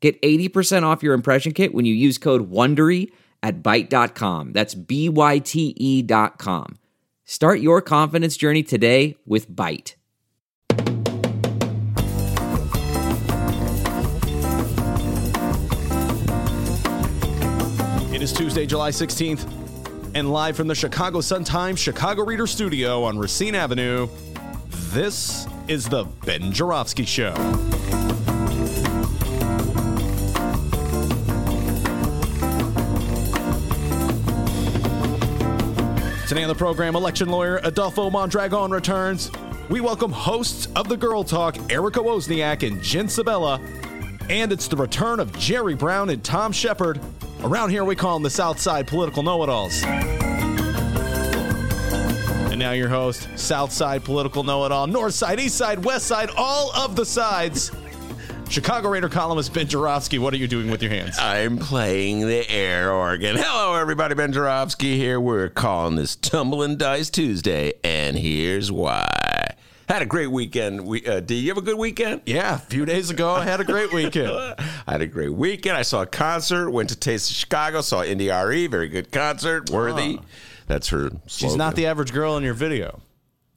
Get 80% off your impression kit when you use code WONDERY at Byte.com. That's B-Y-T-E dot com. Start your confidence journey today with Byte. It is Tuesday, July 16th, and live from the Chicago Sun-Times Chicago Reader Studio on Racine Avenue, this is the Ben Joravsky Show. Today on the program, election lawyer Adolfo Mondragon returns. We welcome hosts of the Girl Talk, Erika Wozniak and Jen Sabella. And it's the return of Jerry Brown and Tom Shepherd. Around here, we call them the Southside political know it alls. And now, your host, Southside political know it all, North Side, East Side, West Side, all of the sides. Chicago Reader columnist Ben Joravsky, what are you doing with your hands? I'm playing the air organ. Hello, everybody. Ben Joravsky here. We're calling this Tumbling Dice Tuesday, and here's why. Had a great weekend. We, uh, D, you have a good weekend? Yeah, a few days ago, I had a great weekend. I had a great weekend. I saw a concert, went to Taste of Chicago, saw India.Arie, very good concert, worthy. That's her slogan. She's not the average girl in your video.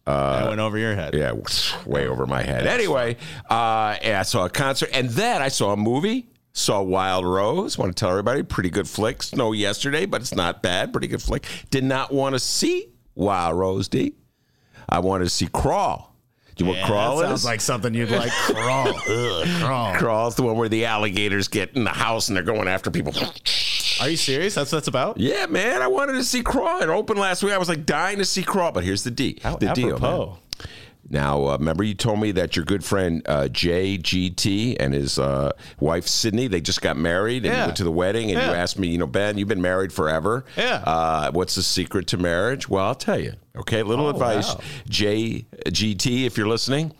Uh, that went over your head. Yeah, way over my head. Anyway, uh, yeah, I saw a concert, and then I saw a movie. Saw Wild Rose. Want to tell everybody, pretty good flick. Snow yesterday, but it's not bad. Pretty good flick. Did not want to see Wild Rose. D. I wanted to see Crawl. Do you Yeah, what Crawl that is? sounds like something you'd like. Crawl. Ugh, crawl. Crawl's the one where the alligators get in the house and they're going after people. Are you serious? That's what that's about? Yeah, man, I wanted to see Crawl. It opened last week. I was like dying to see Crawl, but here's the D. How the deal, man. Now, uh, remember you told me that your good friend uh, JGT and his uh, wife Sydney, they just got married and Yeah. you went to the wedding, and you asked me, you know, Ben, you've been married forever. Yeah. Uh, what's the secret to marriage? Well, I'll tell you. Okay, little advice, Oh, wow. JGT, if you're listening.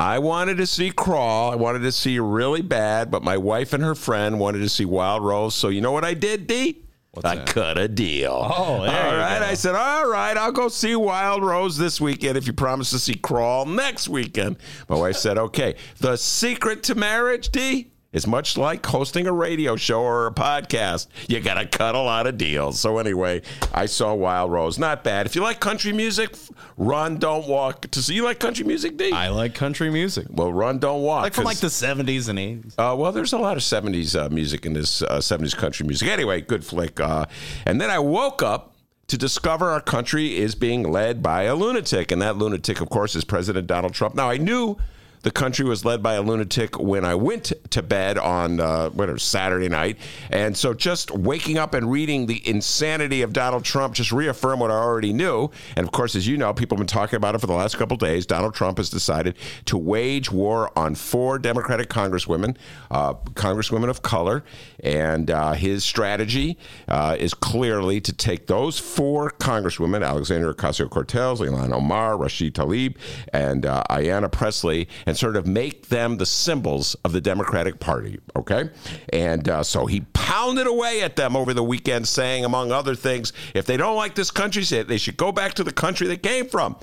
I wanted to see Crawl. I wanted to see really bad, but my wife and her friend wanted to see Wild Rose. So you know what I did, D? I that? cut a deal. Oh, all you go. I said, all right, I'll go see Wild Rose this weekend if you promise to see Crawl next weekend. My wife said, okay. The secret to marriage, D, is much like hosting a radio show or a podcast. You got to cut a lot of deals. So anyway, I saw Wild Rose. Not bad. If you like country music, run, don't walk. To see you like country music, D? I like country music. well, run, don't walk. Like from like the 70s and 80s. uh, well, there's a lot of 70s uh, music in this uh, 70s country music. Anyway, good flick. Uh, and then I woke up to discover our country is being led by a lunatic. And that lunatic, of course, is President Donald Trump. Now, I knew the country was led by a lunatic when I went to bed on uh, whatever Saturday night, and so just waking up and reading the insanity of Donald Trump just reaffirmed what I already knew. And of course, as you know, people have been talking about it for the last couple days. Donald Trump has decided to wage war on four Democratic congresswomen, uh, congresswomen of color, and uh, his strategy uh, is clearly to take those four congresswomen, Alexandria Ocasio-Cortez, Ilhan Omar, Rashid Tlaib, and uh, Ayanna Pressley, and sort of make them the symbols of the Democratic Party. Okay, and uh, so he pounded away at them over the weekend, saying, among other things, if they don't like this country, they should go back to the country they came from.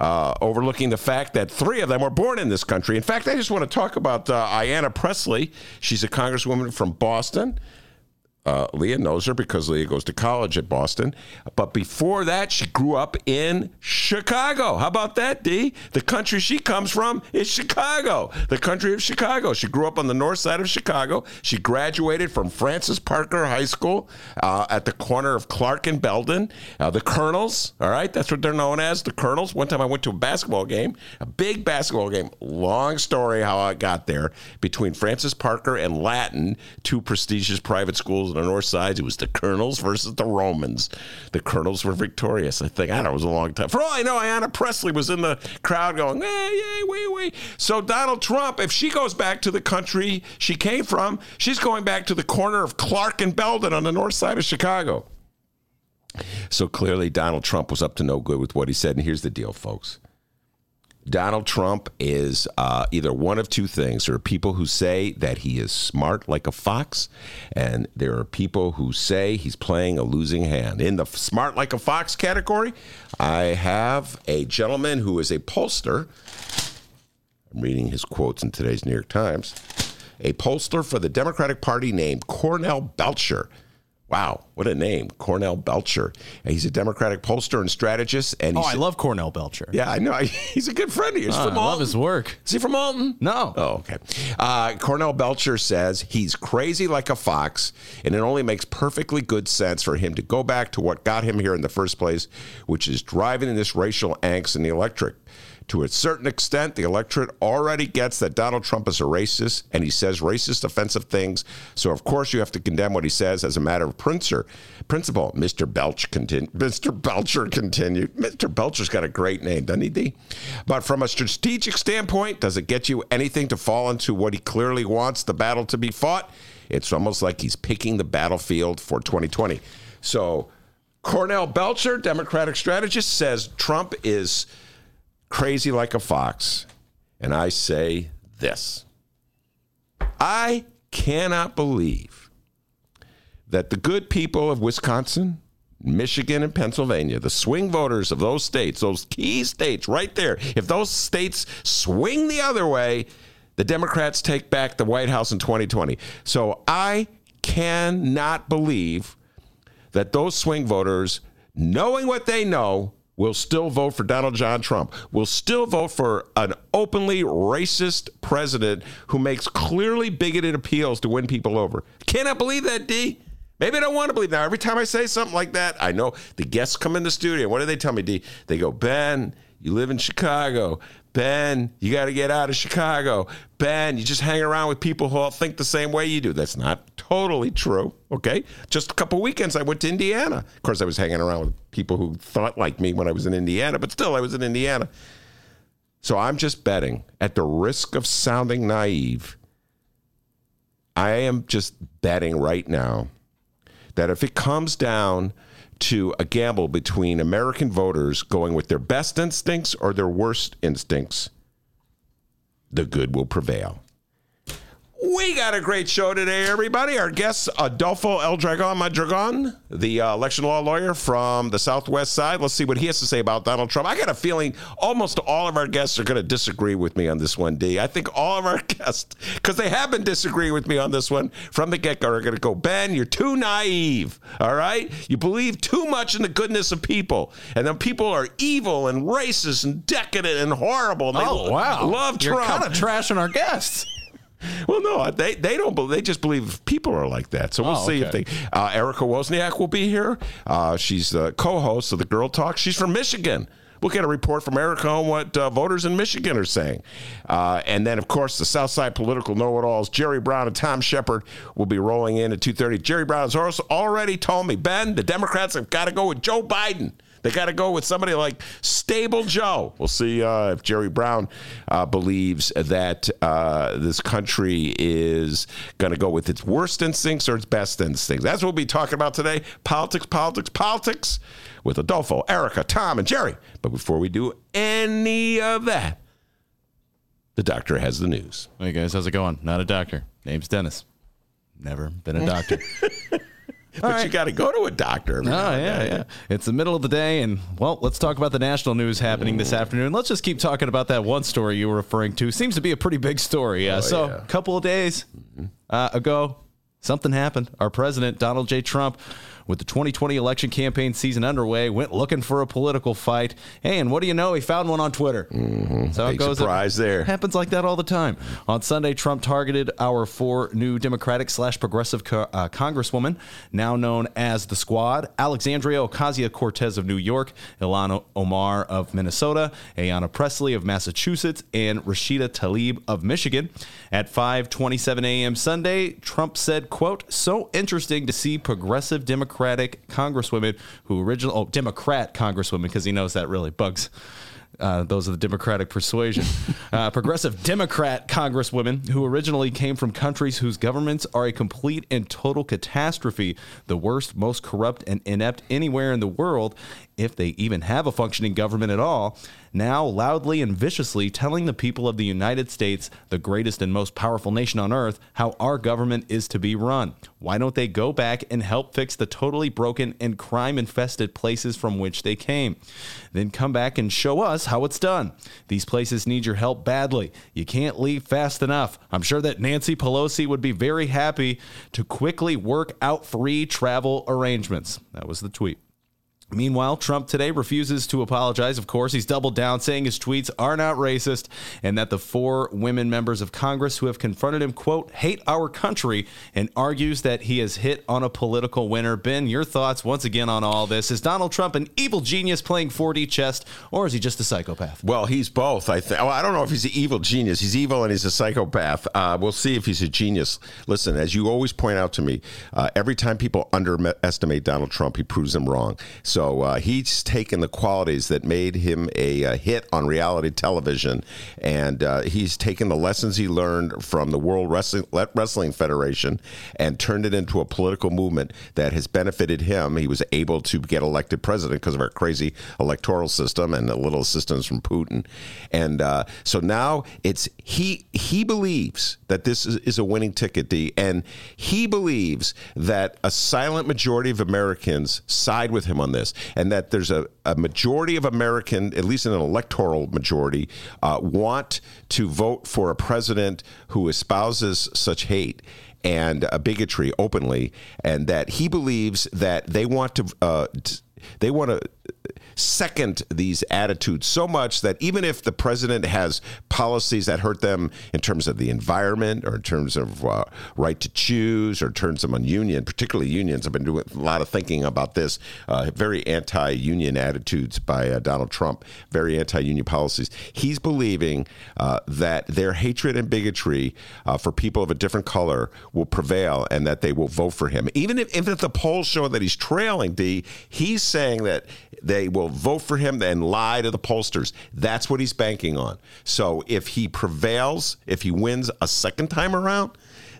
Uh, overlooking the fact that three of them were born in this country. In fact, I just want to talk about uh, Ayanna Pressley. She's a congresswoman from Boston. Uh, Leah knows her because Leah goes to college at Boston. But before that, she grew up in Chicago. How about that, D? The country she comes from is Chicago, the country of Chicago. She grew up on the north side of Chicago. She graduated from Francis Parker High School uh, at the corner of Clark and Belden. Uh, the Colonels, all right, that's what they're known as, the Colonels. One time I went to a basketball game, a big basketball game. Long story how I got there between Francis Parker and Latin, two prestigious private schools the north side. It was the Colonels versus the Romans. The Colonels were victorious. I think I don't know. It was a long time. For all I know, Ayanna Pressley was in the crowd going, "Hey, yay, wee, wee." So Donald Trump, if she goes back to the country she came from, she's going back to the corner of Clark and Belden on the north side of Chicago. So clearly, Donald Trump was up to no good with what he said. And here's the deal, folks. Donald Trump is uh, either one of two things. There are people who say that he is smart like a fox, and there are people who say he's playing a losing hand. In the smart like a fox category, I have a gentleman who is a pollster. I'm reading his quotes in today's New York Times. A pollster for the Democratic Party named Cornell Belcher. Wow, what a name, Cornell Belcher. He's a Democratic pollster and strategist. And Oh, I love Cornell Belcher. yeah, I know. He's a good friend of yours. Oh, I love his work. Is he from Alton? No. Oh, okay. Uh, Cornell Belcher says he's crazy like a fox, and it only makes perfectly good sense for him to go back to what got him here in the first place, which is driving this racial angst in the electorate. To a certain extent, the electorate already gets that Donald Trump is a racist, and he says racist, offensive things. So, of course, you have to condemn what he says as a matter of principle. Principle. Mr. Belch continu- Mr. Belcher continued. Mr. Belcher's got a great name, doesn't he, D? But from a strategic standpoint, does it get you anything to fall into what he clearly wants the battle to be fought? It's almost like he's picking the battlefield for 2020. So, Cornell Belcher, Democratic strategist, says Trump is crazy like a fox. And I say this I cannot believe that the good people of Wisconsin, Michigan, and Pennsylvania, the swing voters of those states, those key states right there, if those states swing the other way, the Democrats take back the White House in 2020. So I cannot believe that those swing voters, knowing what they know, will still vote for Donald John Trump, will still vote for an openly racist president who makes clearly bigoted appeals to win people over. Cannot believe that, D. Maybe I don't want to believe now. Every time I say something like that, I know the guests come in the studio. What do they tell me, D? They go, Ben, you live in Chicago. Ben, you got to get out of Chicago. Ben, you just hang around with people who all think the same way you do. That's not totally true. Okay. Just a couple weekends, I went to Indiana. Of course, I was hanging around with people who thought like me when I was in Indiana, but still, I was in Indiana. So I'm just betting, at the risk of sounding naive, I am just betting right now that if it comes down to a gamble between American voters going with their best instincts or their worst instincts, the good will prevail. We got a great show today, everybody. Our guest, Adolfo El Dragon Mondragon, the uh, election law lawyer from the Southwest side. Let's see what he has to say about Donald Trump. I got a feeling almost all of our guests are going to disagree with me on this one, D. I think all of our guests, because they have been disagreeing with me on this one from the get go, are going to go, Ben, you're too naive. All right? You believe too much in the goodness of people. And then people are evil and racist and decadent and horrible. And they Oh, wow. love Trump. You're kind of trashing our guests. Well, no, they they don't. believe They just believe people are like that. So we'll Oh, see okay. if they. Uh, Erika Wozniak will be here. Uh, she's the co-host of the Girl Talk. She's from Michigan. We'll get a report from Erika on what uh, voters in Michigan are saying. Uh, and then, of course, the Southside political know-it-alls, Jerry Brown and Tom Shepherd, will be rolling in at 2.30. Jerry Brown has already told me, Ben, the Democrats have got to go with Joe Biden. They got to go with somebody like Stable Joe. We'll see uh, if Jerry Brown uh, believes that uh, this country is going to go with its worst instincts or its best instincts. That's what we'll be talking about today. Politics, politics, politics with Adolfo, Erika, Tom, and Jerry. But before we do any of that, the doctor has the news. Hey guys, how's it going? Not a doctor. Name's Dennis. Never been a doctor. but you got to go to a doctor. Oh, yeah, yeah. It's the middle of the day, and well, let's talk about the national news happening this afternoon. Let's just keep talking about that one story you were referring to. Seems to be a pretty big story. Uh, so, yeah. a couple of days uh, ago, something happened. Our president, Donald J. Trump, with the 2020 election campaign season underway, went looking for a political fight. Hey, and what do you know? He found one on Twitter. Mm-hmm. So Big it goes. Surprise there. Happens like that all the time. On Sunday, Trump targeted our four new Democratic slash progressive co- uh, congresswomen, now known as the Squad: Alexandria Ocasio Cortez of New York, Ilhan Omar of Minnesota, Ayanna Pressley of Massachusetts, and Rashida Tlaib of Michigan. At 5:27 a.m. Sunday, Trump said, "quote So interesting to see progressive Democratic congresswomen who original oh Democrat congresswomen because he knows that really bugs." Uh, those are the Democratic persuasion. Uh, progressive Democrat congresswomen who originally came from countries whose governments are a complete and total catastrophe, the worst, most corrupt, and inept anywhere in the world, if they even have a functioning government at all, now loudly and viciously telling the people of the United States, the greatest and most powerful nation on earth, how our government is to be run. Why don't they go back and help fix the totally broken and crime infested places from which they came? Then come back and show us how it's done. These places need your help badly. You can't leave fast enough. I'm sure that Nancy Pelosi would be very happy to quickly work out free travel arrangements. That was the tweet. Meanwhile, Trump today refuses to apologize. Of course, he's doubled down, saying his tweets are not racist and that the four women members of Congress who have confronted him, quote, hate our country and argues that he has hit on a political winner. Ben, your thoughts once again on all this. Is Donald Trump an evil genius playing 4D chess or is he just a psychopath? Well, he's both. I think. Well, I don't know if he's an evil genius. He's evil and he's a psychopath. Uh, we'll see if he's a genius. Listen, as you always point out to me, uh, every time people underestimate Donald Trump, he proves them wrong. So so uh, he's taken the qualities that made him a, a hit on reality television, and uh, he's taken the lessons he learned from the World Wrestling, Wrestling Federation and turned it into a political movement that has benefited him. He was able to get elected president because of our crazy electoral system and a little assistance from Putin, and uh, so now it's he he believes that this is, is a winning ticket, D, and he believes that a silent majority of Americans side with him on this this, and that there's a, a majority of American, at least an electoral majority, uh, want to vote for a president who espouses such hate and uh, bigotry openly, and that he believes that they want to. Uh, they want to second these attitudes so much that even if the president has policies that hurt them in terms of the environment or in terms of uh, right to choose or terms of on union, particularly unions, I've been doing a lot of thinking about this. Uh, very anti-union attitudes by uh, Donald Trump, very anti-union policies. He's believing uh, that their hatred and bigotry uh, for people of a different color will prevail and that they will vote for him. Even if, if the polls show that he's trailing, D, he's saying that they will vote for him and lie to the pollsters. That's what he's banking on. So if he prevails, if he wins a second time around,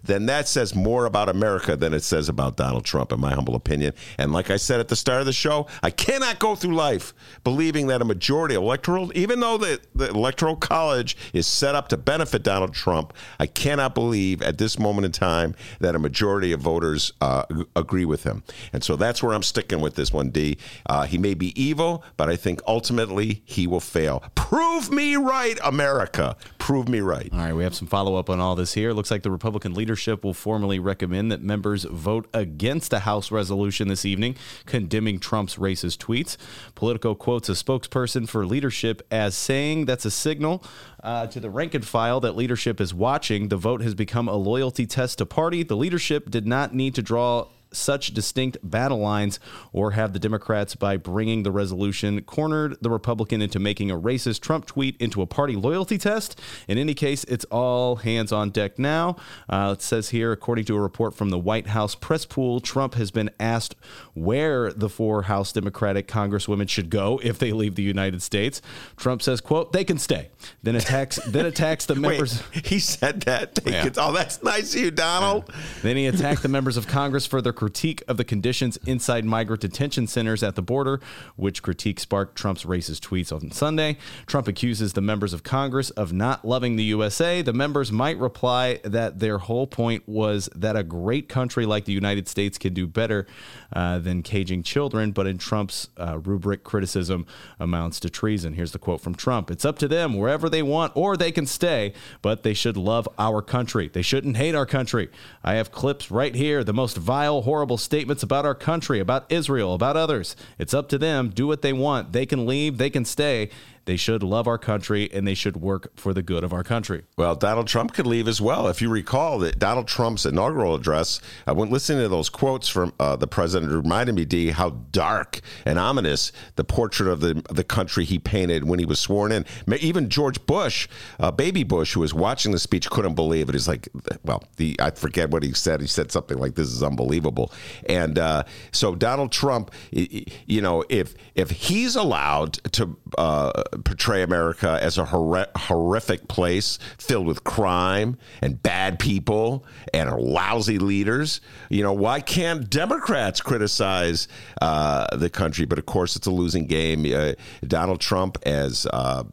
then that says more about America than it says about Donald Trump, in my humble opinion. And like I said at the start of the show, I cannot go through life believing that a majority electoral, even though the, the electoral college is set up to benefit Donald Trump, I cannot believe at this moment in time that a majority of voters uh, agree with him. And so that's where I'm sticking with this one, D. Uh, he may be evil, but I think ultimately he will fail. Prove me right, America. Prove me right. All right, we have some follow up on all this here. Looks like the Republican leadership leadership will formally recommend that members vote against a House resolution this evening condemning Trump's racist tweets. Politico quotes a spokesperson for leadership as saying that's a signal uh, to the rank and file that leadership is watching. The vote has become a loyalty test to party. The leadership did not need to draw such distinct battle lines or have the Democrats, by bringing the resolution, cornered the Republican into making a racist Trump tweet into a party loyalty test. In any case, it's all hands on deck now. Uh, it says here, according to a report from the White House press pool, Trump has been asked where the four House Democratic congresswomen should go if they leave the United States. Trump says, quote, they can stay. Then attacks then attacks the members. Wait, he said that. Yeah. oh, that's nice of you, Donald. Yeah. Then he attacked the members of Congress for their critique of the conditions inside migrant detention centers at the border, which critique sparked Trump's racist tweets on Sunday. Trump accuses the members of Congress of not loving the USA. The members might reply that their whole point was that a great country like the United States can do better uh, than caging children, but in Trump's uh, rubric, criticism amounts to treason. Here's the quote from Trump It's up to them wherever they want, or they can stay, but they should love our country. They shouldn't hate our country. I have clips right here. The most vile, horrible statements about our country, about Israel, about others. It's up to them. Do what they want. They can leave, they can stay. They should love our country and they should work for the good of our country. Well, Donald Trump could leave as well. If you recall that Donald Trump's inaugural address, I went listening to those quotes from uh, the president reminded me, D, how dark and ominous the portrait of the the country he painted when he was sworn in. Even George Bush, uh, baby Bush, who was watching the speech, couldn't believe it. He's like, well, the I forget what he said. He said something like, "This is unbelievable." And uh, so Donald Trump, you know, if if he's allowed to uh, portray America as a hor- horrific place filled with crime and bad people and lousy leaders. You know, why can't Democrats criticize uh, the country? But of course, it's a losing game. Uh, Donald Trump, as uh,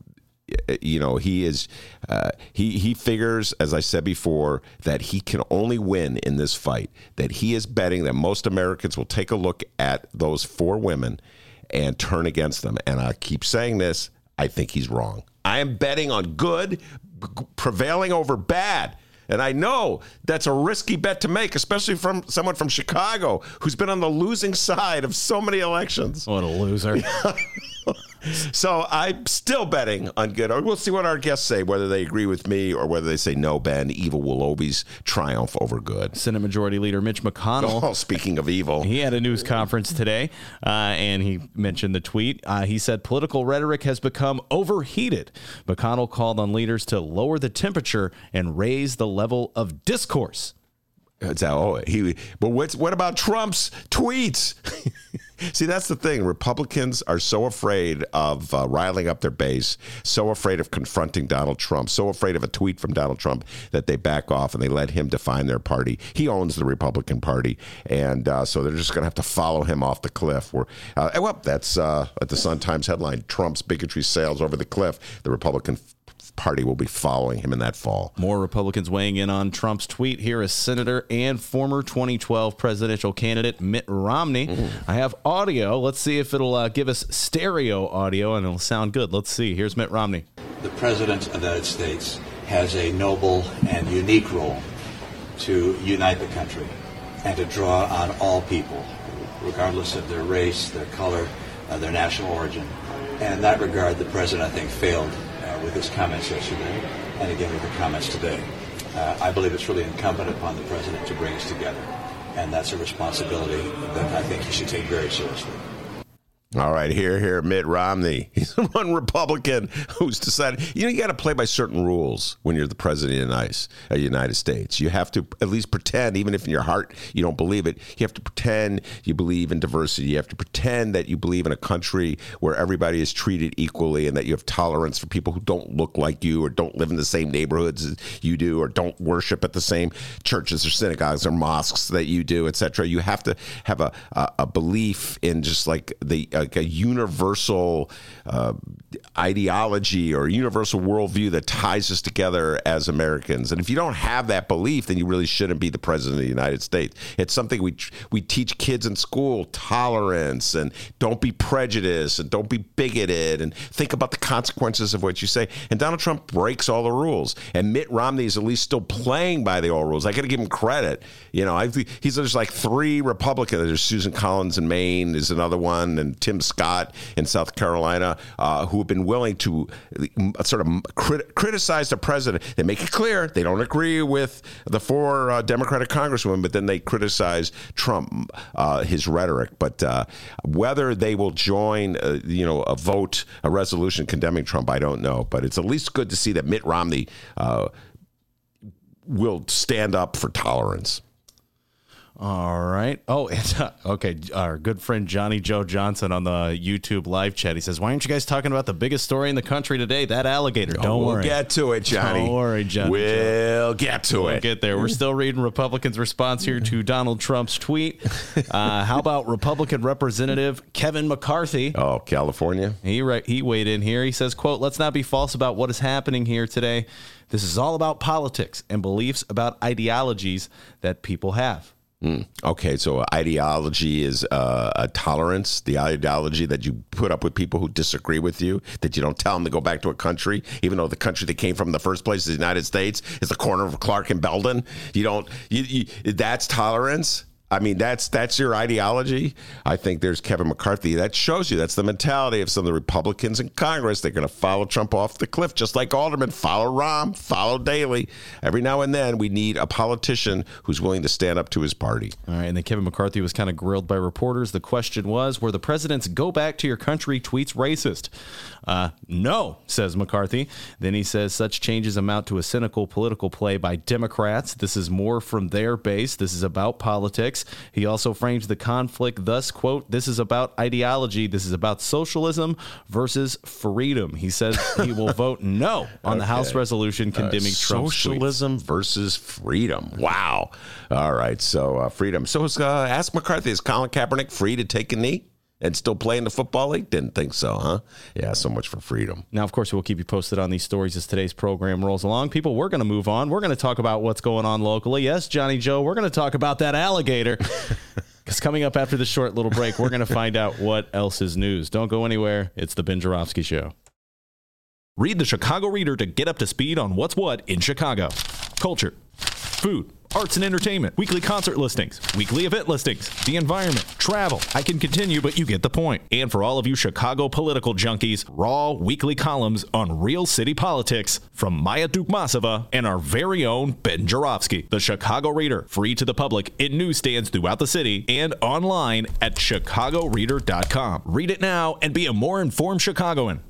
you know, he is uh, he he figures, as I said before, that he can only win in this fight. That he is betting that most Americans will take a look at those four women and turn against them. And I keep saying this I think he's wrong. I am betting on good prevailing over bad. And I know that's a risky bet to make, especially from someone from Chicago who's been on the losing side of so many elections. What a loser. so I'm still betting on good. We'll see what our guests say, whether they agree with me or whether they say no, Ben. Evil will always triumph over good. Senate Majority Leader Mitch McConnell. Oh, speaking of evil, he had a news conference today, uh, and he mentioned the tweet. Uh, he said political rhetoric has become overheated. McConnell called on leaders to lower the temperature and raise the level of discourse. Oh, he. But what's what about Trump's tweets? See, that's the thing. Republicans are so afraid of uh, riling up their base, so afraid of confronting Donald Trump, so afraid of a tweet from Donald Trump that they back off and they let him define their party. He owns the Republican Party, and uh, so they're just going to have to follow him off the cliff. Where, uh, well, that's uh, at the Sun Times headline: Trump's bigotry sails over the cliff. The Republican Party will be following him in that fall. More Republicans weighing in on Trump's tweet. Here is Senator and former 2012 presidential candidate Mitt Romney. Mm. I have audio. Let's see if it'll uh, give us stereo audio and it'll sound good. Let's see. Here's Mitt Romney. The President of the United States has a noble and unique role to unite the country and to draw on all people, regardless of their race, their color, uh, their national origin. And in that regard, the President, I think, failed with his comments yesterday and again with the comments today. Uh, I believe it's really incumbent upon the president to bring us together, and that's a responsibility that I think he should take very seriously. All right, here, here, Mitt Romney. He's the one Republican who's decided. You know, you got to play by certain rules when you're the president of the United States. You have to at least pretend, even if in your heart you don't believe it. You have to pretend you believe in diversity. You have to pretend that you believe in a country where everybody is treated equally and that you have tolerance for people who don't look like you or don't live in the same neighborhoods as you do or don't worship at the same churches or synagogues or mosques that you do, etc. You have to have a, a, a belief in just like the uh, like a universal uh, ideology or universal worldview that ties us together as Americans. And if you don't have that belief, then you really shouldn't be the president of the United States. It's something we we teach kids in school: tolerance and don't be prejudiced and don't be bigoted and think about the consequences of what you say. And Donald Trump breaks all the rules, and Mitt Romney is at least still playing by the old rules. I got to give him credit. You know, I, he's there's like three Republicans. There's Susan Collins in Maine, is another one, and Tim Scott in South Carolina, uh, who have been willing to uh, sort of crit- criticize the president. They make it clear they don't agree with the four uh, Democratic congresswomen, but then they criticize Trump, uh, his rhetoric. But uh, whether they will join, uh, you know, a vote, a resolution condemning Trump, I don't know. But it's at least good to see that Mitt Romney will stand up for tolerance. All right. Oh, and, uh, okay. Our good friend Johnny Joe Johnson on the YouTube live chat. He says, "Why aren't you guys talking about the biggest story in the country today? That alligator." Don't we'll worry. get to it, Johnny. Don't worry, Johnny. We'll get to we'll it. Get there. We're still reading Republicans' response here to Donald Trump's tweet. Uh, how about Republican Representative Kevin McCarthy? Oh, California. He right. He weighed in here. He says, "quote Let's not be false about what is happening here today. This is all about politics and beliefs about ideologies that people have." Mm. Okay, so ideology is uh, a tolerance, the ideology that you put up with people who disagree with you, that you don't tell them to go back to a country, even though the country they came from in the first place, the United States, is the corner of Clark and Belden. You don't, you, you, that's tolerance. I mean, that's that's your ideology. I think there's Kevin McCarthy. That shows you that's the mentality of some of the Republicans in Congress. They're going to follow Trump off the cliff, just like Alderman follow Rahm, follow Daley. Every now and then, we need a politician who's willing to stand up to his party. All right, and then Kevin McCarthy was kind of grilled by reporters. The question was, were the president's "Go back to your country" tweets racist? Uh, no, says McCarthy. Then he says such changes amount to a cynical political play by Democrats. This is more from their base. This is about politics. He also frames the conflict thus, quote, this is about ideology. This is about socialism versus freedom. He says he will vote no on the House resolution condemning uh, Trump's socialism tweets. versus freedom. Wow. All right. So uh, freedom. So uh, ask McCarthy, is Colin Kaepernick free to take a knee? And still play in the football league? Didn't think so, huh? Yeah, so much for freedom. Now, of course, we'll keep you posted on these stories as today's program rolls along. People, we're going to move on. We're going to talk about what's going on locally. Yes, Johnny Joe, we're going to talk about that alligator. Because coming up after this short little break, we're going to find out what else is news. Don't go anywhere. It's the Ben Joravsky Show. Read the Chicago Reader to get up to speed on what's what in Chicago culture, food arts and entertainment, weekly concert listings, weekly event listings, the environment, travel. I can continue, but you get the point. And for all of you Chicago political junkies, raw weekly columns on real city politics from Maya Dukmasova and our very own Ben Joravsky, The Chicago Reader, free to the public in newsstands throughout the city and online at chicagoreader.com. Read it now and be a more informed Chicagoan.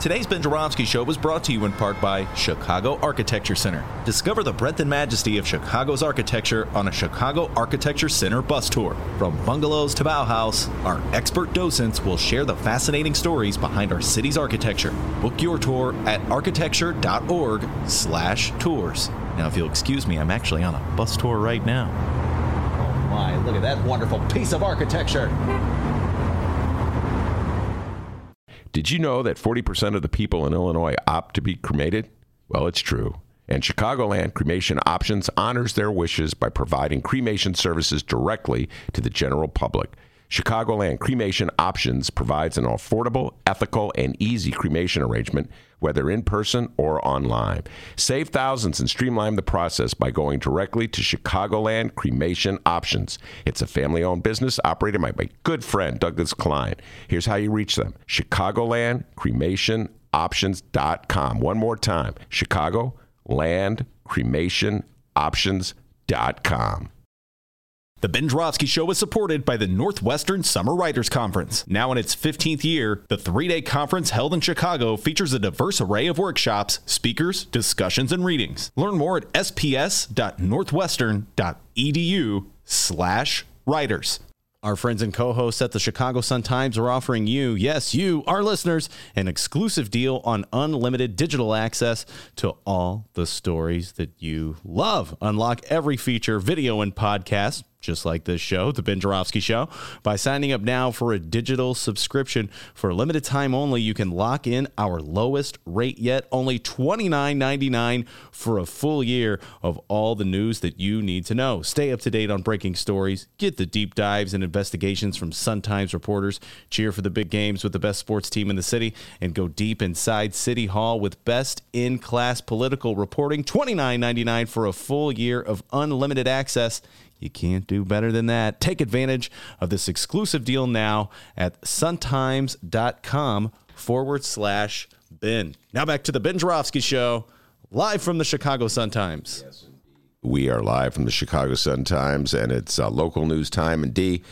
Today's Ben Joravsky Show was brought to you in part by Chicago Architecture Center. Discover the breadth and majesty of Chicago's architecture on a Chicago Architecture Center bus tour. From bungalows to Bauhaus, our expert docents will share the fascinating stories behind our city's architecture. Book your tour at architecture.org slash tours. Now, if you'll excuse me, I'm actually on a bus tour right now. Oh my, look at that wonderful piece of architecture. Did you know that 40% of the people in Illinois opt to be cremated? Well, it's true. And Chicagoland Cremation Options honors their wishes by providing cremation services directly to the general public. Chicagoland Cremation Options provides an affordable, ethical, and easy cremation arrangement whether in person or online. Save thousands and streamline the process by going directly to Chicagoland Cremation Options. It's a family owned business operated by my good friend Douglas Klein. Here's how you reach them Chicagoland Cremation Options.com. One more time Chicago Land Cremation Options.com. The Ben Joravsky Show is supported by the Northwestern Summer Writers Conference. Now in its 15th year, the three day conference held in Chicago features a diverse array of workshops, speakers, discussions, and readings. Learn more at sps.northwestern.edu slash writers. Our friends and co hosts at the Chicago Sun Times are offering you, yes, you, our listeners, an exclusive deal on unlimited digital access to all the stories that you love. Unlock every feature, video, and podcast just like this show, The Ben Joravsky Show. By signing up now for a digital subscription for a limited time only, you can lock in our lowest rate yet, only $29.99 for a full year of all the news that you need to know. Stay up to date on breaking stories, get the deep dives and investigations from Sun Times reporters, cheer for the big games with the best sports team in the city, and go deep inside City Hall with best in class political reporting. $29.99 for a full year of unlimited access. You can't do better than that. Take advantage of this exclusive deal now at suntimes.com forward slash Ben. Now back to the Ben Joravsky Show, live from the Chicago Sun-Times. Yes, we are live from the Chicago Sun-Times, and it's uh, local news time. And D,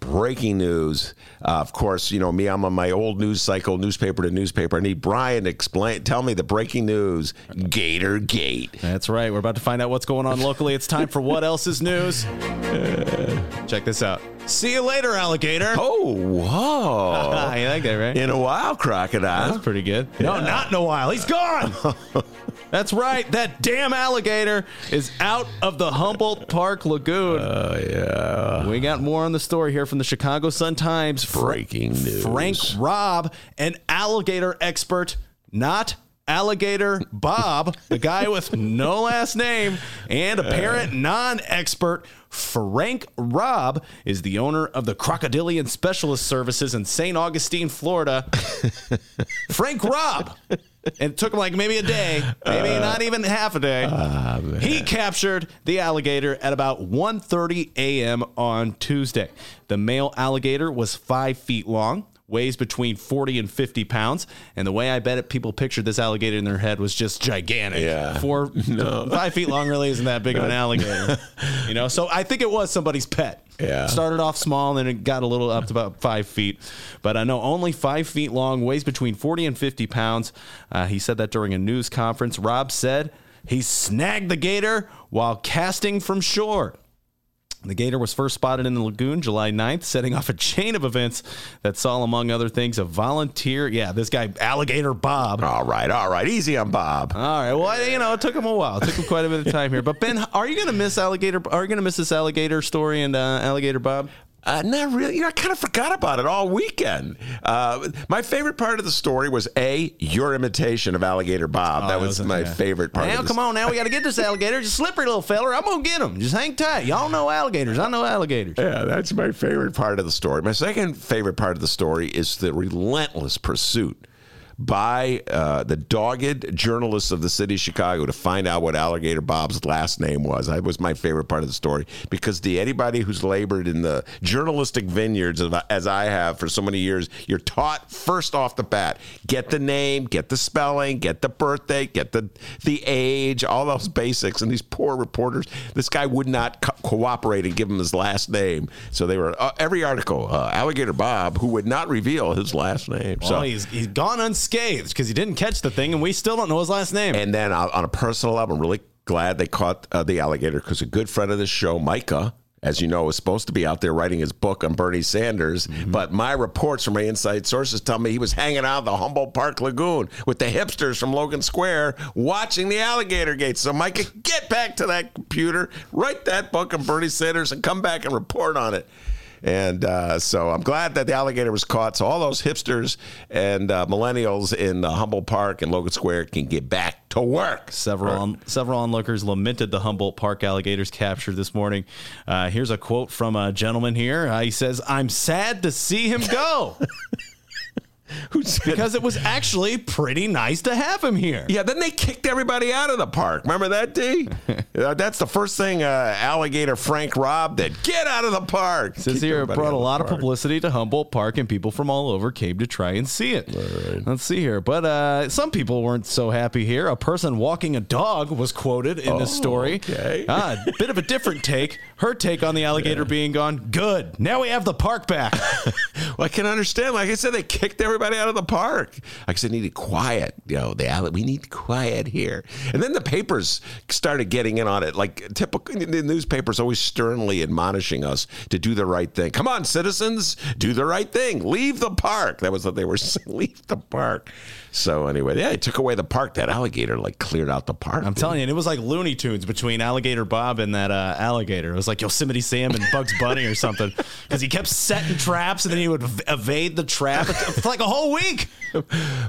breaking news. Uh, of course, you know me. I'm on my old news cycle, newspaper to newspaper. I need Brian to explain. Tell me the breaking news. Gator Gate. That's right. We're about to find out what's going on locally. It's time for what else is news. Uh, check this out. See you later, alligator. Oh, whoa! you like that, right? In a while, crocodile. That's pretty good. No, not in a while. He's gone. That's right. That damn alligator is out of the Humboldt Park Lagoon. Oh, yeah. We got more on the story here from the Chicago Sun Times. Breaking news. Frank Robb, an alligator expert, not alligator Bob, the guy with no last name, and apparent parent non expert. Frank Robb is the owner of the Crocodilian Specialist Services in St. Augustine, Florida. Frank Robb it took him like maybe a day, maybe uh, not even half a day. Ah, he captured the alligator at about 1.30 a.m. on Tuesday. The male alligator was five feet long, weighs between 40 and 50 pounds. And the way I bet it people pictured this alligator in their head was just gigantic. Yeah. Four, five feet long really isn't that big of an alligator. you know, so I think it was somebody's pet. Yeah. Started off small and then it got a little up to about five feet. But I know only five feet long, weighs between 40 and 50 pounds. Uh, he said that during a news conference. Robb said he snagged the gator while casting from shore. The gator was first spotted in the lagoon July 9th, setting off a chain of events that saw, among other things, a volunteer. Yeah, this guy, Alligator Bob. All right, all right. Easy on Bob. All right. Well, you know, it took him a while. It took him quite a bit of time here. But Ben, are you going to miss alligator? Are you going to miss this alligator story and uh, alligator Bob? Uh, not really. You know, I kind of forgot about it all weekend. Uh, my favorite part of the story was a your imitation of Alligator Bob. that that was was- my yeah. favorite part. Now, of come on, now we got to get this alligator. Just slippery little feller. I'm gonna get him. Just hang tight. Y'all know alligators. I know alligators. Yeah, that's my favorite part of the story. My second favorite part of the story is the relentless pursuit by uh, the dogged journalists of the city of Chicago to find out what Alligator Bob's last name was. That was my favorite part of the story because the anybody who's labored in the journalistic vineyards of, as I have for so many years, you're taught first off the bat get the name, get the spelling, get the birthday, get the the age, all those basics. And these poor reporters, this guy would not co- cooperate and give him his last name. So they were uh, every article, uh, Alligator Bob, who would not reveal his last name. So So he's he's gone unscathed because he didn't catch the thing, and we still don't know his last name. And then uh, on a personal level, I'm really glad they caught uh, the alligator because a good friend of the show, Micah, as you know, is supposed to be out there writing his book on Bernie Sanders. But my reports from my inside sources tell me he was hanging out at the Humboldt Park Lagoon with the hipsters from Logan Square watching the alligator gate. So, Micah, get back to that computer, write that book on Bernie Sanders, and come back and report on it. And uh, so I'm glad that the alligator was caught. So all those hipsters and uh, millennials in uh, Humboldt Park and Logan Square can get back to work. Several on, several onlookers lamented the Humboldt Park alligators captured this morning. Uh, here's a quote from a gentleman here. Uh, he says, "I'm sad to see him go Who said because it was actually pretty nice to have him here." Yeah, then they kicked everybody out of the park. Remember that, D? Uh, that's the first thing uh, alligator Frank Robb did. Get out of the park. Says Kicked here it everybody brought out a the lot of park. publicity to Humboldt Park, and people from all over came to try and see it. Let's see here, but uh, some people weren't so happy here. A person walking a dog was quoted in this story. okay. Ah, a bit of a different take. Her take on the alligator being gone. Good. Now we have the park back. Well, I can understand. Like I said, they kicked everybody out of the park. Like I said, needed quiet. You know, the alley, we need quiet here. And then the papers started getting in on it. Like typical, the newspapers always sternly admonishing us to do the right thing. Come on, citizens, do the right thing. Leave the park. That was what they were saying. Leave the park. So anyway, yeah, they took away the park. That alligator like cleared out the park. I'm telling you, and it was like Looney Tunes between Alligator Bob and that uh, alligator. It was like Yosemite Sam and Bugs Bunny or something. Because he kept setting traps and then he would ev- evade the trap for like a whole week.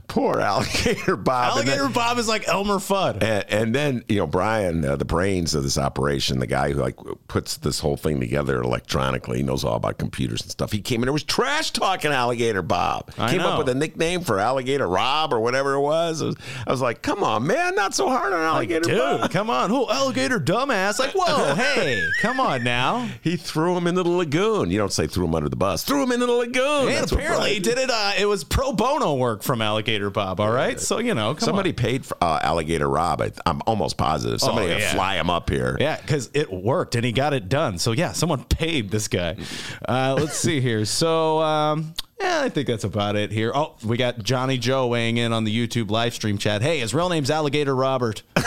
Poor alligator Bob. And then- Alligator Bob is like Elmer Fudd. And, and then you know Brian, uh, the brains of this operation, the guy who like puts this whole thing together electronically, he knows all about computers and stuff. He came in there was trash talking Alligator Bob. I came know. up with a nickname for Alligator Rob or whatever it was. It was- I was like, come on, man, not so hard on Alligator Dude, Bob. come on. Oh, alligator dumbass. Like, whoa, hey, come on now. He threw him into the lagoon. You don't say threw him under the bus. Threw him into the lagoon. And That's apparently he did it. Uh, it was pro bono work from Alligator Bob. All right, so you know, Somebody on. paid for uh, Alligator Rob. I, I'm almost positive. Somebody Oh, yeah. fly him up here. Yeah, because it worked and he got it done. So yeah, someone paid this guy. Uh, let's see here. So um, yeah, I think that's about it here. Oh, we got Johnny Joe weighing in on the YouTube live stream chat. Hey, his real name's Alligator Robert.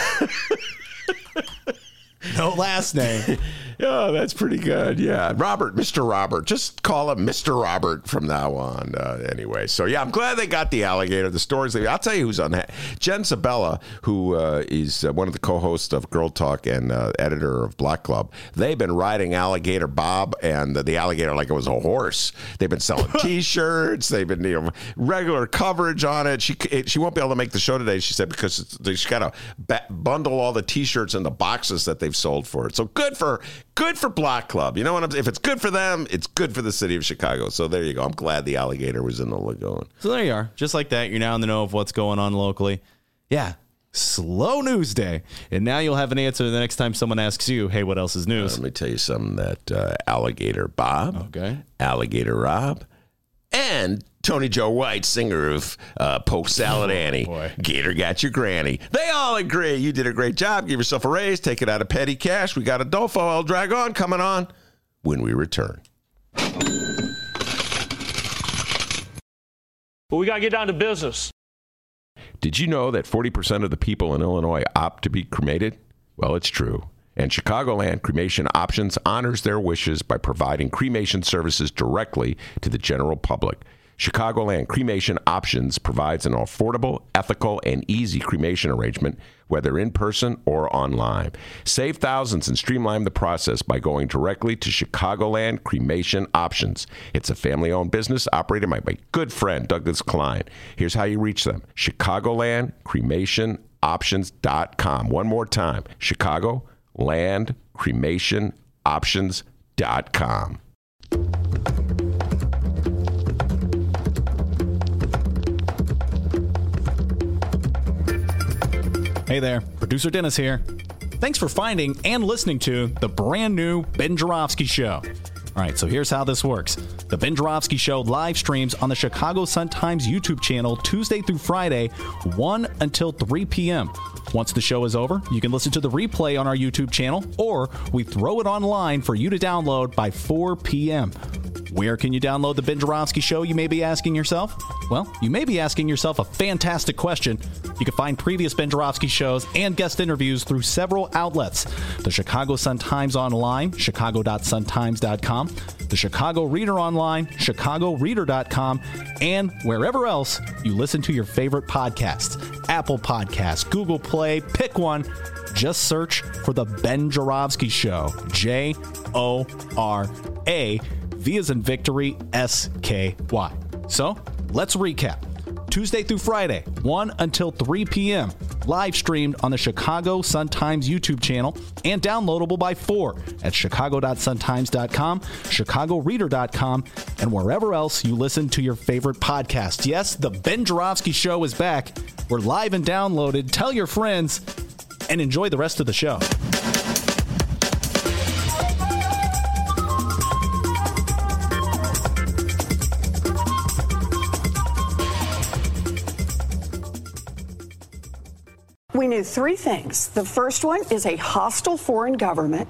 no last name. Yeah, that's pretty good. Yeah, Robert, Mr. Robert, just call him Mr. Robert from now on. Uh, anyway, so yeah, I'm glad they got the alligator. The stories. I'll tell you who's on that. Jen Sabella, who uh, is uh, one of the co-hosts of Girl Talk and uh, editor of Block Club. They've been riding Alligator Bob and the, the alligator like it was a horse. They've been selling T-shirts. They've been you know regular coverage on it. She it, she won't be able to make the show today. She said because she's got to bundle all the T-shirts in the boxes that they've sold for it. So good for good for Block Club. You know what I'm? Saying? If it's good for them, it's good for the city of Chicago. So there you go. I'm glad the alligator was in the lagoon. So there you are. Just like that, you're now in the know of what's going on locally. Yeah. Slow news day. And now you'll have an answer the next time someone asks you, hey, what else is news? Let me tell you something that uh, Alligator Bob, Okay. Alligator Rob, and Tony Joe White, singer of uh, Polk Salad Annie, boy. Gator Got Your Granny. They all agree you did a great job. Give yourself a raise. Take it out of petty cash. We got Adolfo El Dragon coming on when we return. But we got to get down to business. Did you know that 40% of the people in Illinois opt to be cremated? Well, it's true. And Chicagoland Cremation Options honors their wishes by providing cremation services directly to the general public. Chicagoland Cremation Options provides an affordable, ethical, and easy cremation arrangement, whether in person or online. Save thousands and streamline the process by going directly to Chicagoland Cremation Options. It's a family owned business operated by my good friend Douglas Klein. Here's how you reach them Chicagoland Cremation Options.com. One more time Chicago Land Cremation Options.com. Hey there, producer Dennis here. Thanks for finding and listening to the brand new Ben Joravsky Show. All right, so here's how this works. The Ben Joravsky Show live streams on the Chicago Sun-Times YouTube channel Tuesday through Friday, 1 until 3 p.m. Once the show is over, you can listen to the replay on our YouTube channel, or we throw it online for you to download by 4 p.m. Where can you download the Ben Joravsky Show, you may be asking yourself? Well, you may be asking yourself a fantastic question. You can find previous Ben Joravsky shows and guest interviews through several outlets the Chicago Sun-Times Online, chicago.suntimes.com, the Chicago Reader Online, chicagoreader.com, and wherever else you listen to your favorite podcasts Apple Podcasts, Google Play, pick one. Just search for The Ben Joravsky Show. J O R A, V as in victory, S K Y. So let's recap. Tuesday through Friday, 1 until 3 p.m. Live streamed on the Chicago Sun-Times YouTube channel and downloadable by 4 at chicago.suntimes.com, chicagoreader.com, and wherever else you listen to your favorite podcast. Yes, the Ben Joravsky Show is back. We're live and downloaded. Tell your friends and enjoy the rest of the show. We knew three things. The first one is a hostile foreign government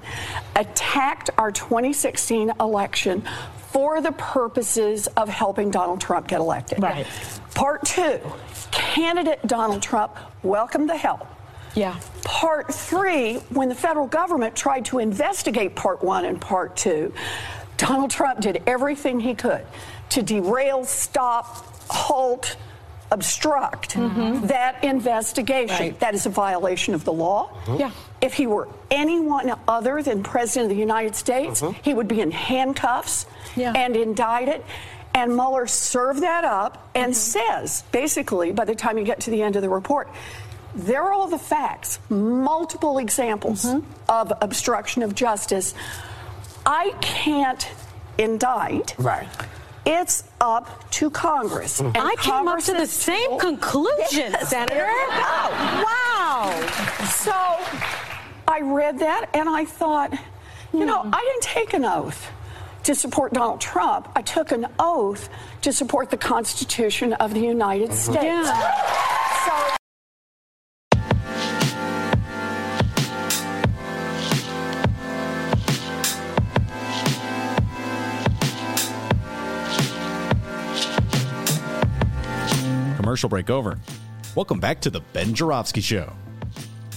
attacked our 2016 election for the purposes of helping Donald Trump get elected. Right. Part two, candidate Donald Trump welcomed the help. Yeah. Part three, when the federal government tried to investigate part one and part two, Donald Trump did everything he could to derail, stop, halt, obstruct mm-hmm. that investigation. Right. That is a violation of the law. Yeah. If he were anyone other than President of the United States, uh-huh. he would be in handcuffs Yeah. and indicted. And Mueller served that up and mm-hmm. says, basically, by the time you get to the end of the report, there are all the facts, multiple examples mm-hmm. of obstruction of justice. I can't indict. Right. It's up to Congress. And I came up to the same still- conclusion, Yes, Senator. there you go. Wow. So I read that and I thought, you Hmm. know, I didn't take an oath to support Donald Trump. I took an oath to support the Constitution of the United States. Yeah. Commercial break over. Welcome back to the Ben Joravsky Show.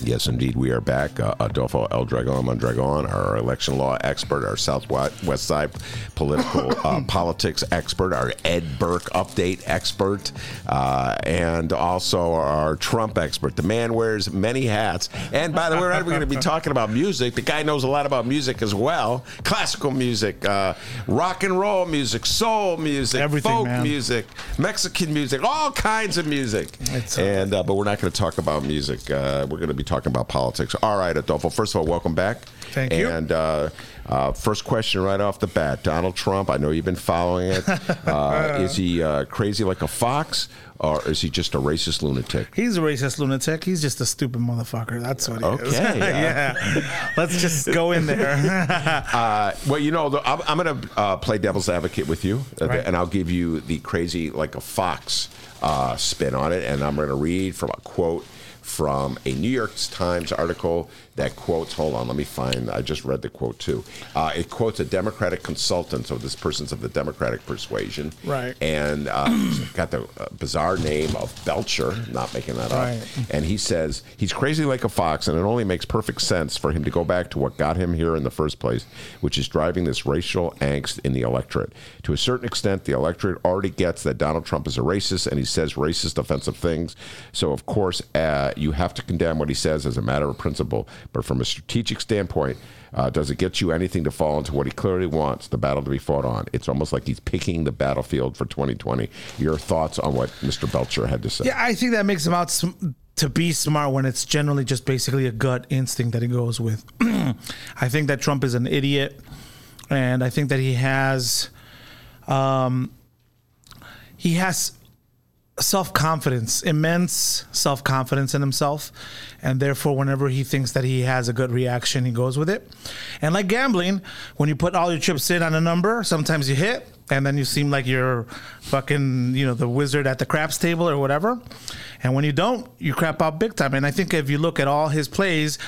Yes, indeed, we are back. Uh, Adolfo El Dragon Mondragon, our election law expert, our Southwest West Side political uh, politics expert, our Ed Burke update expert, uh, and also our Trump expert. The man wears many hats. And by the way, we're going to be talking about music. The guy knows a lot about music as well classical music, uh, rock and roll music, soul music, Everything, folk man. music, Mexican music, all kinds of music. It's, uh, and uh, but we're not going to talk about music. Uh, we're going to be talking about politics. All right, Adolfo. First of all, welcome back. Thank you. And uh, uh, first question right off the bat: Donald Trump. I know you've been following it. Uh, is he uh, crazy like a fox, or is he just a racist lunatic? He's a racist lunatic. He's just a stupid motherfucker. That's what he is. Okay, yeah. Let's just go in there. Uh, well, you know, I'm, I'm going to uh, play devil's advocate with you, Right. and I'll give you the crazy like a fox uh, spin on it, and I'm going to read from a quote from a New York Times article that quotes. Hold on, let me find. I just read the quote too. Uh, it quotes a Democratic consultant, so this person's of the Democratic persuasion, Right. And uh, got the uh, bizarre name of Belcher. Not making that up. Right. And he says he's crazy like a fox, and it only makes perfect sense for him to go back to what got him here in the first place, which is driving this racial angst in the electorate. To a certain extent, the electorate already gets that Donald Trump is a racist, and he says racist, offensive things. So, of course, uh, you have to condemn what he says as a matter of principle. But from a strategic standpoint, uh, does it get you anything to fall into what he clearly wants, the battle to be fought on? It's almost like he's picking the battlefield for 2020. Your thoughts on what Mr. Belcher had to say? yeah, I think that makes him out sm- to be smart when it's generally just basically a gut instinct that he goes with. I think that Trump is an idiot, and I think that he has, um, he has self confidence, immense self confidence in himself, and therefore, whenever he thinks that he has a good reaction, he goes with it. And like gambling, when you put all your chips in on a number, sometimes you hit, and then you seem like you're fucking, you know, the wizard at the craps table or whatever. And when you don't, you crap out big time. And I think if you look at all his plays,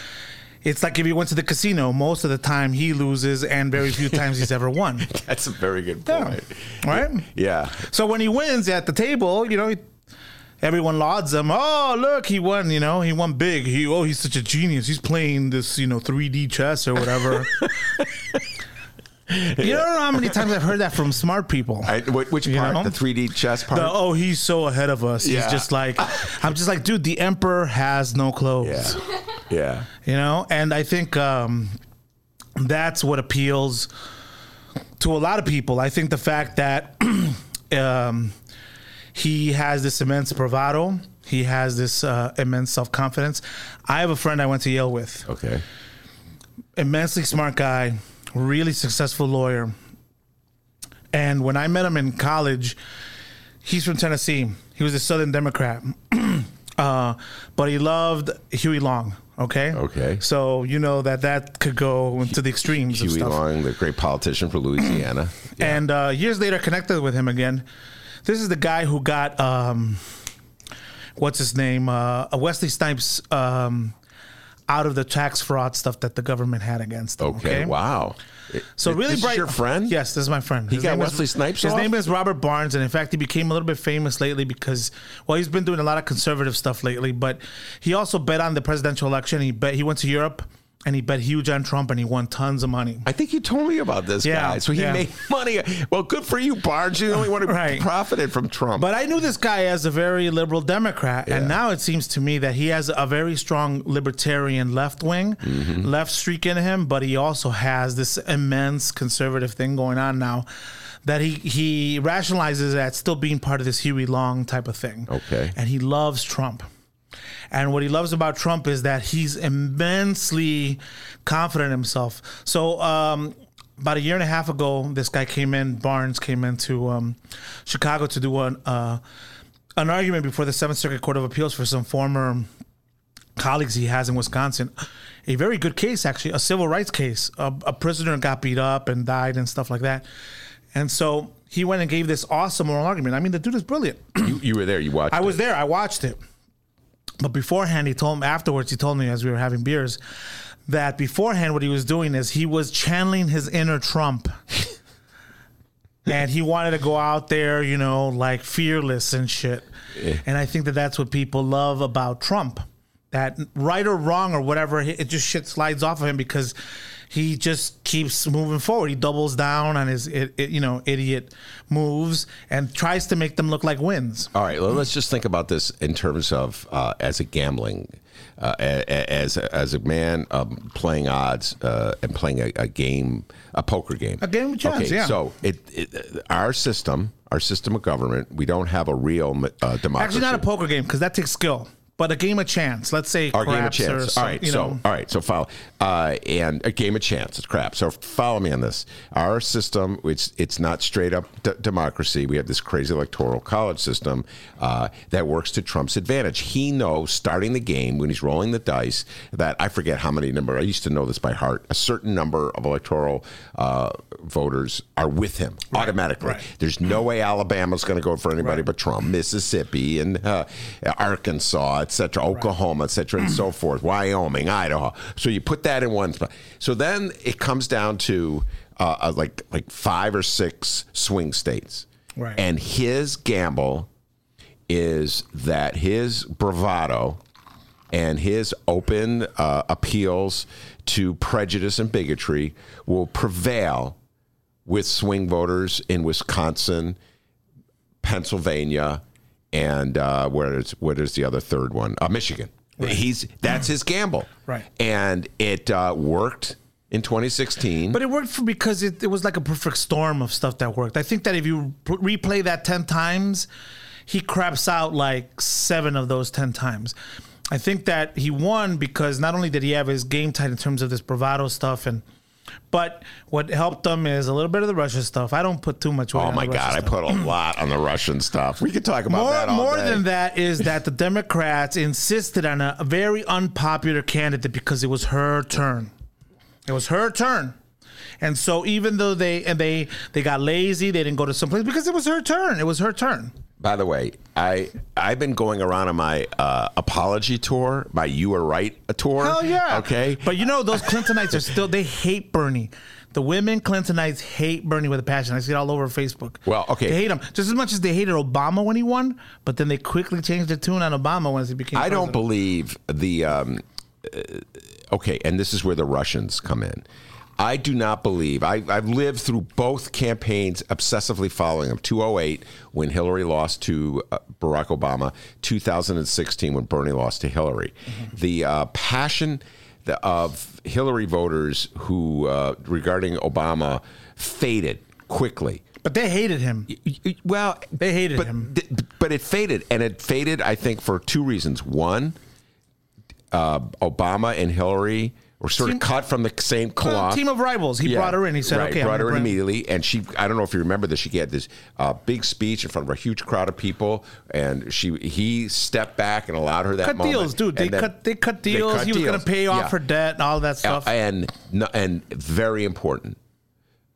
it's like if you went to the casino, most of the time he loses, and very few times he's ever won. That's a very good Yeah. point. Right? Yeah. So when he wins at the table, you know, everyone lauds him. Oh, look, he won. You know, he won big. He oh, he's such a genius. He's playing this, you know, 3D chess or whatever. You don't know how many times I've heard that from smart people. I, wh- which You part? know? The 3D chess part? The, oh, he's so ahead of us. Yeah. He's just like, I'm just like, dude, the emperor has no clothes. yeah. Yeah. You know, and I think um, that's what appeals to a lot of people. I think the fact that um, he has this immense bravado, he has this uh, immense self confidence. I have a friend I went to Yale with, Okay. immensely smart guy, really successful lawyer. And when I met him in college, he's from Tennessee. He was a Southern Democrat, uh, but he loved Huey Long. Okay. Okay. So you know that that could go into the extremes Huey. Long, the great politician for Louisiana. And uh, years later, connected with him again. This is the guy who got um, what's his name? Uh, Wesley Snipes um, out of the tax fraud stuff that the government had against him. Okay. Okay. Wow. So really this bright. Your friend? Yes, this is my friend. He got name is- Wesley Snipes His off? name is Robert Barnes, and in fact, he became a little bit famous lately because, well, he's been doing a lot of conservative stuff lately. But he also bet on the presidential election. He bet he went to Europe and he bet huge on Trump, and he won tons of money. I think you told me about this Yeah, guy. So he yeah. made money. Well, good for you, Barnes. You're the only one who Right. profited from Trump. But I knew this guy as a very liberal Democrat, Yeah. and now it seems to me that he has a very strong libertarian left wing, Mm-hmm. left streak in him, but he also has this immense conservative thing going on now that he he rationalizes that still being part of this Huey Long type of thing. Okay. And he loves Trump. And what he loves about Trump is that he's immensely confident in himself. So, um, about a year and a half ago, this guy came in, Barnes came into um, Chicago to do an, uh, an argument before the Seventh Circuit Court of Appeals for some former colleagues he has in Wisconsin. A very good case, actually, a civil rights case. A, a prisoner got beat up and died and stuff like that. And so he went and gave this awesome oral argument. I mean, the dude is brilliant. you, you were there. You watched. I it. was there. I watched it. But beforehand, he told me afterwards. He told me as we were having beers that beforehand, what he was doing is he was channeling his inner Trump, and he wanted to go out there, you know, like fearless and shit. And I think that that's what people love about Trump. That right or wrong or whatever, it just shit slides off of him because he just keeps moving forward. He doubles down on his, it, it, you know, idiot moves and tries to make them look like wins. All right, well, let's just think about this in terms of uh, as a gambling, uh, as a, as a man um, playing odds uh, and playing a, a game, a poker game, A game of chance, Okay, yeah. so it, it our system, our system of government, we don't have a real uh, democracy. Actually, not a poker game because that takes skill. But a game of chance. Let's say Our game of chance. some- all right, so know. all right, so follow uh, and a game of chance. It's crap. So follow me on this. Our system, which it's not straight up d- democracy. We have this crazy electoral college system uh, that works to Trump's advantage. He knows starting the game when he's rolling the dice that I forget how many number. I used to know this by heart. A certain number of electoral uh, voters are with him automatically. right. There's no way Alabama's going to go for anybody but Trump. Mississippi and uh, Arkansas, et cetera, Oklahoma, etc., and so forth. Wyoming, Idaho. So you put that in one spot. So then it comes down to uh, uh, like like five or six swing states. Right. And his gamble is that his bravado and his open uh, appeals to prejudice and bigotry will prevail with swing voters in Wisconsin, Pennsylvania, and uh, where is what is the other third one? Uh, Michigan. He's that's his gamble, Right. And it uh, worked in 2016. But it worked for because it, it was like a perfect storm of stuff that worked. I think that if you replay that 10 times, he craps out like seven of those 10 times. I think that he won because not only did he have his game tight in terms of this bravado stuff and but what helped them is a little bit of the Russian stuff. I don't put too much weight oh on my God, I put a lot on the Russian stuff. We could talk about more, that more day. than that is that the Democrats insisted on a, a very unpopular candidate because it was her turn. It was her turn. And so even though they and they they got lazy, they didn't go to some place because it was her turn. It was her turn. By the way, I I've been going around on my uh, apology tour, my "You Were Right" a tour. Hell yeah. Okay, But you know those Clintonites are still they hate Bernie. The women Clintonites hate Bernie with a passion. I see it all over Facebook. Well, okay. They hate him just as much as they hated Obama when he won, but then they quickly changed the tune on Obama once he became I don't believe the. Um, uh, okay, and this is where the Russians come in. I do not believe. I, I've lived through both campaigns, obsessively following them. 208 when Hillary lost to uh, Barack Obama. 2016 when Bernie lost to Hillary. The uh, passion the, of Hillary voters who uh, regarding Obama faded quickly. But they hated him. Well, They hated but, him. th- but it faded, and it faded. I think for two reasons. One, uh, Obama and Hillary were sort Team- of cut from the same cloth. team of rivals. He Yeah, brought her in. He said, right, "Okay, I'm brought her in immediately, and she. I don't know if you remember this. She had this uh, big speech in front of a huge crowd of people, and she he stepped back and allowed her that cut moment. deals, dude. They cut they cut they deals. cut he was going to pay off Yeah. her debt and all that stuff. Uh, and and very important,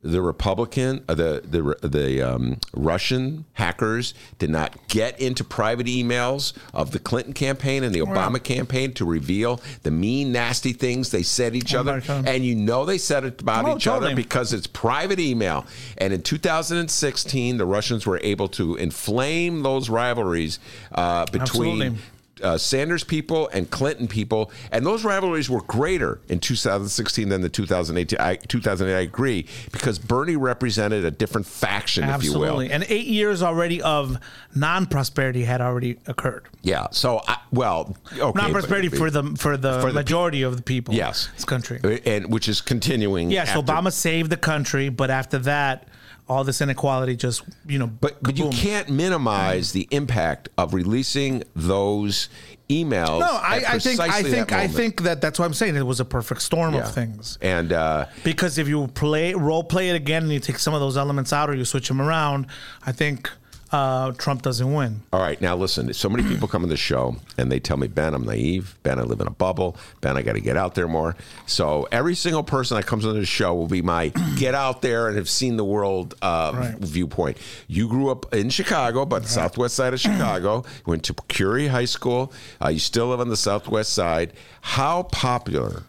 the Republican, uh, the the the um, Russian hackers did not get into private emails of the Clinton campaign and the Obama campaign to reveal the mean, nasty things they said each Oh, other. And you know they said it about Oh, each other because it's private email. And in 2016, the Russians were able to inflame those rivalries uh, between Absolutely. Uh, Sanders people and Clinton people, and those rivalries were greater in 2016 than the 2018. I, 2008, I agree, because Bernie represented a different faction, if you will. Absolutely. And eight years already of non-prosperity had already occurred. Yeah. So, I, well, okay, non-prosperity but- for the for the For the majority of the people. yes, this country. and which is continuing. Yes, after- Obama saved the country, but after that, all this inequality just you know. But but you can't minimize the impact of releasing those emails. No, I, I think I think I think that that's what I'm saying. It was a perfect storm Yeah. of things. And uh, Because if you play role play it again and you take some of those elements out or you switch them around, I think uh, Trump doesn't win. All right, now listen. So many people come on the show and they tell me, Ben, I'm naive. Ben, I live in a bubble. Ben, I got to get out there more. So every single person that comes on the show will be my get out there and have seen the world uh, Right. viewpoint. You grew up in Chicago, but the southwest side of Chicago. Went to Curie High School. Uh, you still live on the southwest side. How popular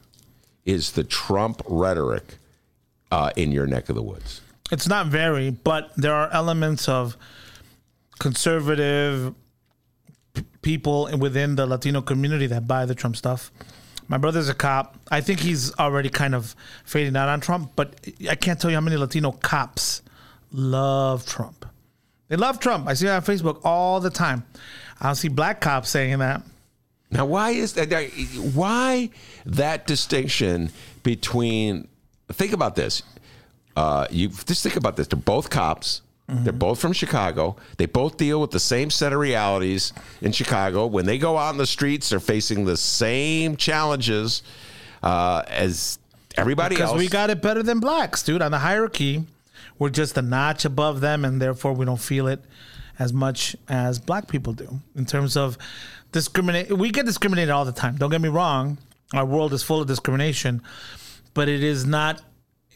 is the Trump rhetoric uh, in your neck of the woods? It's not very, but there are elements of conservative p- people within the Latino community that buy the Trump stuff. My brother's a cop. I think he's already kind of fading out on Trump, but I can't tell you how many Latino cops love Trump. They love Trump. I see it on Facebook all the time. I don't see black cops saying that. Now, why is that? Why that distinction between? Think about this. Uh, you just think about this. They're both cops. They're both from Chicago. They both deal with the same set of realities in Chicago. When they go out in the streets, they're facing the same challenges uh, as everybody Because else. we got it better than blacks, dude. On the hierarchy, we're just a notch above them, and therefore we don't feel it as much as black people do in terms of discriminate. We get discriminated all the time. Don't get me wrong. Our world is full of discrimination, but it is not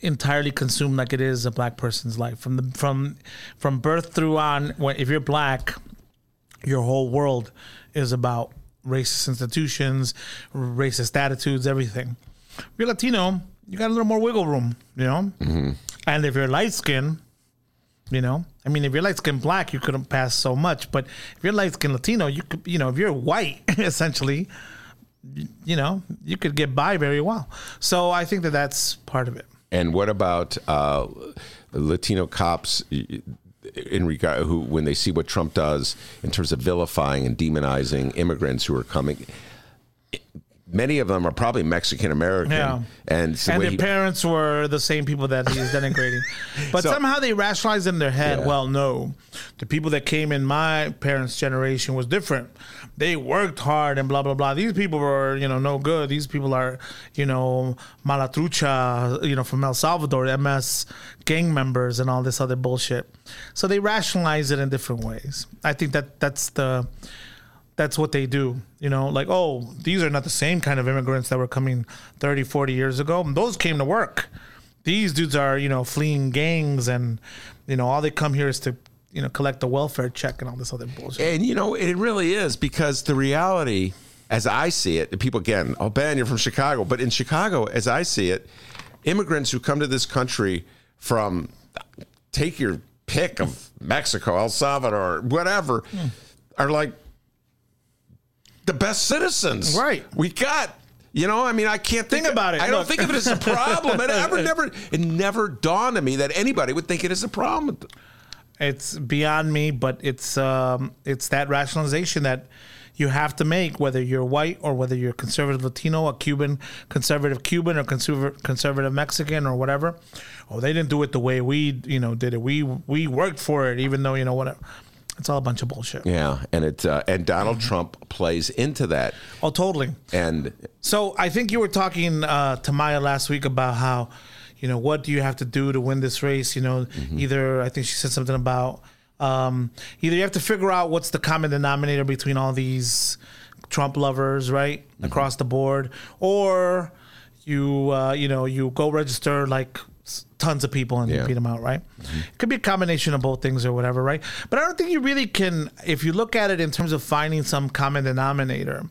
entirely consumed like it is a black person's life. From the from from birth through on when if you're black your whole world is about racist institutions racist attitudes everything. If you're latino you got a little more wiggle room you know? Mm-hmm. And if you're light skinned you know i mean if you're light skinned black you couldn't pass so much but if you're light skinned latino you could you know if you're white essentially you know you could get by very well. So i think that that's part of it And what about uh, Latino cops in regard who, when they see what Trump does in terms of vilifying and demonizing immigrants who are coming? Many of them are probably Mexican American, Yeah. and, the and their he- parents were the same people that he's denigrating. But So- somehow they rationalize in their head, Yeah. well, no, the people that came in my parents' generation was different. They worked hard and blah blah blah. These people were, you know, no good. These people are, you know, malatrucha, you know, from El Salvador, MS gang members and all this other bullshit. So they rationalize it in different ways. I think that that's the that's what they do you know like oh these are not the same kind of immigrants that were coming 30 40 years ago those came to work these dudes are you know fleeing gangs and you know all they come here is to you know collect the welfare check and all this other bullshit And you know, it really is because the reality, as I see it, people again, oh Ben, you're from Chicago, but in Chicago, as I see it, immigrants who come to this country from take your pick of Mexico, El Salvador, whatever, hmm. are like the best citizens. Right. We got. You know, I mean, I can't think, Think about it. I don't think of it as a problem. It ever, never, it never dawned on me that anybody would think it is a problem. It's beyond me but it's um it's that rationalization that you have to make whether you're white or whether you're conservative latino a cuban conservative cuban or conservative conservative mexican or whatever. Oh they didn't do it the way we you know did it. We we worked for it even though you know whatever. It's all a bunch of bullshit. Yeah, and it uh, and Donald Mm-hmm. Trump plays into that, oh totally. And So I think you were talking uh, to Maya last week about how, you know, what do you have to do to win this race? You know, either I think she said something about um, either you have to figure out what's the common denominator between all these Trump lovers, right, across the board, or you uh, you know you go register like tons of people and Yeah. beat them out, right? It could be a combination of both things or whatever, right? But I don't think you really can, if you look at it in terms of finding some common denominator.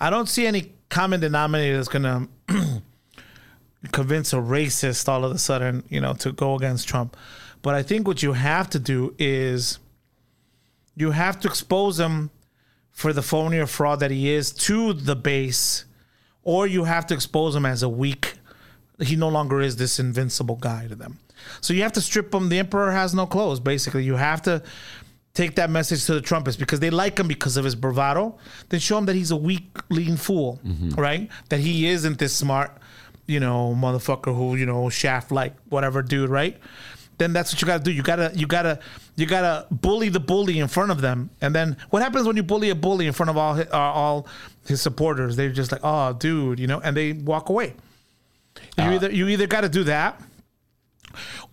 I don't see any common denominator that's gonna convince a racist all of a sudden, you know, to go against Trump. But I think what you have to do is you have to expose him for the phony or fraud that he is to the base, or you have to expose him as a weak. He no longer is this invincible guy to them. So you have to strip him. The emperor has no clothes. Basically, you have to take that message to the Trumpists because they like him because of his bravado. Then show him that he's a weak, lean fool, mm-hmm. right? That he isn't this smart, you know, motherfucker who you know shaft like whatever dude, right? Then that's what you gotta do. You gotta, you gotta, you gotta bully the bully in front of them. And then what happens when you bully a bully in front of all his, uh, all his supporters? They're just like, oh, dude, you know, and they walk away. You either you either got to do that,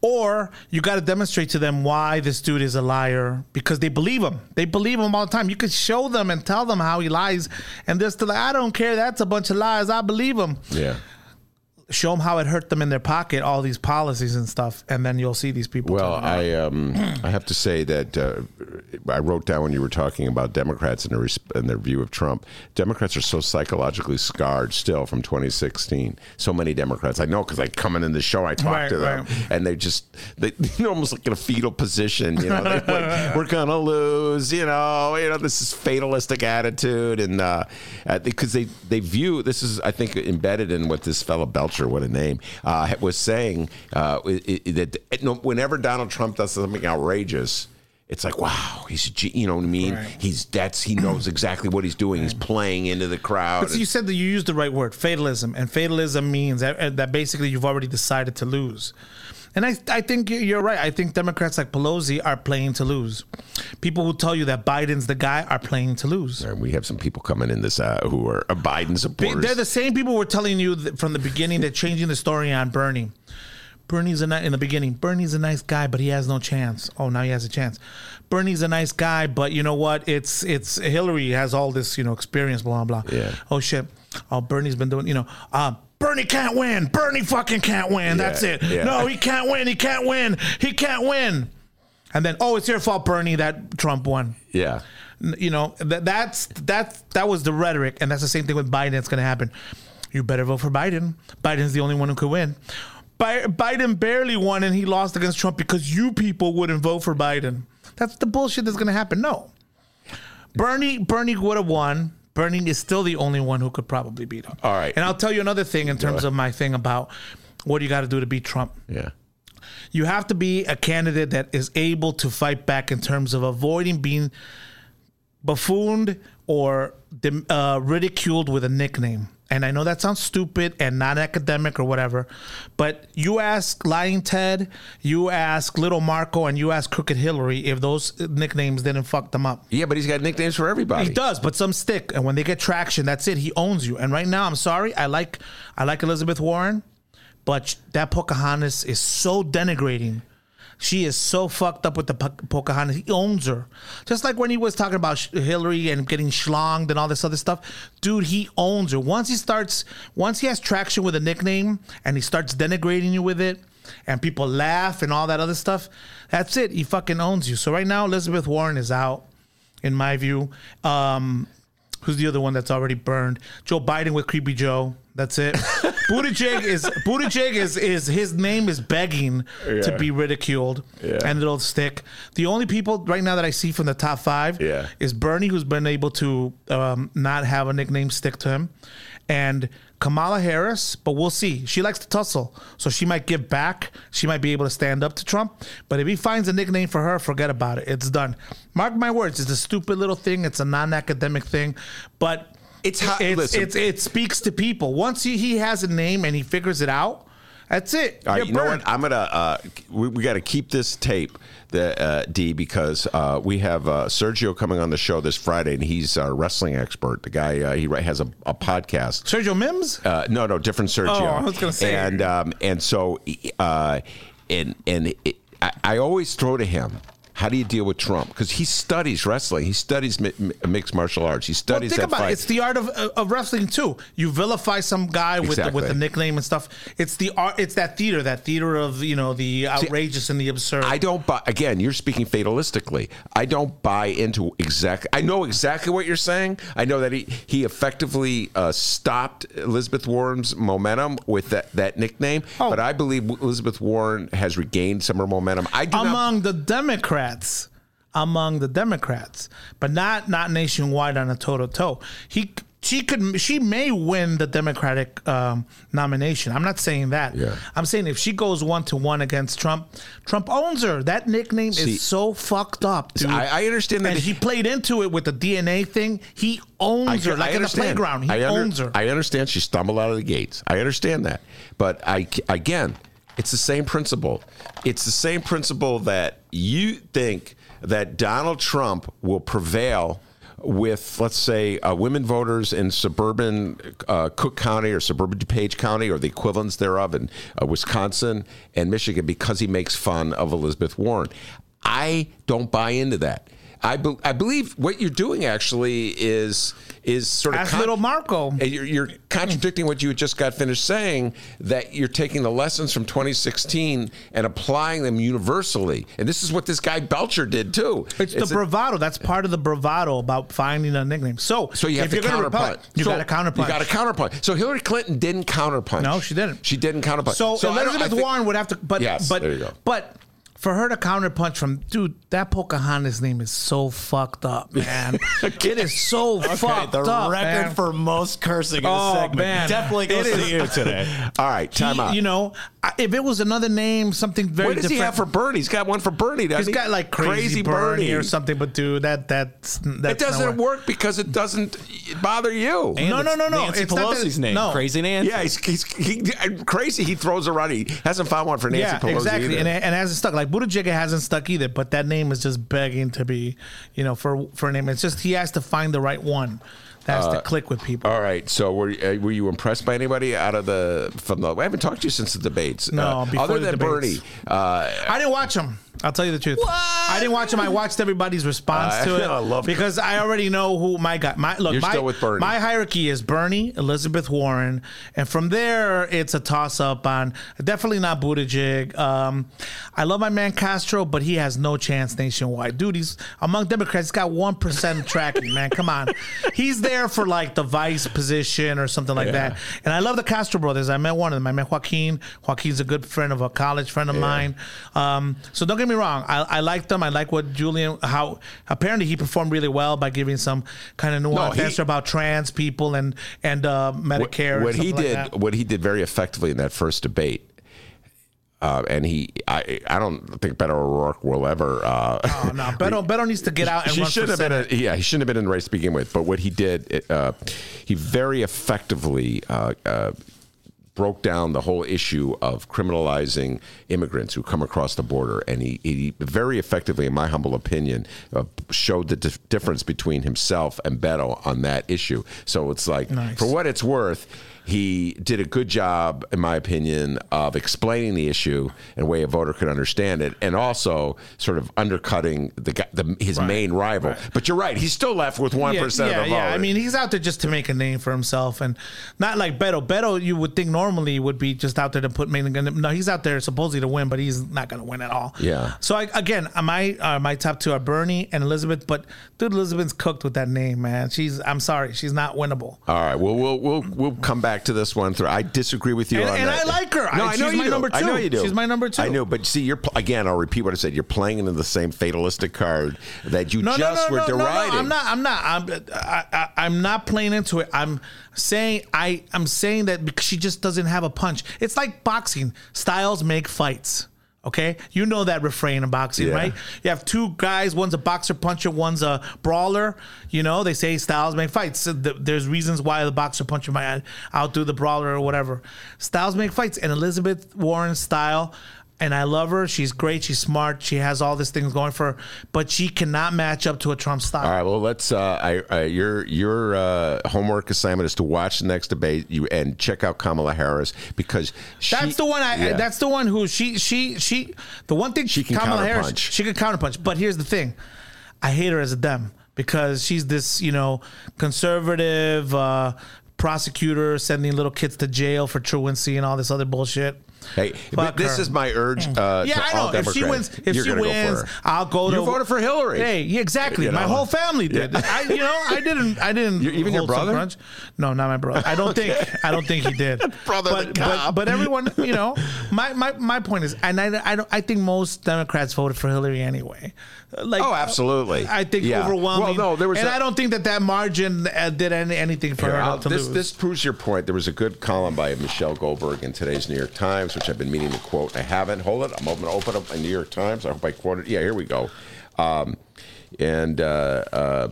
or you got to demonstrate to them why this dude is a liar because they believe him. They believe him all the time. You could show them and tell them how he lies, and they're still like, I don't care. That's a bunch of lies. I believe him. yeah, Show them how it hurt them in their pocket, all these policies and stuff, and then you'll see these people. Well. I um, I have to say that uh, I wrote down when you were talking about Democrats and their and their view of Trump. Democrats are so psychologically scarred still from 2016. So many Democrats I know because I come in the show, I talk Right, to them, right. and they just they they're almost like in a fetal position. You know, like, we're gonna lose. You know, you know this is fatalistic attitude, and uh, uh, because they they view this is I think embedded in what this fellow Belcher, what a name, uh, was saying uh, that whenever Donald Trump does something outrageous. It's like wow, he's you know what I mean. Right. He's that's he knows exactly what he's doing. He's playing into the crowd. But you said that you used the right word, fatalism, and fatalism means that, that basically you've already decided to lose. And I, I think you're right. I think Democrats like Pelosi are playing to lose. People who tell you that Biden's the guy are playing to lose. And we have some people coming in this uh, who are uh, Biden supporters. They're the same people who were telling you that from the beginning. They're changing the story on Bernie. Bernie's a ni- in the beginning. Bernie's a nice guy, but he has no chance. Oh, now he has a chance. Bernie's a nice guy, but you know what? It's it's Hillary has all this you know experience. Blah blah. blah. Yeah. Oh shit. Oh, Bernie's been doing. You know. Uh, Bernie can't win. Bernie fucking can't win. That's it. No, he can't win. He can't win. He can't win. And then, oh, it's your fault, Bernie, that Trump won yeah. you know that that's that's that was the rhetoric and that's the same thing with biden it's going to happen you better vote for biden biden's the only one who could win Bi- biden barely won and he lost against trump because you people wouldn't vote for biden that's the bullshit that's going to happen no bernie bernie would have won bernie is still the only one who could probably beat him All right. and i'll tell you another thing in terms of my thing about what you got to do to beat trump Yeah. you have to be a candidate that is able to fight back in terms of avoiding being buffooned or uh, ridiculed with a nickname. And I know that sounds stupid and not academic or whatever, but you ask Lying Ted, you ask Little Marco, and you ask Crooked Hillary if those nicknames didn't fuck them up. Yeah, but he's got nicknames for everybody. He does, but some stick, and when they get traction, that's it. He owns you. And right now, I'm sorry, I like I like Elizabeth Warren, but that Pocahontas is so denigrating. She is so fucked up with the Po- Pocahontas. He owns her, just like when he was talking about Hillary and getting schlonged and all this other stuff. Dude, he owns her. Once he starts, once he has traction with a nickname and he starts denigrating you with it, and people laugh and all that other stuff, that's it. He fucking owns you. So right now, Elizabeth Warren is out in my view. Um, who's the other one that's already burned? Joe Biden with Creepy Joe. That's it. Buttigieg is Buttigieg is is his name is begging to be ridiculed, Yeah. and it'll stick. The only people right now that I see from the top five Yeah. is Bernie, who's been able to um, not have a nickname stick to him, and Kamala Harris. But we'll see. She likes to tussle, so she might give back. She might be able to stand up to Trump. But if he finds a nickname for her, forget about it. It's done. Mark my words. It's a stupid little thing. It's a non-academic thing, but. It's how- it's, listen. it's it speaks to people. Once he, he has a name and he figures it out, that's it. All right, You're you know burned. what? I'm gonna. Uh, we we got to keep this tape, the uh, D, because uh, we have uh, Sergio coming on the show this Friday, and he's a wrestling expert. The guy uh, he has a, a podcast. Sergio Mims. Uh, no, no, different Sergio. Oh, I was gonna say. And um, and so, uh, and and it, I, I always throw to him. How do you deal with Trump? Because he studies wrestling. He studies mi- mi- mixed martial arts. He studies Well, think about fight. it. It's the art of, of wrestling too. You vilify some guy with the, with a nickname and stuff. It's the art. It's that theater. That theater of you know the outrageous and the absurd. I don't buy. Again, you're speaking fatalistically. I don't buy into exact. I know exactly what you're saying. I know that he he effectively uh, stopped Elizabeth Warren's momentum with that that nickname. Oh. But I believe Elizabeth Warren has regained some of her momentum. I do not. among the Democrats, among the Democrats, but not not nationwide on a toe to toe. He she could she may win the Democratic um, nomination. I'm not saying that. Yeah. I'm saying if she goes one to one against Trump, Trump owns her. That nickname See- is so fucked up, dude. I- I understand that And he- played into it with the DNA thing. He owns her like in the playground. He I under- owns her. I understand she stumbled out of the gates. I understand that. But I again, it's the same principle. It's the same principle that you think that Donald Trump will prevail with, let's say, uh, women voters in suburban uh, Cook County or suburban DuPage County or the equivalents thereof in uh, Wisconsin and Michigan because he makes fun of Elizabeth Warren. I don't buy into that. I, be- I believe what you're doing actually is is sort of Ask little Marco. You're, you're contradicting what you just got finished saying that you're taking the lessons from 2016 and applying them universally. And this is what this guy Belcher did too. It's, the a- bravado. That's part of the bravado about finding a nickname. So, so you have if to counterpunch. You So got to counterpunch. You got to counterpunch. So Hillary Clinton didn't counterpunch. No, she didn't. She didn't counterpunch. So, I Elizabeth think- Warren would have to, but Yes, but there you go. but for her to counterpunch from dude, that Pocahontas name is so fucked up, man. It is so fucked the up. The record man. for most cursing in a Oh, segment man. definitely goes to you today. All right, time He- out. You know, if it was another name, something very what does different. he have for Bernie? He's got one for Bernie. He's he? got like crazy, Bernie, or something, but dude, that that's, that's It doesn't work because it doesn't bother you. And No, no, no, no. Nancy It's Pelosi's name. no. Crazy Nancy. yeah, he's, he's he, crazy. He throws around. He hasn't found one for Nancy yeah, Pelosi exactly, and and it stuck. Like Buttigieg hasn't stuck either, but that name is just begging to be, you know, for for a name. It's just he has to find the right one that has to click with people. All right. So were uh, were you impressed by anybody out of the from the? I haven't talked to you since the debates. No, Uh, before other the than debates. Bernie. Uh, I didn't watch them. I'll tell you the truth. I didn't watch them. I watched everybody's response to it I love because I already know who my guy. My look, You're my, still with Bernie. my hierarchy is Bernie, Elizabeth Warren, and from there it's a toss up on definitely not Buttigieg. Um, I love my man Castro, but he has no chance nationwide. Dude, he's among Democrats. He's got one percent tracking. Man, come on. He's there for like the vice position or something like that. And I love the Castro brothers. I met one of them. I met Joaquin. Joaquin's a good friend of a college friend of mine. Um, so don't get me wrong. I, I like them. I like what Julian how apparently he performed really well by giving some kind of nuanced he- answer about trans people and and uh, what, Medicare. and what he like did, that. what he did very effectively in that first debate. Uh, and he, I, I don't think Beto O'Rourke will ever. Uh, Oh no, Beto, Beto needs to get out and run should have been. A, yeah, he shouldn't have been in the race to begin with. But what he did, it, uh, he very effectively uh, uh, broke down the whole issue of criminalizing immigrants who come across the border, and he, he very effectively, in my humble opinion, uh, showed the dif- difference between himself and Beto on that issue. So it's like, Nice. for what it's worth. He did a good job, in my opinion, of explaining the issue in a way a voter could understand it, and also sort of undercutting the, the his main rival. But you're right; he's still left with one yeah, of yeah, the vote. yeah. I mean, he's out there just to make a name for himself, and not like Beto. Beto, you would think normally would be just out there to put main. No, he's out there supposedly to win, but he's not going to win at all. Yeah. So I, again, uh, my uh, my top two are Bernie and Elizabeth, but dude, Elizabeth's cooked with that name, man. She's I'm sorry, she's not winnable. All right. Well, we'll we'll we'll come back to this one. Through. I disagree with you And- on and that. I like her. No, I- I, know she's you my do. number I know two. you do. She's my number two. I know, but see, you're again. I'll repeat what I said. You're playing into the same fatalistic card that you No, just no, were no, no, no, deriding. no. I'm not. I'm not. I'm. I, I, I'm not playing into it. I'm saying. I. I'm saying that because she just doesn't have a punch. It's like boxing. Styles make fights. Okay, you know that refrain in boxing, Yeah. right? You have two guys. One's a boxer puncher. One's a brawler. You know they say styles make fights. So th- there's reasons why the boxer puncher might outdo the brawler or whatever. Styles make fights, and Elizabeth Warren's style and I love her. She's great. She's smart. She has all these things going for her, but she cannot match up to a Trump style. All right. Well, let's. Uh, I, I, your your uh, homework assignment is to watch the next debate you and check out Kamala Harris because she, That's the one. I. Yeah. That's the one who she she she. The one thing She can Kamala Harris she can counterpunch. But here's the thing, I hate her as a dem because she's this you know conservative uh, prosecutor sending little kids to jail for truancy and all this other bullshit. Hey, Fuck but this her. is my urge. Uh, Yeah, to I know. If she Democrats. wins, if You're she gonna go wins. I'll go to. You voted for Hillary. Hey, yeah, exactly. You My whole family did. Yeah. I, you know, I didn't. I didn't. You- even your brother? No, not my brother. I don't think. I don't think he did. Brother but, but but everyone, you know, my my, my point is, and I I don't. I think most Democrats voted for Hillary anyway. Like, Oh, absolutely. I think Yeah. overwhelming. Well, no, there was and I I don't think that that margin uh, did any, anything for Here, her to this, lose. this proves your point. There was a good column by Michelle Goldberg in today's New York Times, which I've been meaning to quote. I haven't. Hold it. I'm going to open up my New York Times. I hope I quote it. Yeah, here we go. Um, and uh, uh, a- a-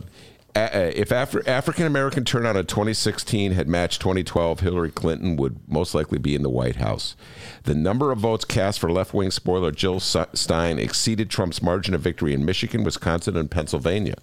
if Afri- African American turnout in 2016 had matched 2012, Hillary Clinton would most likely be in the White House. The number of votes cast for left wing spoiler Jill Stein exceeded Trump's margin of victory in Michigan, Wisconsin, and Pennsylvania.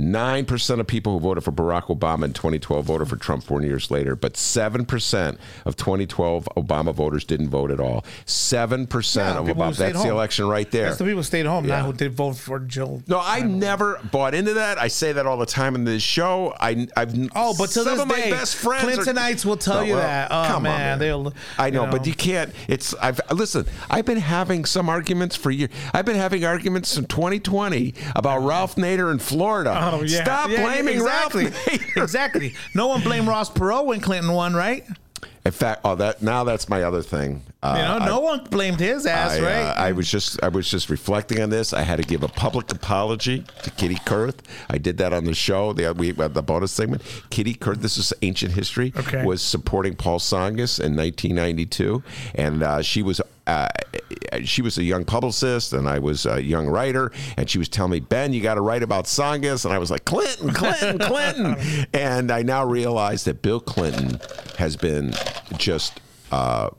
Nine percent of people who voted for Barack Obama in 2012 voted for Trump four years later, but seven percent of 2012 Obama voters didn't vote at all. Seven percent Yeah, of Obama. That's the election right there. That's the people who stayed home, Yeah. not who did vote for Jill. No, I never bought into that. I say that all the time in this show. I, I've Oh, but to some this of my best friends are- Clintonites will tell No, you well, that. Oh come on, man, they'll. I know, you but you can't. It's. I've listen. I've been having some arguments for years. I've been having arguments in 2020 about uh-huh. Ralph Nader in Florida. Uh-huh. Yeah. Stop Yeah, blaming exactly. Ralph exactly. No one blamed Ross Perot when Clinton won, right? In fact, oh, that now that's my other thing. Uh, you know, I- no one blamed his ass, I, uh, right? I was just I was just reflecting on this. I had to give a public apology to Kitty Kurth. I did that on the show. The we uh, the bonus segment. Kitty Kurth. This is ancient history. Okay. Was supporting Paul Tsongas in 1992, and uh, she was. Uh, she was a young publicist, and I was a young writer. And she was telling me, "Ben, you got to write about Tsongas." And I was like, "Clinton, Clinton, Clinton." and I now realize that Bill Clinton has been just uh,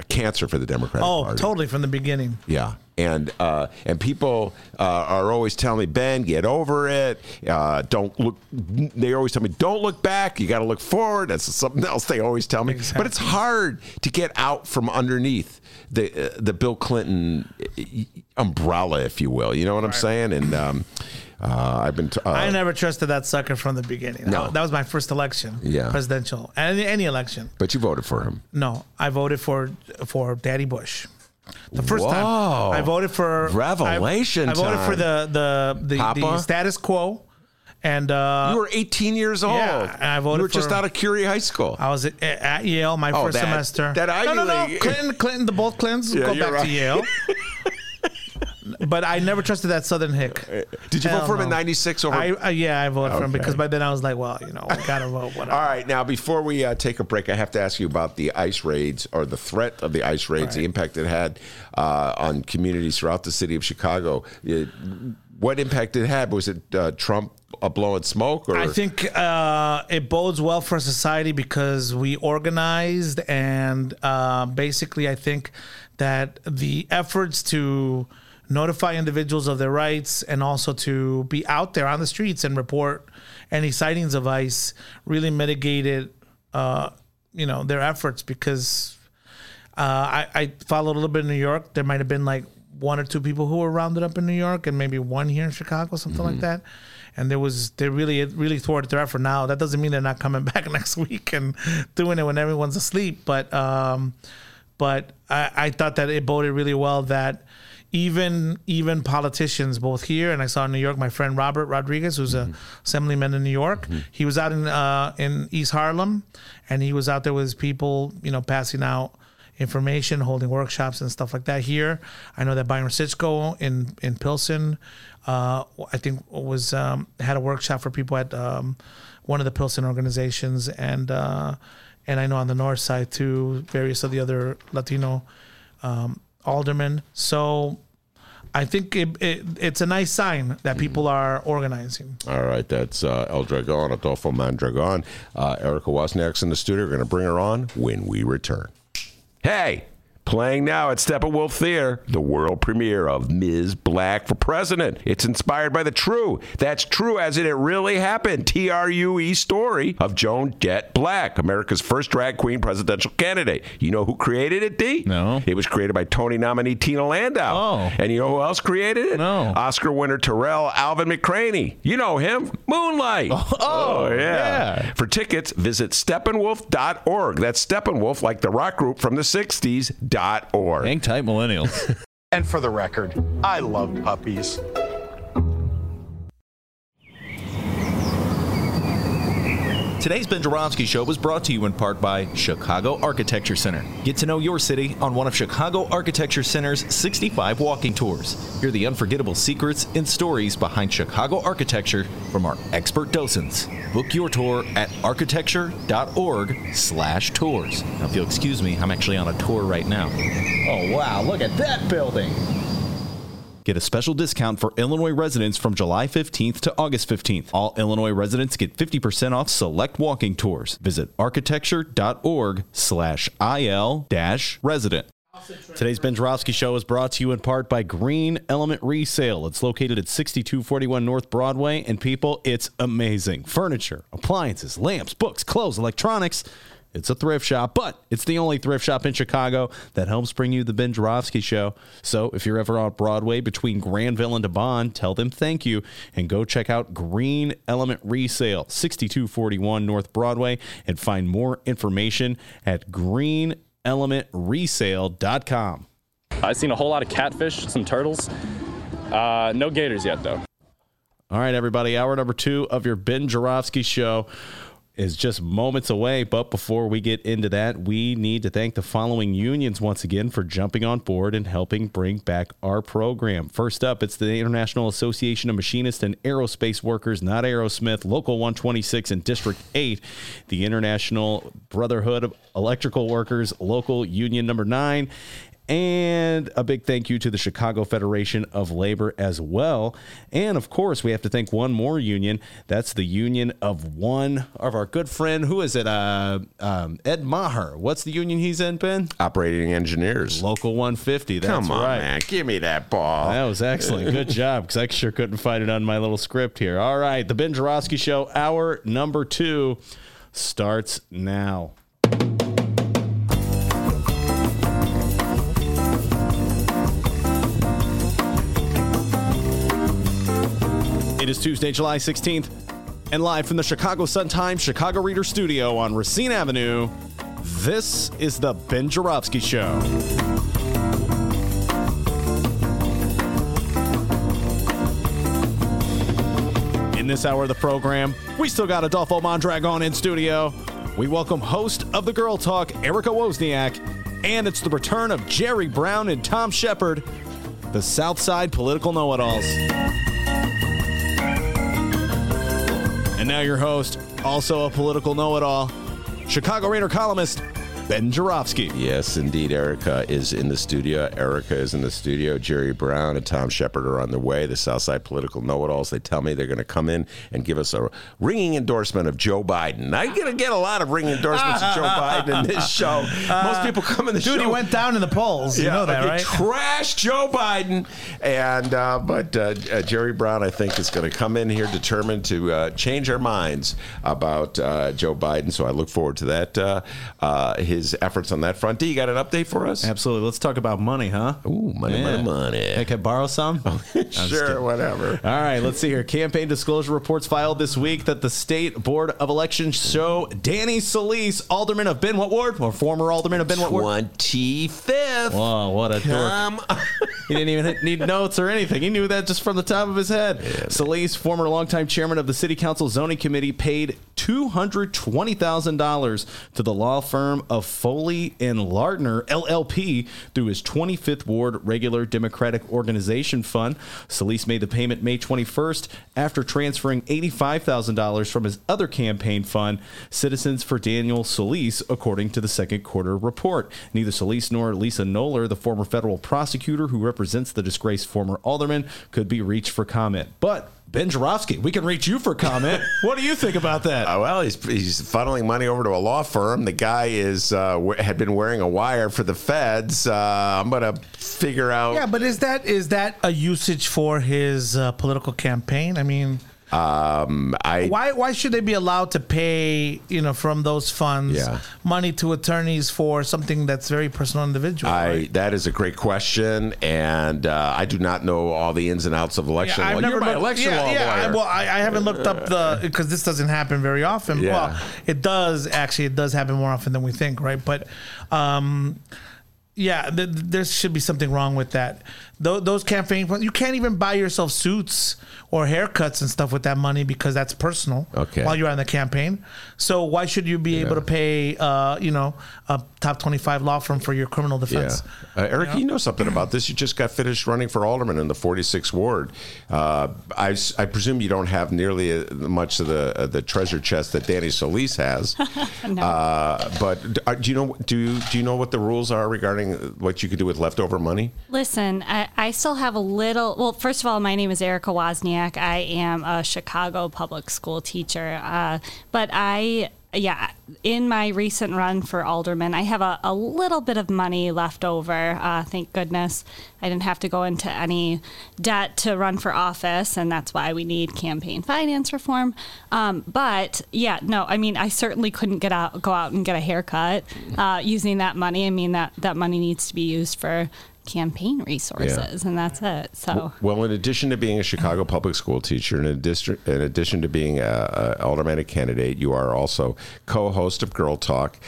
a cancer for the Democratic oh, Party. totally from the beginning. Yeah, and uh, and people uh, are always telling me, Ben, get over it. Uh, don't look. They always tell me, don't look back. You got to look forward. That's something else they always tell me. But it's hard to get out from underneath the uh, the Bill Clinton uh, umbrella, if you will. You know what I'm saying? And um, uh, I've been. T- uh, I never trusted that sucker from the beginning. No. that was my first election. Yeah. presidential, any any election. but you voted for him. No, I voted for for Daddy Bush. The first Whoa. time I voted for Revelation I, I voted for the the the, the status quo, and uh, You were 18 years old. yeah, and I voted you were just out of Curie High School. I was at, at Yale my Oh, first that- semester. that Ivy no, no, no. Clinton, Clinton, the both Clintons Yeah, go back right. to Yale. but I never trusted that Southern hick. Did you Hell vote for him in no. '96 or? I, uh, yeah, I voted for him Okay. because by then I was like, well, you know, I gotta vote. Whatever. All right, now before we uh, take a break, I have to ask you about the ICE raids or the threat of the ICE raids, the impact it had uh, on communities throughout the city of Chicago. It- what impact it had? Was it uh, Trump uh, blowing smoke? Or I think uh, it bodes well for society because we organized, and uh, basically, I think that the efforts to notify individuals of their rights and also to be out there on the streets and report any sightings of ICE really mitigated, uh, you know, their efforts because uh, I, I followed a little bit in New York. There might have been like one or two people who were rounded up in New York, and maybe one here in Chicago, something like that. And there was they really it really thwarted their effort. Now that doesn't mean they're not coming back next week and doing it when everyone's asleep, but um, but I, I thought that it boded really well that even even politicians both here and I saw in New York my friend Robert Rodriguez who's a assemblyman in New York. He was out in uh, in East Harlem and he was out there with his people you know passing out information holding workshops and stuff like that. Here I know that Byron Sigcho in in Pilsen uh, I think was um, had a workshop for people at um, one of the Pilsen organizations and uh, and I know on the north side too various of the other Latino um, aldermen. So I think it, it, it's a nice sign that people are organizing. All right, that's uh, El Dragon, Adolfo Mondragon. Uh, Erika Wozniak's in the studio. We're going to bring her on when we return. Hey, playing now at Steppenwolf Theater, the world premiere of Ms. Blakk for President. It's inspired by the true, that's true as in it really happened, T R U E story of Joan Jett Blakk, America's first drag queen presidential candidate. You know who created it, D? No. It was created by Tony nominee Tina Landau. Oh. And you know who else created it? No. Oscar winner Tarell Alvin McCraney. You know him. Moonlight. Oh, oh, oh yeah. For tickets, visit steppenwolf.org. That's Steppenwolf, like the rock group from the 60s, dot org. Hang tight, millennials. And for the record, I love puppies. Today's Ben Joravsky Show was brought to you in part by Chicago Architecture Center. Get to know your city on one of Chicago Architecture Center's 65 walking tours. Hear the unforgettable secrets and stories behind Chicago architecture from our expert docents. Book your tour at architecture.org slash tours. Now, if you'll excuse me, I'm actually on a tour right now. Oh, wow, look at that building! Get a special discount for Illinois residents from July 15th to August 15th. All Illinois residents get 50% off select walking tours. Visit architecture.org slash IL dash resident. Today's Ben Show is brought to you in part by Green Element Resale. It's located at 6241 North Broadway, and people, it's amazing. Furniture, appliances, lamps, books, clothes, electronics. It's a thrift shop, but it's the only thrift shop in Chicago that helps bring you the Ben Joravsky Show. So if you're ever on Broadway between Granville and Devon, tell them thank you and go check out Green Element Resale, 6241 North Broadway, and find more information at greenelementresale.com. I've seen a whole lot of catfish, some turtles. Uh, no gators yet, though. All right, everybody. Hour number two of your Ben Joravsky show. Is just moments away. But before we get into that, we need to thank the following unions once again for jumping on board and helping bring back our program. First up, it's the International Association of Machinists and Aerospace Workers, not Aerosmith, Local 126 in District 8, the International Brotherhood of Electrical Workers, Local Union number 9 and a big thank you to the Chicago Federation of Labor as well. And of course, we have to thank one more union. That's the union of one of our good friend. Who is it? Uh, um, Ed Maher. What's the union he's in, Ben? Operating engineers. Local 150. That's Come on, right. man. Give me that ball. That was excellent. Good job, because I sure couldn't find it on my little script here. All right, the Ben Joravsky Show, hour number two, starts now. It is Tuesday, July 16th, and live from the Chicago Sun-Times Chicago Reader Studio on Racine Avenue, this is the Ben Joravsky Show. In this hour of the program, we still got Adolfo Mondragon in studio. We welcome host of the Girl Talk, Erika Wozniak, and it's the return of Jerry Brown and Tom Shepherd, the Southside political know-it-alls. And now your host, also a political know-it-all, Chicago Reader columnist, Ben Joravsky. Yes, indeed. Erika is in the studio. Erika is in the studio. Jerry Brown and Tom Shepherd are on the way. The Southside political know-it-alls. They tell me they're going to come in and give us a ringing endorsement of Joe Biden. I'm going to get a lot of ringing endorsements of Joe Biden in this show. Most people come in the Dude, show. he went down in the polls. You know that, he right? Trashed Joe Biden, and uh, but uh, uh, Jerry Brown, I think, is going to come in here determined to uh, change our minds about uh, Joe Biden. So I look forward to that. Uh, uh, his efforts on that front. D, you got an update for us? Absolutely. Let's talk about money, huh? Ooh, money, money, money. Can I borrow some? sure, whatever. All right, let's see here. Campaign disclosure reports filed this week that the State Board of Elections show Danny Solis, alderman of Ben what ward, or former alderman of Ben what ward. Twenty fifth. Whoa, what a dork. He didn't even need notes or anything. He knew that just from the top of his head. Solis, former longtime chairman of the City Council Zoning Committee, paid $220,000 to the law firm of Foley and Lardner, LLP, through his 25th Ward Regular Democratic Organization Fund. Solis made the payment May 21st after transferring $85,000 from his other campaign fund, Citizens for Daniel Solis, according to the second quarter report. Neither Solis nor Lisa Noller, the former federal prosecutor who represents the disgraced former alderman, could be reached for comment. But Ben Joravsky, we can reach you for comment. what do you think about that? Uh, well, he's, he's funneling money over to a law firm. The guy is uh, w- had been wearing a wire for the feds. Uh, I'm gonna figure out. Yeah, but is that is that a usage for his uh, political campaign? I mean, Um, I why why should they be allowed to pay you know from those funds Yeah. money to attorneys for something that's very personal individual? I right? that is a great question, and uh, I do not know all the ins and outs of election I've law. You're my looked- election yeah, law yeah, I, lawyer. well, I, I haven't looked up the because this doesn't happen very often. Yeah. Well, it does actually. It does happen more often than we think, right? But, um, yeah, th- there should be something wrong with that. Th- those campaign funds, you can't even buy yourself suits or haircuts and stuff with that money because that's personal. Okay. While you're on the campaign, so why should you be able to pay, uh, you know, a top twenty-five law firm for your criminal yeah, defense? uh, Eric, you know something about this? You just got finished running for alderman in the 46th ward. Uh, I, s- I presume you don't have nearly uh much of the uh, the treasure chest that Danny Solis has. uh, but d- uh, do you know do do you know what the rules are regarding what you could do with leftover money? Listen, I, I still have a little. Well, first of all, my name is Erika Wozniak. I am a Chicago public school teacher. Uh, but I, yeah, in my recent run for alderman, I have a, a little bit of money left over. Uh, thank goodness I didn't have to go into any debt to run for office, and that's why we need campaign finance reform. Um, but yeah, no, I mean, I certainly couldn't get out, go out and get a haircut uh, using that money. I mean, that that money needs to be used for campaign resources, and that's it. So. Well, in addition to being a Chicago public school teacher, in addition, in addition to being a, a aldermanic candidate, you are also co-host of Girl Talk.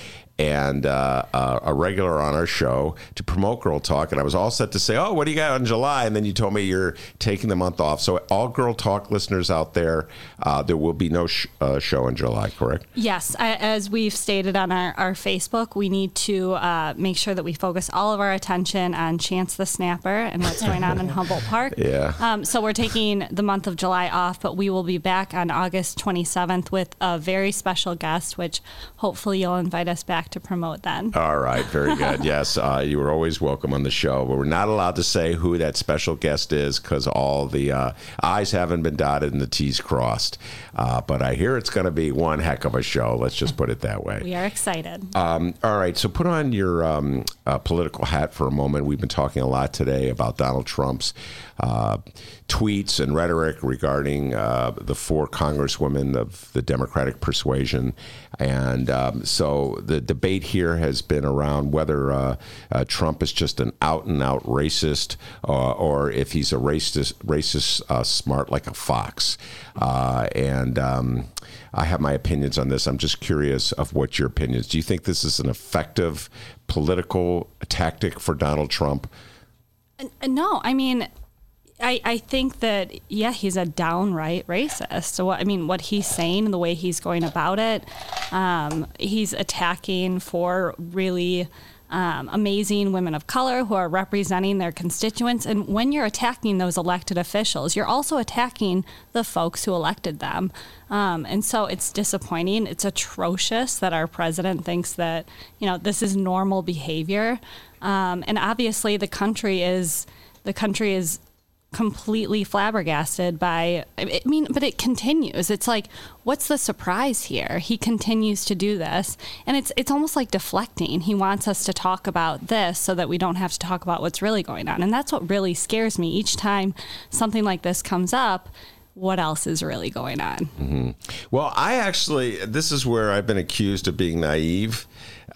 And uh, uh, a regular on our show to promote Girl Talk. And I was all set to say, "Oh, what do you got on July?" And then you told me you're taking the month off. So all Girl Talk listeners out there, uh, there will be no sh- uh, show in July. Correct? Yes, I, as we've stated on our, our Facebook, we need to uh, make sure that we focus all of our attention on Chance the Snapper and what's going on in Humboldt Park. Yeah. Um, so we're taking the month of July off, but we will be back on August 27th with a very special guest, which hopefully you'll invite us back to promote then. All right, very good. yes, uh, you are always welcome on the show, but we're not allowed to say who that special guest is because all the uh, I's haven't been dotted and the T's crossed. Uh, but I hear it's going to be one heck of a show. Let's just put it that way. We are excited. Um, all right, so put on your um, uh, political hat for a moment. We've been talking a lot today about Donald Trump's uh, tweets and rhetoric regarding uh, the four congresswomen of the Democratic persuasion. And um, so the debate here has been around whether uh, uh, Trump is just an out and out racist uh, or if he's a racist, racist uh, smart like a fox. Uh, and um, I have my opinions on this. I'm just curious of what your opinions. Do you think this is an effective political tactic for Donald Trump? No, I mean, I, I think that yeah, he's a downright racist. So what I mean, what he's saying and the way he's going about it, um, he's attacking for really. Um, amazing women of color who are representing their constituents. And when you're attacking those elected officials, you're also attacking the folks who elected them. Um, and so it's disappointing. It's atrocious that our president thinks that, you know, this is normal behavior. Um, and obviously the country is, the country is completely flabbergasted by I mean but it continues. It's like what's the surprise here? He continues to do this. And it's it's almost like deflecting. He wants us to talk about this so that we don't have to talk about what's really going on. And that's what really scares me. Each time something like this comes up what else is really going on? Hmm Well, I actually, this is where I've been accused of being naive.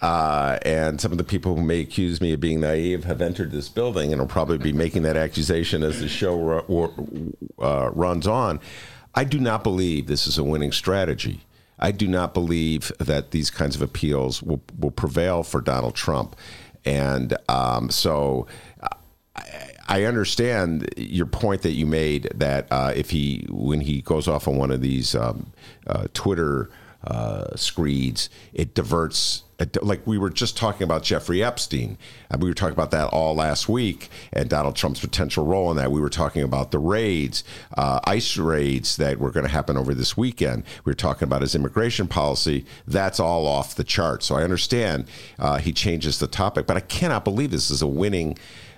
Uh, and some of the people who may accuse me of being naive have entered this building and will probably be making that accusation as the show uh, runs on. I do not believe this is a winning strategy. I do not believe that these kinds of appeals will, will prevail for Donald Trump. And um, so I understand your point that you made that uh, if he, when he goes off on one of these um, uh, Twitter uh, screeds, it diverts. Like we were just talking about Jeffrey Epstein, and we were talking about that all last week, and Donald Trump's potential role in that. We were talking about the raids, uh, ICE raids that were going to happen over this weekend. We were talking about his immigration policy. That's all off the chart. So I understand uh, he changes the topic, but I cannot believe this is a winning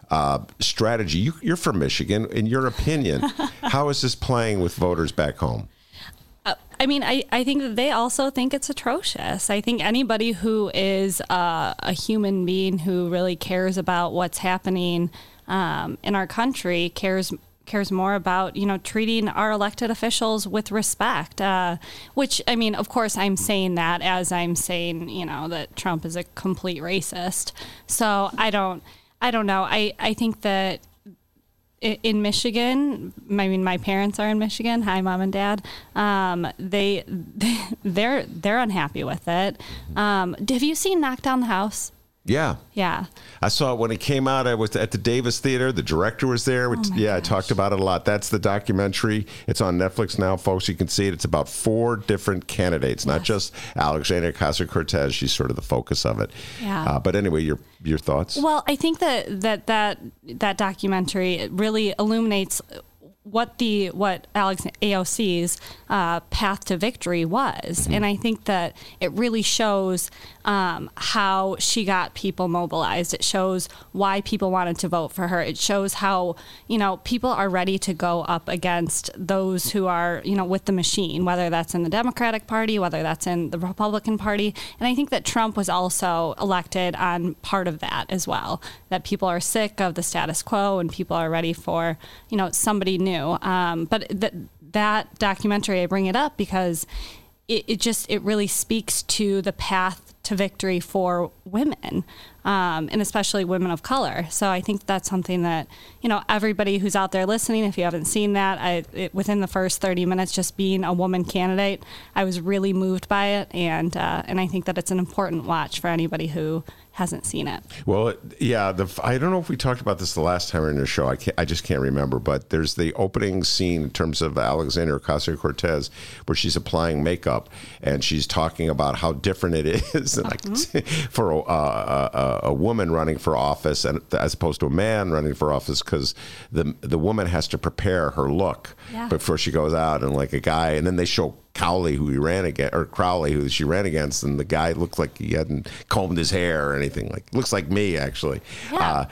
uh, strategy. You, you're from Michigan. In your opinion, how is this playing with voters back home? I mean, I, I think that they also think it's atrocious. I think anybody who is uh, a human being who really cares about what's happening um, in our country cares cares more about you know treating our elected officials with respect. Uh, which I mean, of course, I'm saying that as I'm saying you know that Trump is a complete racist. So I don't I don't know. I I think that in Michigan, I mean, my parents are in Michigan. Hi, mom and dad. Um, they, they they're they're unhappy with it. Um, have you seen Knock Down the House? Yeah. Yeah. I saw it when it came out. I was at the Davis Theater. The director was there. Which, yeah, I talked about it a lot. That's the documentary. It's on Netflix now, folks. You can see it. It's about four different candidates, not just Alexandria Ocasio Cortez. She's sort of the focus of it. Yeah. Uh, but anyway, your your thoughts? Well, I think that that that that documentary really illuminates what the what Alex AOC's uh, path to victory was, and I think that it really shows um, how she got people mobilized. It shows why people wanted to vote for her. It shows how you know people are ready to go up against those who are you know with the machine, whether that's in the Democratic Party, whether that's in the Republican Party, and I think that Trump was also elected on part of that as well. That people are sick of the status quo and people are ready for you know somebody new. Um, but that that documentary, I bring it up because it, it just it really speaks to the path to victory for women, um, and especially women of color. So I think that's something that you know everybody who's out there listening, if you haven't seen that, I, it, within the first 30 minutes, just being a woman candidate, I was really moved by it, and uh, and I think that it's an important watch for anybody who hasn't seen it. Well, yeah, the I don't know if we talked about this the last time in the show. I can't, I just can't remember. But there's the opening scene in terms of Alexandria Ocasio Cortez, where she's applying makeup and she's talking about how different it is uh-huh. like, for a, a, a, woman running for office and as opposed to a man running for office because the the woman has to prepare her look Yeah. before she goes out and like a guy, and then they show. Cowley, who he ran against, or Crowley, who she ran against, and the guy looked like he hadn't combed his hair or anything. Like looks like me, actually. Yeah. Uh,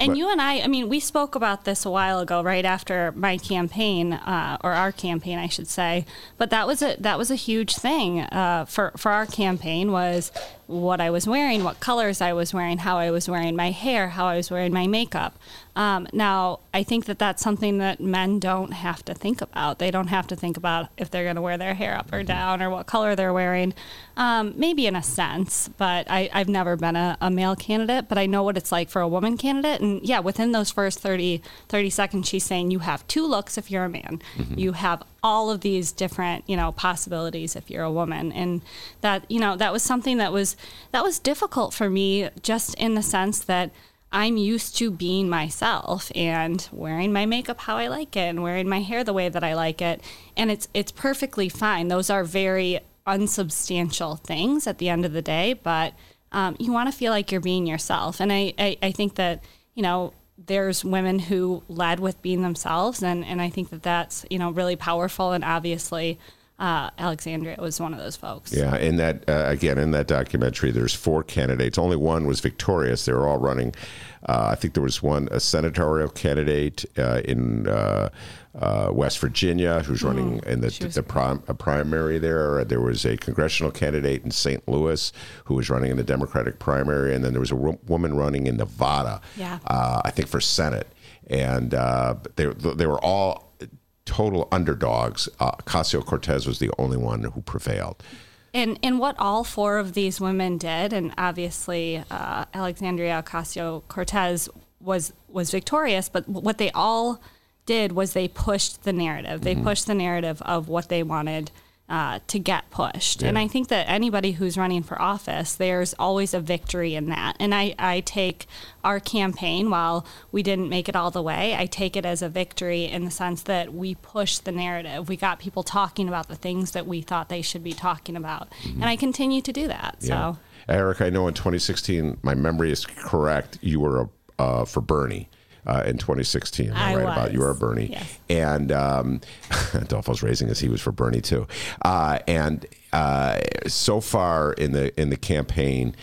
And but- you and I, I mean, we spoke about this a while ago, right after my campaign, uh, or our campaign, I should say. But that was a that was a huge thing uh, for for our campaign was what I was wearing, what colors I was wearing, how I was wearing my hair, how I was wearing my makeup. Um, now, I think that that's something that men don't have to think about. They don't have to think about if they're going to wear their hair up or down or what color they're wearing. Um, maybe in a sense, but I, I've never been a, a male candidate, but I know what it's like for a woman candidate. And yeah, within those first 30, 30 seconds, she's saying you have two looks if you're a man. You have all of these different, you know, possibilities if you're a woman. And that, you know, that was something that was that was difficult for me just in the sense that I'm used to being myself and wearing my makeup how I like it and wearing my hair the way that I like it. And it's it's perfectly fine. Those are very unsubstantial things at the end of the day, but um, you want to feel like you're being yourself. And I, I, I think that, you know, there's women who led with being themselves and, and I think that that's, you know, really powerful and obviously uh, Alexandria was one of those folks. Yeah, in that uh, again in that documentary, there's four candidates. Only one was victorious. They were all running. Uh, I think there was one a senatorial candidate uh, in uh, uh, West Virginia who's running in the, the prim- a primary there. There was a congressional candidate in St. Louis who was running in the Democratic primary, and then there was a woman running in Nevada. Yeah. uh, I think for Senate, and uh, they they were all total underdogs. Uh, Ocasio Cortez was the only one who prevailed. And and what all four of these women did, and obviously uh, Alexandria Ocasio Cortez was was victorious, but what they all did was they pushed the narrative. They Mhm. pushed the narrative of what they wanted uh, to get pushed. And I think that anybody who's running for office, there's always a victory in that. And I, I take our campaign, while we didn't make it all the way, I take it as a victory in the sense that we pushed the narrative. We got people talking about the things that we thought they should be talking about. And I continue to do that. So. Eric, I know in 2016, my memory is correct. You were uh, for Bernie. Uh, in 2016, Am I, right about you was, were Bernie, yes. and um, Adolfo's raising as he was for Bernie too. Uh, and uh, so far in the in the campaign,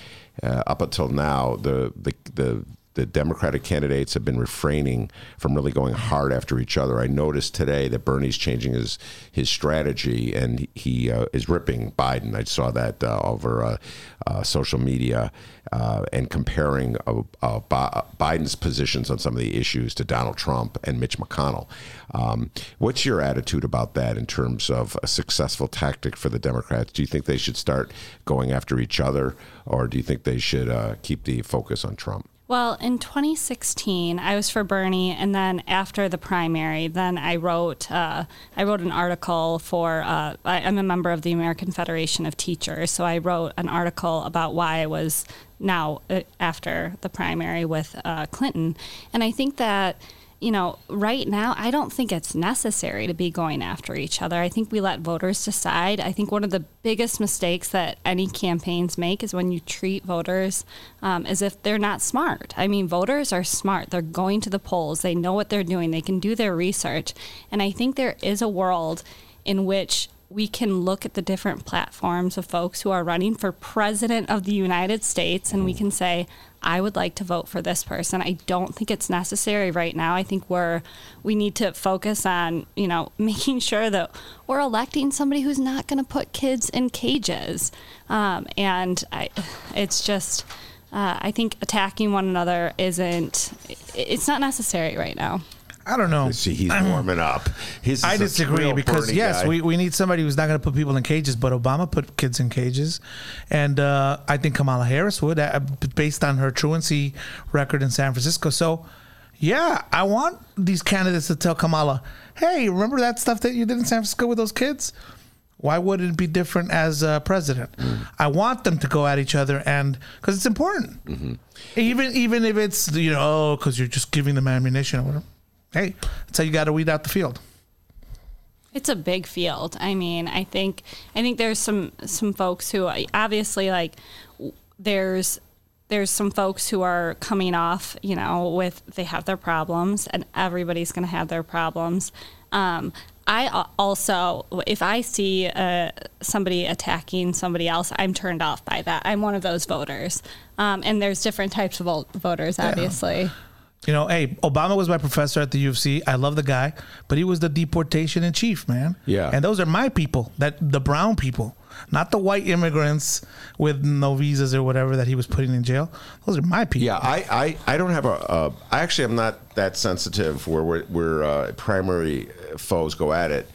uh, up until now, the the the the Democratic candidates have been refraining from really going hard after each other. I noticed today that Bernie's changing his his strategy and he uh, is ripping Biden. I saw that uh, over uh, uh, social media uh, and comparing uh, Biden's positions on some of the issues to Donald Trump and Mitch McConnell. Um, what's your attitude about that in terms of a successful tactic for the Democrats? Do you think they should start going after each other, or do you think they should keep the focus on Trump? Well, in 2016, I was for Bernie, and then after the primary, then I wrote uh, I wrote an article for. Uh, I, I'm a member of the American Federation of Teachers, so I wrote an article about why I was now uh, after the primary with uh, Clinton, and I think that you know, right now, I don't think it's necessary to be going after each other. I think we let voters decide. I think one of the biggest mistakes that any campaigns make is when you treat voters um, as if they're not smart. I mean, voters are smart. They're going to the polls, they know what they're doing, they can do their research. And I think there is a world in which we can look at the different platforms of folks who are running for president of the United States and we can say, I would like to vote for this person. I don't think it's necessary right now. I think we're we need to focus on, you know, making sure that we're electing somebody who's not going to put kids in cages. Um, and I, it's just, uh, I think attacking one another isn't, it's not necessary right now. I don't know. See, he's warming up. His I disagree because Bernie yes, guy. we, we need somebody who's not going to put people in cages, but Obama put kids in cages, and uh, I think Kamala Harris would, uh, based on her truancy record in San Francisco. So, yeah, I want these candidates to tell Kamala, "Hey, remember that stuff that you did in San Francisco with those kids? Why would it be different as uh, president? I want them to go at each other, and because it's important, even even if it's you know because you're just giving them ammunition or whatever. Hey, that's how you got to weed out the field. It's a big field. I mean, I think I think there's some some folks who obviously like there's there's some folks who are coming off, you know, with they have their problems, and everybody's going to have their problems. Um, I also, if I see uh, somebody attacking somebody else, I'm turned off by that. I'm one of those voters, um, and there's different types of voters, obviously. You know, hey, Obama was my professor at the U of C. I love the guy, but he was the deportation in chief, man. Yeah. And those are my people, that the brown people, not the white immigrants with no visas or whatever that he was putting in jail. Those are my people. Yeah, I, I, I don't have a. Uh, I actually am not that sensitive where we're, where uh, primary foes go at it.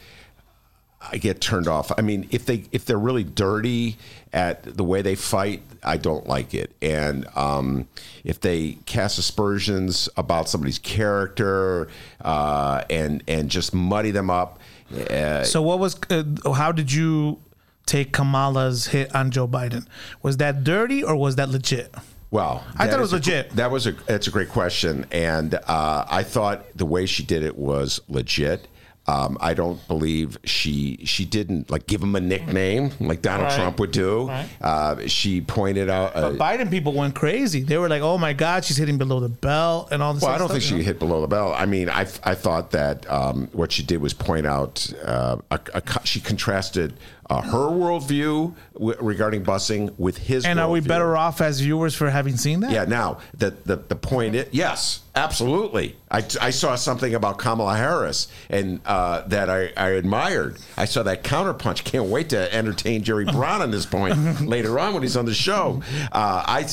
I get turned off. I mean, if they if they're really dirty at the way they fight, I don't like it. And um, if they cast aspersions about somebody's character uh, and and just muddy them up, uh, So what was? Uh, how did you take Kamala's hit on Joe Biden? Was that dirty or was that legit? Well, I thought it was a- legit. that was a that's a great question, and uh, I thought the way she did it was legit. Um, I don't believe she she didn't like give him a nickname like Donald Right. Trump would do. Right. Uh, she pointed out. Uh, But Biden people went crazy. They were like, "Oh my God, she's hitting below the belt and all this." well, I don't think she know? hit below the belt. I mean, I, I thought that um, what she did was point out uh, a, a, she contrasted uh, her worldview w- regarding busing with his. And are we worldview. better off as viewers for having seen that? Yeah. Now the the, the point is yes, absolutely. I, I saw something about Kamala Harris and uh, that I, I admired. I saw that counterpunch. Can't wait to entertain Jerry Brown on this point later on when he's on the show. Uh, I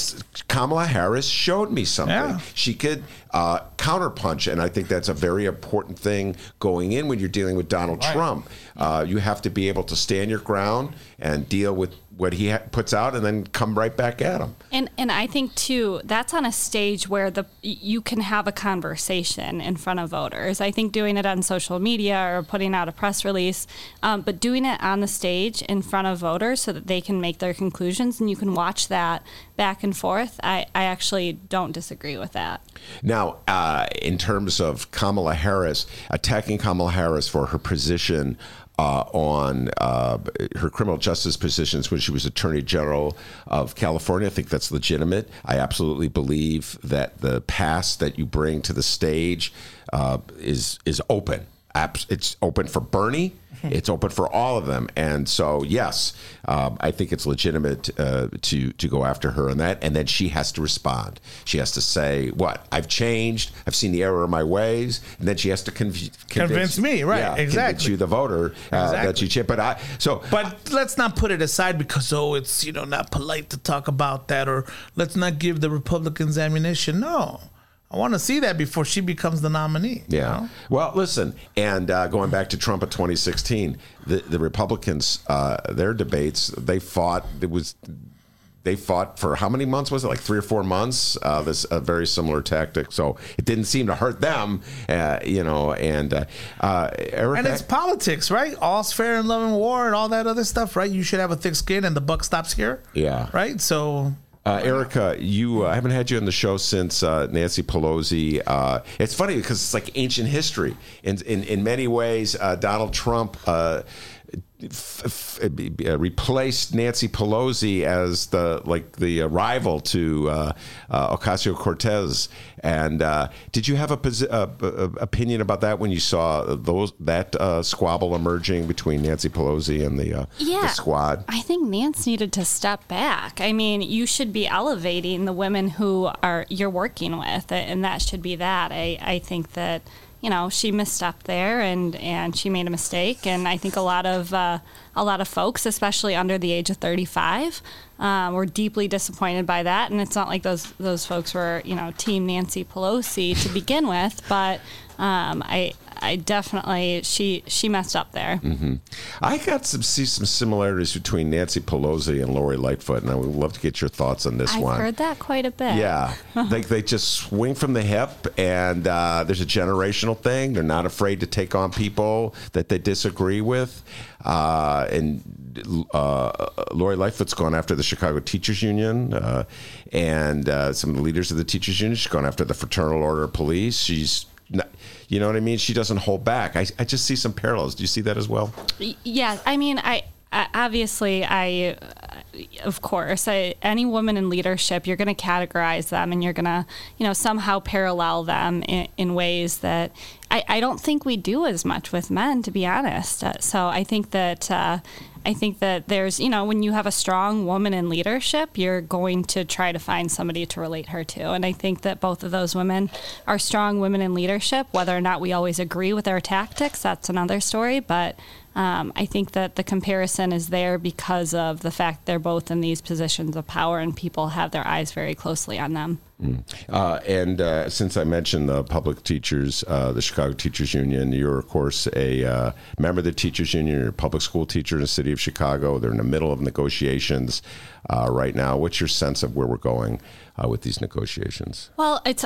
Kamala Harris showed me something. Yeah. She could uh, counterpunch, and I think that's a very important thing going in when you're dealing with Donald Trump. Uh, you have to be able to stand your ground and deal with what he ha- puts out, and then come right back at him. And and I think too that's on a stage where the you can have a conversation in front of voters. I think doing it on social media or putting out a press release, um, but doing it on the stage in front of voters so that they can make their conclusions and you can watch that back and forth. I, I actually don't disagree with that. Now, uh, in terms of Kamala Harris, attacking Kamala Harris for her position uh, on uh, her criminal justice positions when she was Attorney General of California, I think that's legitimate. I absolutely believe that the past that you bring to the stage uh, is is open. It's open for Bernie. It's open for all of them, and so yes, um, I think it's legitimate uh, to to go after her on that, and then she has to respond. She has to say, "What I've changed. I've seen the error of my ways," and then she has to conv- Convince me, right, yeah, Convince exactly. you, the voter, uh, that you changed. But I so But let's not put it aside because oh, it's you know not polite to talk about that, or let's not give the Republicans ammunition. No, I want to see that before she becomes the nominee. you Yeah. know? Well, listen, and uh, going back to Trump at 2016, the the Republicans, uh, their debates, they fought. It was. They fought for how many months was it? Like three or four months. Uh, this a very similar tactic, so it didn't seem to hurt them, uh, you know. And uh, uh, And it's politics, right? All's fair in love and war and all that other stuff, right? You should have a thick skin, and the buck stops here. Yeah. Right. So Uh, Erika, you uh, I haven't had you on the show since uh, Nancy Pelosi. Uh, it's funny because it's like ancient history. In in, in many ways, uh, Donald Trump. F- f- uh, replaced Nancy Pelosi as the like the uh, rival to uh, uh, Ocasio Cortez. And uh, did you have a posi- uh, uh, opinion about that when you saw those that uh, squabble emerging between Nancy Pelosi and the, uh, Yeah. the squad? I think Nance needed to step back. I mean, you should be elevating the women who are you're working with, and that should be that. I, I think that you know, she missed up there and, and she made a mistake. And I think a lot of uh, a lot of folks, especially under the age of 35, um, were deeply disappointed by that. And it's not like those those folks were, you know, Team Nancy Pelosi to begin with, but um, I I definitely she she messed up there. hmm I got some see some similarities between Nancy Pelosi and Lori Lightfoot, and I would love to get your thoughts on this one. I've heard that quite a bit. Yeah, they they just swing from the hip, and uh, there's a generational thing. They're not afraid to take on people that they disagree with, uh, and. Uh, Lori Lightfoot's gone after the Chicago Teachers Union uh, and uh, some of the leaders of the Teachers Union. She's gone after the Fraternal Order of Police. She's, not, you know what I mean? She doesn't hold back. I, I just see some parallels. Do you see that as well? Yeah, I mean, I, I obviously I, uh, of course, I, any woman in leadership, you're going to categorize them and you're going to, you know, somehow parallel them in, in ways that I, I don't think we do as much with men, to be honest. Uh, so I think that. Uh, I think that there's, you know, when you have a strong woman in leadership, you're going to try to find somebody to relate her to. And I think that both of those women are strong women in leadership. Whether or not we always agree with their tactics, that's another story. But um, I think that the comparison is there because of the fact they're both in these positions of power and people have their eyes very closely on them. Uh, and uh, since I mentioned the public teachers, uh, the Chicago Teachers Union, you're, of course, a uh, member of the Teachers Union. You're a public school teacher in the city of Chicago. They're in the middle of negotiations uh, right now. What's your sense of where we're going uh, with these negotiations? Well, it's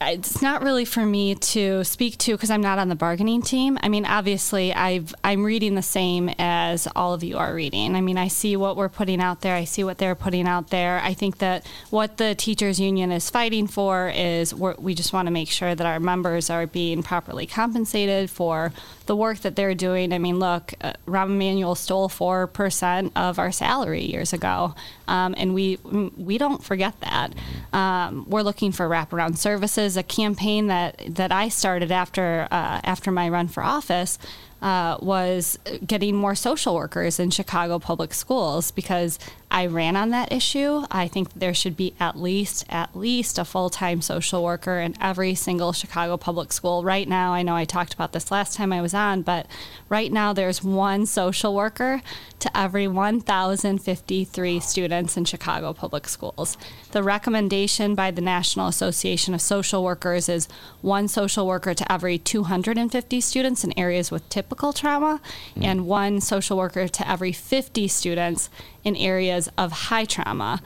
it's not really for me to speak to because I'm not on the bargaining team. I mean, obviously, I've I'm reading the same as all of you are reading. I mean, I see what we're putting out there. I see what they're putting out there. I think that what the teachers union is fighting for is we just want to make sure that our members are being properly compensated for the work that they're doing. I mean, look, uh, Rahm Emanuel stole four percent of our salary years ago, um, and we we don't forget that. Um, we're looking for wraparound services, a campaign that that I started after uh, after my run for office. Uh, was getting more social workers in Chicago public schools because I ran on that issue. I think there should be at least at least a full time social worker in every single Chicago public school. Right now, I know I talked about this last time I was on, but right now there's one social worker to every 1,053 students in Chicago public schools. The recommendation by the National Association of Social Workers is one social worker to every 250 students in areas with typical trauma, hmm. and one social worker to every 50 students in areas of high trauma.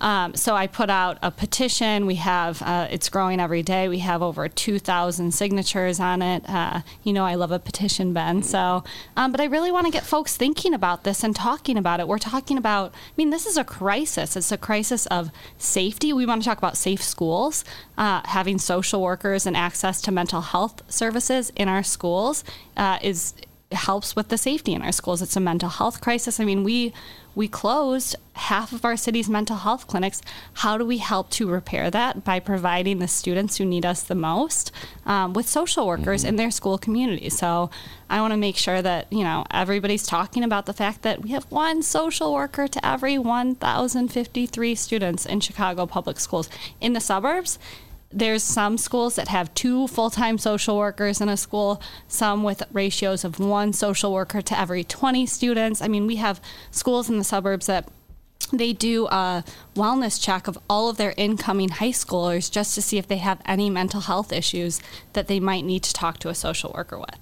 Um, so I put out a petition. We have uh, it's growing every day. We have over 2,000 signatures on it. Uh, you know, I love a petition, Ben. So, um, but I really want to get folks thinking about this and talking about it. We're talking about. I mean, this is a crisis. It's a crisis of safety. We want to talk about safe schools, uh, having social workers and access to mental health services in our schools uh, is helps with the safety in our schools. It's a mental health crisis. I mean, we we closed half of our city's mental health clinics. How do we help to repair that by providing the students who need us the most um, with social workers in their school community? So I want to make sure that you know everybody's talking about the fact that we have one social worker to every 1,053 students in Chicago public schools. In the suburbs, there's some schools that have two full-time social workers in a school some with ratios of one social worker to every 20 students. I mean we have schools in the suburbs that they do a wellness check of all of their incoming high schoolers just to see if they have any mental health issues that they might need to talk to a social worker with.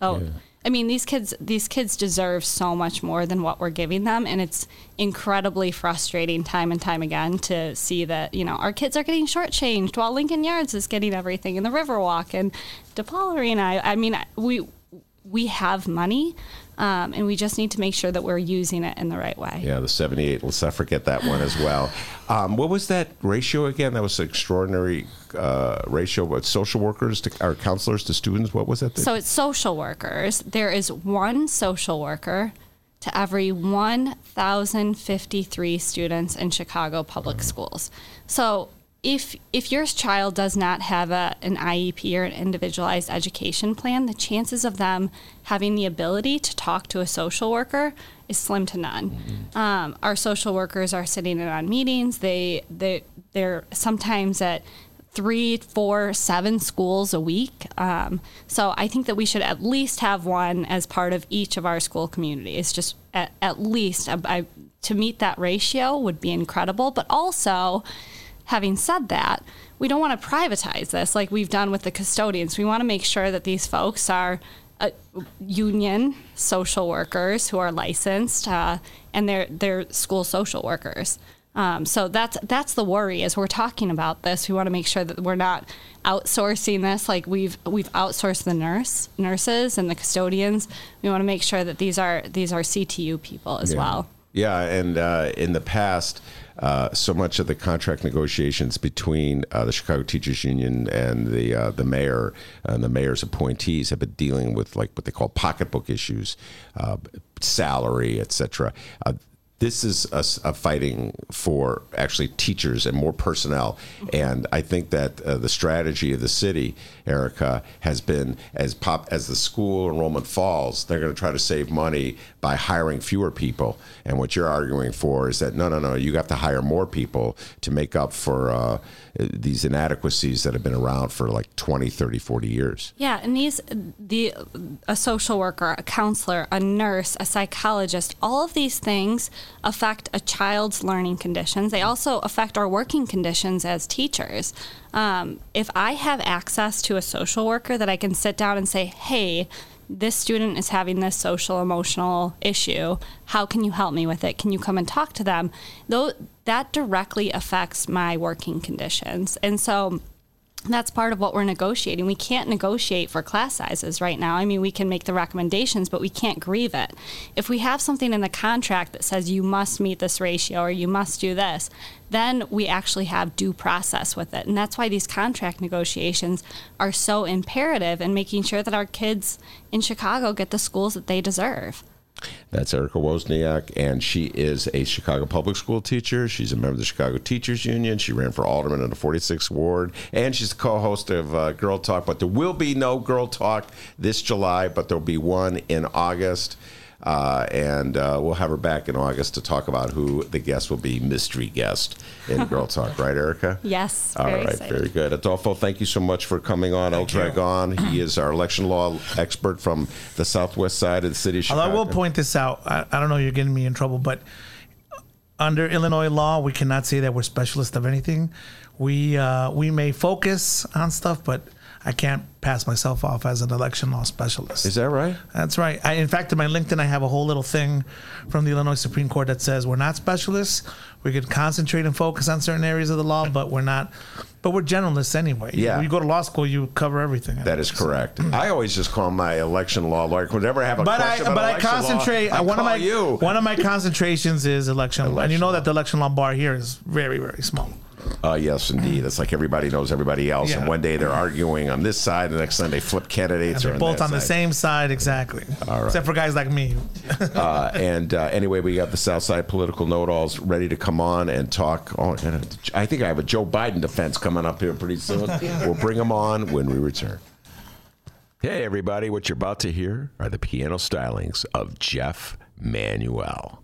So I mean, these kids these kids deserve so much more than what we're giving them, and it's incredibly frustrating time and time again to see that you know our kids are getting shortchanged while Lincoln Yards is getting everything in the Riverwalk and DePaul Arena. I, I mean, we we have money, um, and we just need to make sure that we're using it in the right way. Yeah, the 78. Let's not forget that one as well. Um, what was that ratio again? That was an extraordinary uh, ratio. What social workers to or counselors to students? What was that? So it's social workers. There is one social worker to every 1,053 students in Chicago public schools. So if if your child does not have a, an IEP or an individualized education plan, the chances of them having the ability to talk to a social worker is slim to none. Um, our social workers are sitting in on meetings. They they they're sometimes at three, four, seven schools a week. Um, so I think that we should at least have one as part of each of our school communities. Just at, at least I, I, to meet that ratio would be incredible. But also, having said that, we don't want to privatize this like we've done with the custodians. We want to make sure that these folks are uh, union social workers who are licensed uh, and they're they're school social workers. Um, so that's that's the worry as we're talking about this. We want to make sure that we're not outsourcing this like we've we've outsourced the nurse nurses and the custodians. We want to make sure that these are these are CTU people as Yeah. well. Yeah, and uh, in the past, uh, so much of the contract negotiations between uh, the Chicago Teachers Union and the uh, the mayor and the mayor's appointees have been dealing with like what they call pocketbook issues, uh, salary, etc. This is a, uh, fighting for actually teachers and more personnel, and I think that uh, the strategy of the city, Erika, has been as pop as the school enrollment falls, they're going to try to save money by hiring fewer people. And what you're arguing for is that no, no, no, you have to hire more people to make up for uh, these inadequacies that have been around for like 20, 30, 40 years. Yeah, and these the a social worker, a counselor, a nurse, a psychologist, all of these things affect a child's learning conditions. They also affect our working conditions as teachers. Um, if I have access to a social worker that I can sit down and say, "Hey," this student is having this social emotional issue. How can you help me with it? Can you come and talk to them? Though that directly affects my working conditions. And so that's part of what we're negotiating. We can't negotiate for class sizes right now. I mean, we can make the recommendations, but we can't grieve it. If we have something in the contract that says you must meet this ratio or you must do this, then we actually have due process with it. And that's why these contract negotiations are so imperative in making sure that our kids in Chicago get the schools that they deserve. That's Erika Wozniak, and she is a Chicago public school teacher. She's a member of the Chicago Teachers Union. She ran for alderman in the 46th ward, and she's the co-host of uh, Girl Talk. But there will be no Girl Talk this July, but there'll be one in August. Uh, and uh, we'll have her back in August to talk about who the guest will be, mystery guest in Girl Talk, right, Erika? Yes, All very right, excited. very good. Adolfo, thank you so much for coming on El Dragon. He is our election law expert from the southwest side of the city of Chicago. Although I will point this out, I, I don't know, you're getting me in trouble, but under Illinois law, we cannot say that we're specialists of anything. We uh, we may focus on stuff, but I can't pass myself off as an election law specialist. Is that right? That's right. I, in fact, in my LinkedIn, I have a whole little thing from the Illinois Supreme Court that says we're not specialists. We could concentrate and focus on certain areas of the law, but we're not. But we're generalists anyway. Yeah. When you go to law school, you cover everything. That is correct. I always just call my election law lawyer. Whenever I have a but I question about but I election law, concentrate. I uh, one of my you. one of my concentrations is election, law. and you know that the election law bar here is very very small. Uh, yes, indeed. It's like everybody knows everybody else, and one day they're arguing on this side, the next time they flip And candidates. they're or both that on the same side exactly. All right. Except for guys like me. uh, and uh, anyway, we got the Southside political know-it-alls ready to come on and talk. Oh, and I think I have a Joe Biden defense coming up here pretty soon. we'll bring them on when we return. Hey, everybody! What you're about to hear are the piano stylings of Jeff Manuel.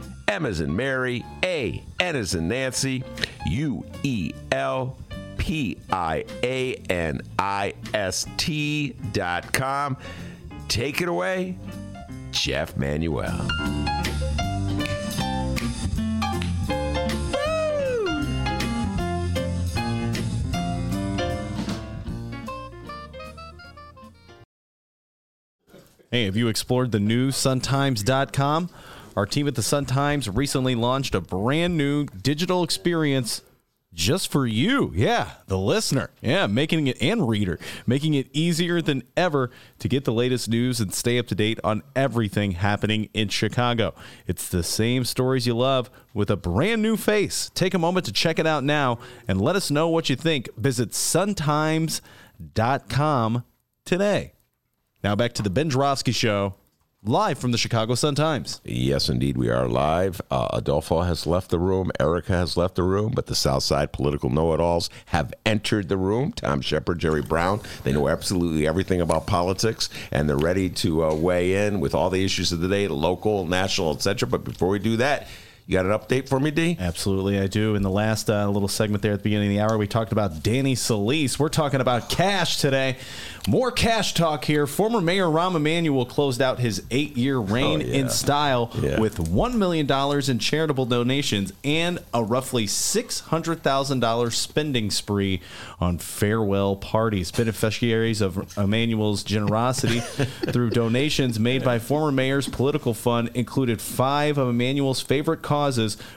M as in Mary, A, N as in Nancy, U E L P I A N I S T dot com. Take it away, Jeff Manuel. Hey, have you explored the new suntimes.com? Our team at the Sun Times recently launched a brand new digital experience just for you. Yeah, the listener. Yeah, making it and reader, making it easier than ever to get the latest news and stay up to date on everything happening in Chicago. It's the same stories you love with a brand new face. Take a moment to check it out now and let us know what you think. Visit suntimes.com today. Now back to the Ben Joravsky Show, live from the Chicago Sun-Times. Yes, indeed, we are live. Uh, Adolfo has left the room. Erika has left the room, but the South Side political know-it-alls have entered the room. Tom Shepherd, Jerry Brown. They know absolutely everything about politics, and they're ready to uh, weigh in with all the issues of the day, local, national, etc. But before we do that, you got an update for me, D? Absolutely, I do. In the last uh, little segment there at the beginning of the hour, we talked about Danny Solis. We're talking about cash today. More cash talk here. Former Mayor Rahm Emanuel closed out his eight year reign Oh, yeah. in style Yeah. with $1 million in charitable donations and a roughly $600,000 spending spree on farewell parties. Beneficiaries of Emanuel's generosity through donations made by former mayor's political fund included five of Emanuel's favorite causes,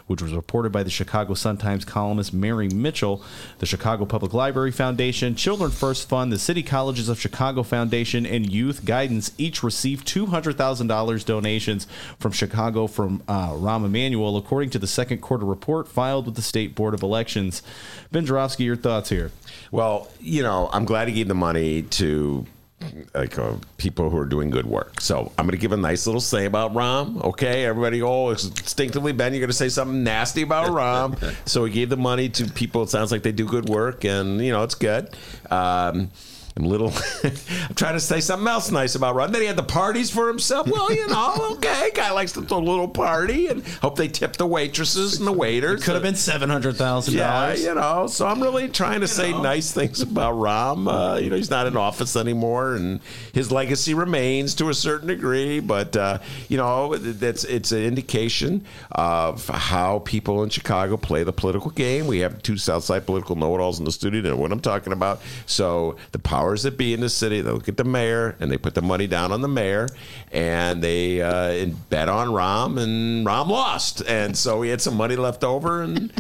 which was reported by the Chicago Sun-Times columnist Mary Mitchell, the Chicago Public Library Foundation, Children First Fund, the City Colleges of Chicago Foundation, and Youth Guidance each received $200,000 donations from Chicago from uh, Rahm Emanuel, according to the second quarter report filed with the State Board of Elections. Ben Joravsky, your thoughts here? Well, you know, I'm glad he gave the money to like uh, people who are doing good work. So I'm going to give a nice little say about Rahm. Okay, everybody, oh, instinctively, Ben, you're going to say something nasty about Rahm. so he gave the money to people. It sounds like they do good work, and you know, it's good. Um, I'm little. I'm trying to say something else nice about Ron. Then he had the parties for himself. Well, you know, okay, guy likes to throw a little party, and hope they tip the waitresses and the waiters. It Could have been seven hundred thousand Yeah, dollars. you know. So I'm really trying to say nice things about Rahm. Uh, you know, he's not in office anymore, and his legacy remains to a certain degree. But uh, you know, that's it's an indication of how people in Chicago play the political game. We have two Southside political know-it-alls in the studio. Know what I'm talking about. So the powers that be in the city, they look at the mayor and they put the money down on the mayor, and they uh, bet on Rahm, and Rahm lost, and so he had some money left over, and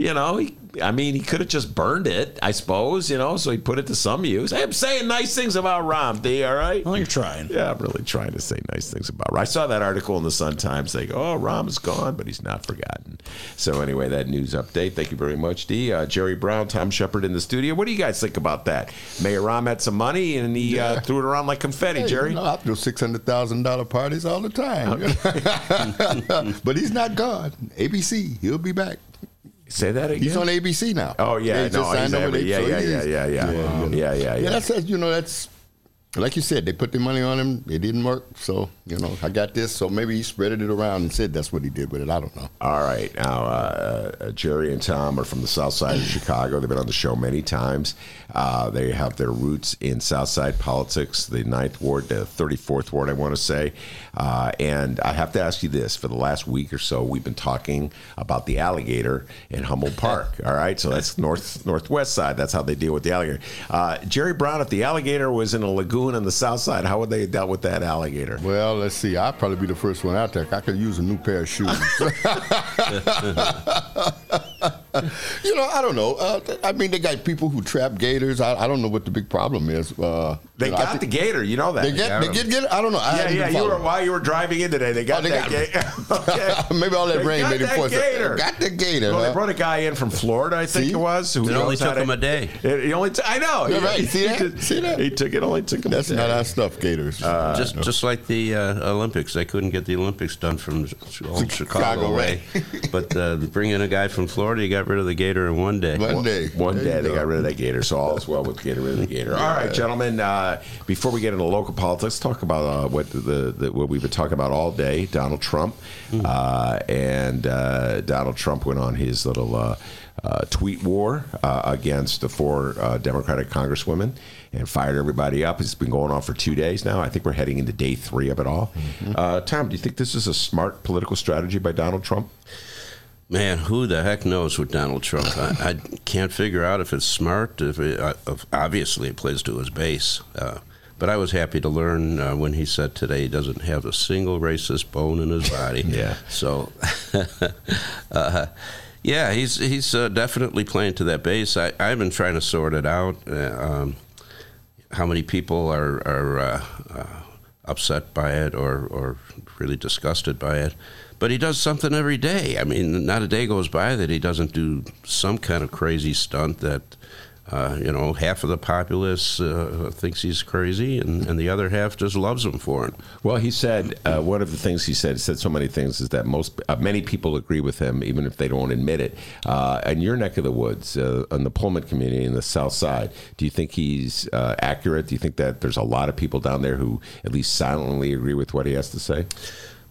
you know, he, I mean, he could have just burned it, I suppose, you know, so he put it to some use. I'm saying nice things about Rahm, D, all right? Well, you're trying. Yeah, I'm really trying to say nice things about Rahm. I saw that article in the Sun Times. They go, oh, Rahm's gone, but he's not forgotten. So, anyway, that news update. Thank you very much, D. Uh, Jerry Brown, Tom Shepherd in the studio. What do you guys think about that? Mayor Rahm had some money and he uh, threw it around like confetti, Hey, Jerry. You know, I throw six hundred thousand dollar parties all the time. but he's not gone. ABC, he'll be back. Say that again. He's on ABC now. Oh, yeah, he no, just signed he's every- yeah, yeah, he yeah, yeah, yeah. Yeah, yeah, yeah. That's you know that's like you said. They put their money on him. It didn't work. So you know I got this. So maybe he spread it around and said that's what he did with it. I don't know. All right. Now, uh, uh, Jerry and Tom are from the south side of Chicago. They've been on the show many times. Uh, they have their roots in south side politics, the 9th Ward, the 34th Ward, I want to say. Uh, and I have to ask you this for the last week or so, we've been talking about the alligator in Humboldt Park. All right. So that's north northwest side. That's how they deal with the alligator. Uh, Jerry Brown, if the alligator was in a lagoon on the south side, how would they have dealt with that alligator? Well, let's see. I'd probably be the first one out there. I could use a new pair of shoes. you know, I don't know. Uh, I mean, they got people who trap gators. I, I don't know what the big problem is. Uh, They you know, got think- the gator. You know that. They get, they get, get. I don't know. I Yeah, yeah. You were while you were driving in today. They got Oh, they that gator. okay. Maybe all that They rain got made it that force. gator. Got the gator. Well, huh? they brought a guy in from Florida, I think See? it was. Who It only took him a day. It, he only. T- I know. Yeah, He- right. See that? did- See that? He took it. Only took him. That's a not our stuff, gators. Uh, just just like the uh, Olympics, they couldn't get the Olympics done from old Chicago, Chicago, way. but uh, bring in a guy from Florida, you got rid of the gator in one day. One day. One There day they go. got rid of that gator, so all is well with getting rid of the gator. All right, gentlemen. Uh, before we get into local politics, let's talk about uh, what the, the what we've been talking about all day. Donald Trump, uh, and uh, Donald Trump went on his little. Uh, tweet war uh, against the four uh, Democratic congresswomen and fired everybody up. It's been going on for two days now. I think we're heading into day three of it all. Uh, Tom, do you think this is a smart political strategy by Donald Trump? Man, who the heck knows with Donald Trump? I, I can't figure out if it's smart. If, it, uh, if obviously it plays to his base, uh, but I was happy to learn uh, when he said today he doesn't have a single racist bone in his body. Yeah. So, uh, yeah, he's he's uh, definitely playing to that base. I, I've been trying to sort it out. Uh, um, how many people are are uh, uh, upset by it or or really disgusted by it? But he does something every day. I mean, not a day goes by that he doesn't do some kind of crazy stunt that. Uh, you know, half of the populace uh, thinks he's crazy, and, and the other half just loves him for it. Well, he said uh, one of the things he said he said so many things is that most uh, many people agree with him, even if they don't admit it. Uh, in your neck of the woods, uh, in the Pullman community in the South Side, do you think he's uh, accurate? Do you think that there's a lot of people down there who at least silently agree with what he has to say?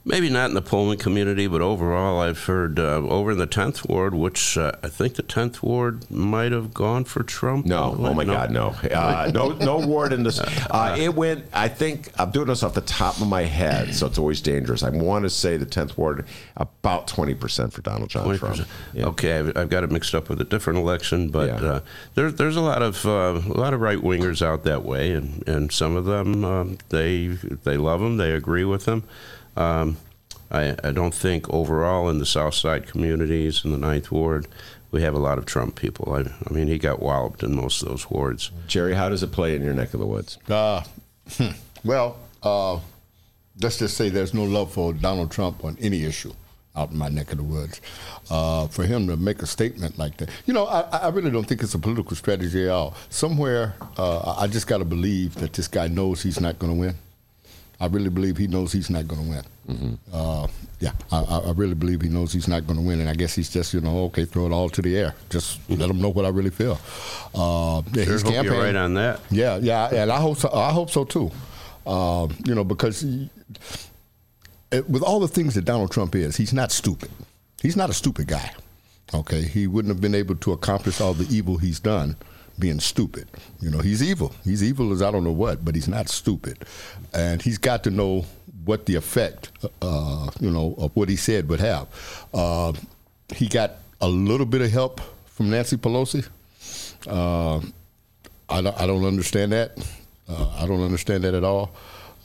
Maybe not in the Pullman community, but overall, I've heard uh, over in the 10th Ward, which uh, I think the 10th Ward might have gone for Trump. No, oh my God, no, uh, no, no ward in this. Uh, it went. I think I'm doing this off the top of my head, so it's always dangerous. I want to say the 10th Ward about 20 percent for Donald John 20%. Trump. Yeah. Okay, I've, I've got it mixed up with a different election, but Yeah. uh, there, there's a lot of uh, a lot of right wingers out that way, and, and some of them um, they they love him, they agree with him. Um, I, I don't think overall in the South Side communities in the Ninth Ward we have a lot of Trump people. I, I mean, he got walloped in most of those wards. Jerry, how does it play in your neck of the woods? Uh, well, uh, let's just say there's no love for Donald Trump on any issue out in my neck of the woods. Uh, for him to make a statement like that, you know, I, I really don't think it's a political strategy at all. Somewhere, uh, I just got to believe that this guy knows he's not going to win. I really believe he knows he's not going to win. Mm-hmm. Uh, yeah, I, I really believe he knows he's not going to win, and I guess he's just, you know, okay, throw it all to the air. Just let him know what I really feel. Uh, yeah, Sure he's hope you're campaigning- right on that. yeah, yeah, and I hope so, I hope so too. Um, you know, because he, it, with all the things that Donald Trump is, he's not stupid. He's not a stupid guy. Okay, he wouldn't have been able to accomplish all the evil he's done being stupid. You know, he's evil. He's evil as I don't know what, but he's not stupid, and he's got to know what the effect, uh, you know, of what he said would have. Uh, he got a little bit of help from Nancy Pelosi. Uh, I don't, I don't understand that. Uh, I don't understand that at all.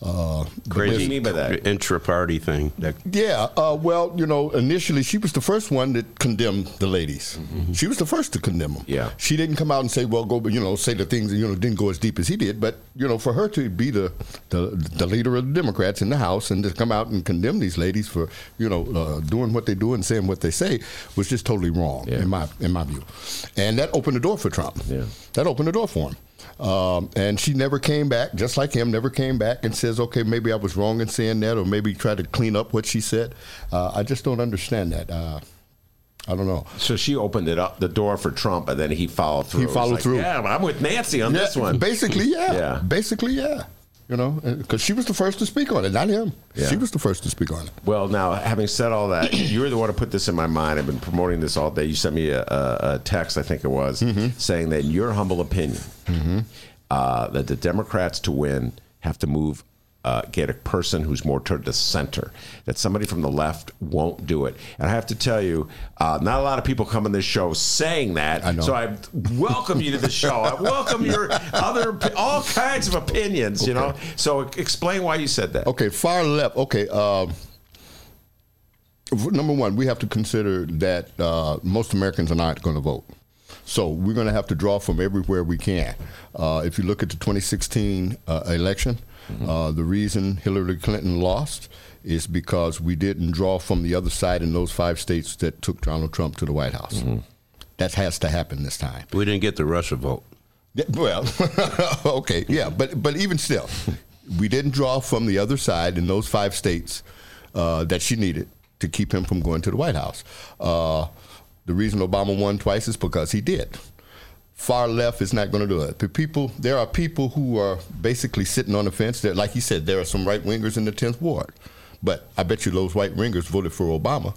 Uh, but Crazy there's- intra-party thing. That yeah, uh, well, you know, initially she was the first one that condemned the ladies. She was the first to condemn them. Mm-hmm. Yeah. She didn't come out and say, well, go, you know, say the things, you know, didn't go as deep as he did. But, you know, for her to be the, the, the leader of the Democrats in the House and to come out and condemn these ladies for, you know, uh, doing what they do and saying what they say was just totally wrong, in, my, in my view. And that opened the door for Trump. Yeah. That opened the door for him. Um, and she never came back, just like him, never came back and says, okay, maybe I was wrong in saying that, or maybe try to clean up what she said. Uh, I just don't understand that. Uh, I don't know. So she opened it up the door for Trump, and then he followed through. He followed like, through. Yeah, I'm with Nancy on Yeah, this one. Basically, yeah. Yeah. Basically, yeah. You know, because she was the first to speak on it, not him. Yeah. She was the first to speak on it. Well, now having said all that, you're the one who put this in my mind. I've been promoting this all day. You sent me a, a, text, I think it was, Mm-hmm. saying that in your humble opinion, uh, that the Democrats to win have to move. Uh, get a person who's more toward the center. That somebody from the left won't do it. And I have to tell you, uh, not a lot of people come on this show saying that. I. So I welcome you to the show. I welcome your other all kinds of opinions. You know. So explain why you said that. Okay, far left. Okay, um, number one, we have to consider that uh, most Americans are not going to vote. So we're going to have to draw from everywhere we can. Uh, if you look at the 2016 uh, election, uh, the reason Hillary Clinton lost is because we didn't draw from the other side in those five states that took Donald Trump to the White House. That has to happen this time. we didn't get the Russia vote. Well, okay, yeah, but but even still, we didn't draw from the other side in those five states uh, that she needed to keep him from going to the White House. Uh, the reason Obama won twice is because he did. Far left is not going to do it. The people, there are people who are basically sitting on the fence. There, like you said, there are some right wingers in the 10th ward, but I bet you those right wingers voted for Obama.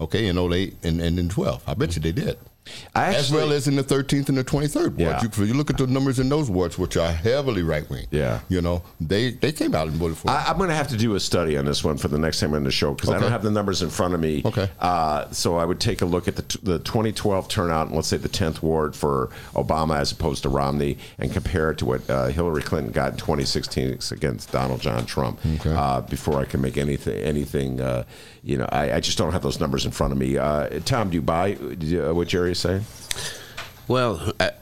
Okay, in 08 and, and in 12. I bet you they did. I as well as in the 13th and the 23rd ward. Yeah. You, you look at the numbers in those wards, which are heavily right wing. Yeah. You know, they they came out and voted for. I, I'm going to have to do a study on this one for the next time on the show because I don't have the numbers in front of me. Okay. Uh, so I would take a look at the, t- the 2012 turnout and let's say the 10th ward for Obama as opposed to Romney and compare it to what uh, Hillary Clinton got in 2016 against Donald John Trump uh, before I can make anything anything. Uh, you know, I, I just don't have those numbers in front of me. Uh, Tom, do you buy uh, what Jerry is saying? Well, I,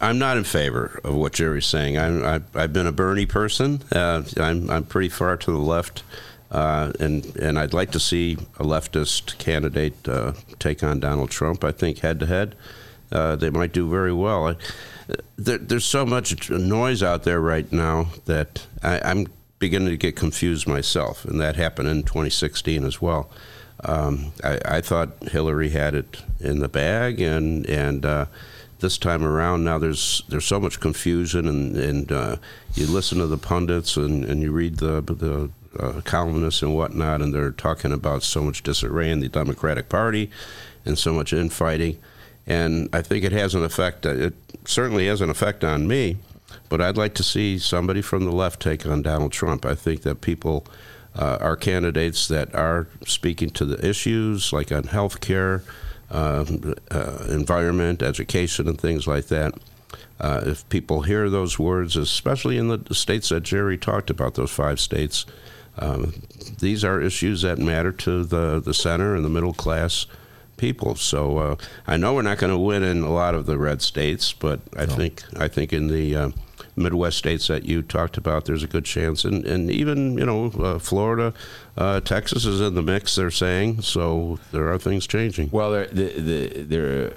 I'm not in favor of what Jerry's saying. I'm, I, I've been a Bernie person. Uh, I'm, I'm pretty far to the left, uh, and and I'd like to see a leftist candidate uh, take on Donald Trump. I think head to head, uh, they might do very well. I, there, there's so much noise out there right now that I, I'm beginning to get confused myself, and that happened in 2016 as well. Um, I, I thought Hillary had it in the bag, and and uh, this time around, now there's there's so much confusion, and and uh, you listen to the pundits and, and you read the the uh, columnists and whatnot, and they're talking about so much disarray in the Democratic Party, and so much infighting, and I think it has an effect. It certainly has an effect on me, but I'd like to see somebody from the left take on Donald Trump. I think that people uh, are candidates that are speaking to the issues, like on health care, um, uh, environment, education, and things like that. Uh, if people hear those words, especially in the states that Jerry talked about, those five states, um, these are issues that matter to the, the center and the middle class people. So uh, I know we're not going to win in a lot of the red states, but I think I think in the uh, Midwest states that you talked about, there's a good chance, and and even you know uh, Florida, uh, Texas is in the mix. They're saying so. There are things changing. Well, the the there,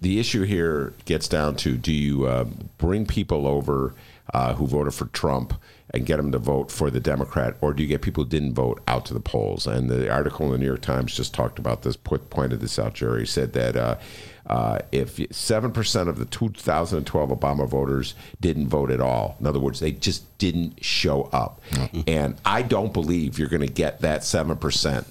the issue here gets down to: Do you uh, bring people over uh, who voted for Trump and get them to vote for the Democrat, or do you get people who didn't vote out to the polls? And the article in the New York Times just talked about this, put, pointed this out. Jerry said that. Uh, uh, if seven percent of the 2012 Obama voters didn't vote at all, in other words, they just didn't show up, and I don't believe you're going to get that seven percent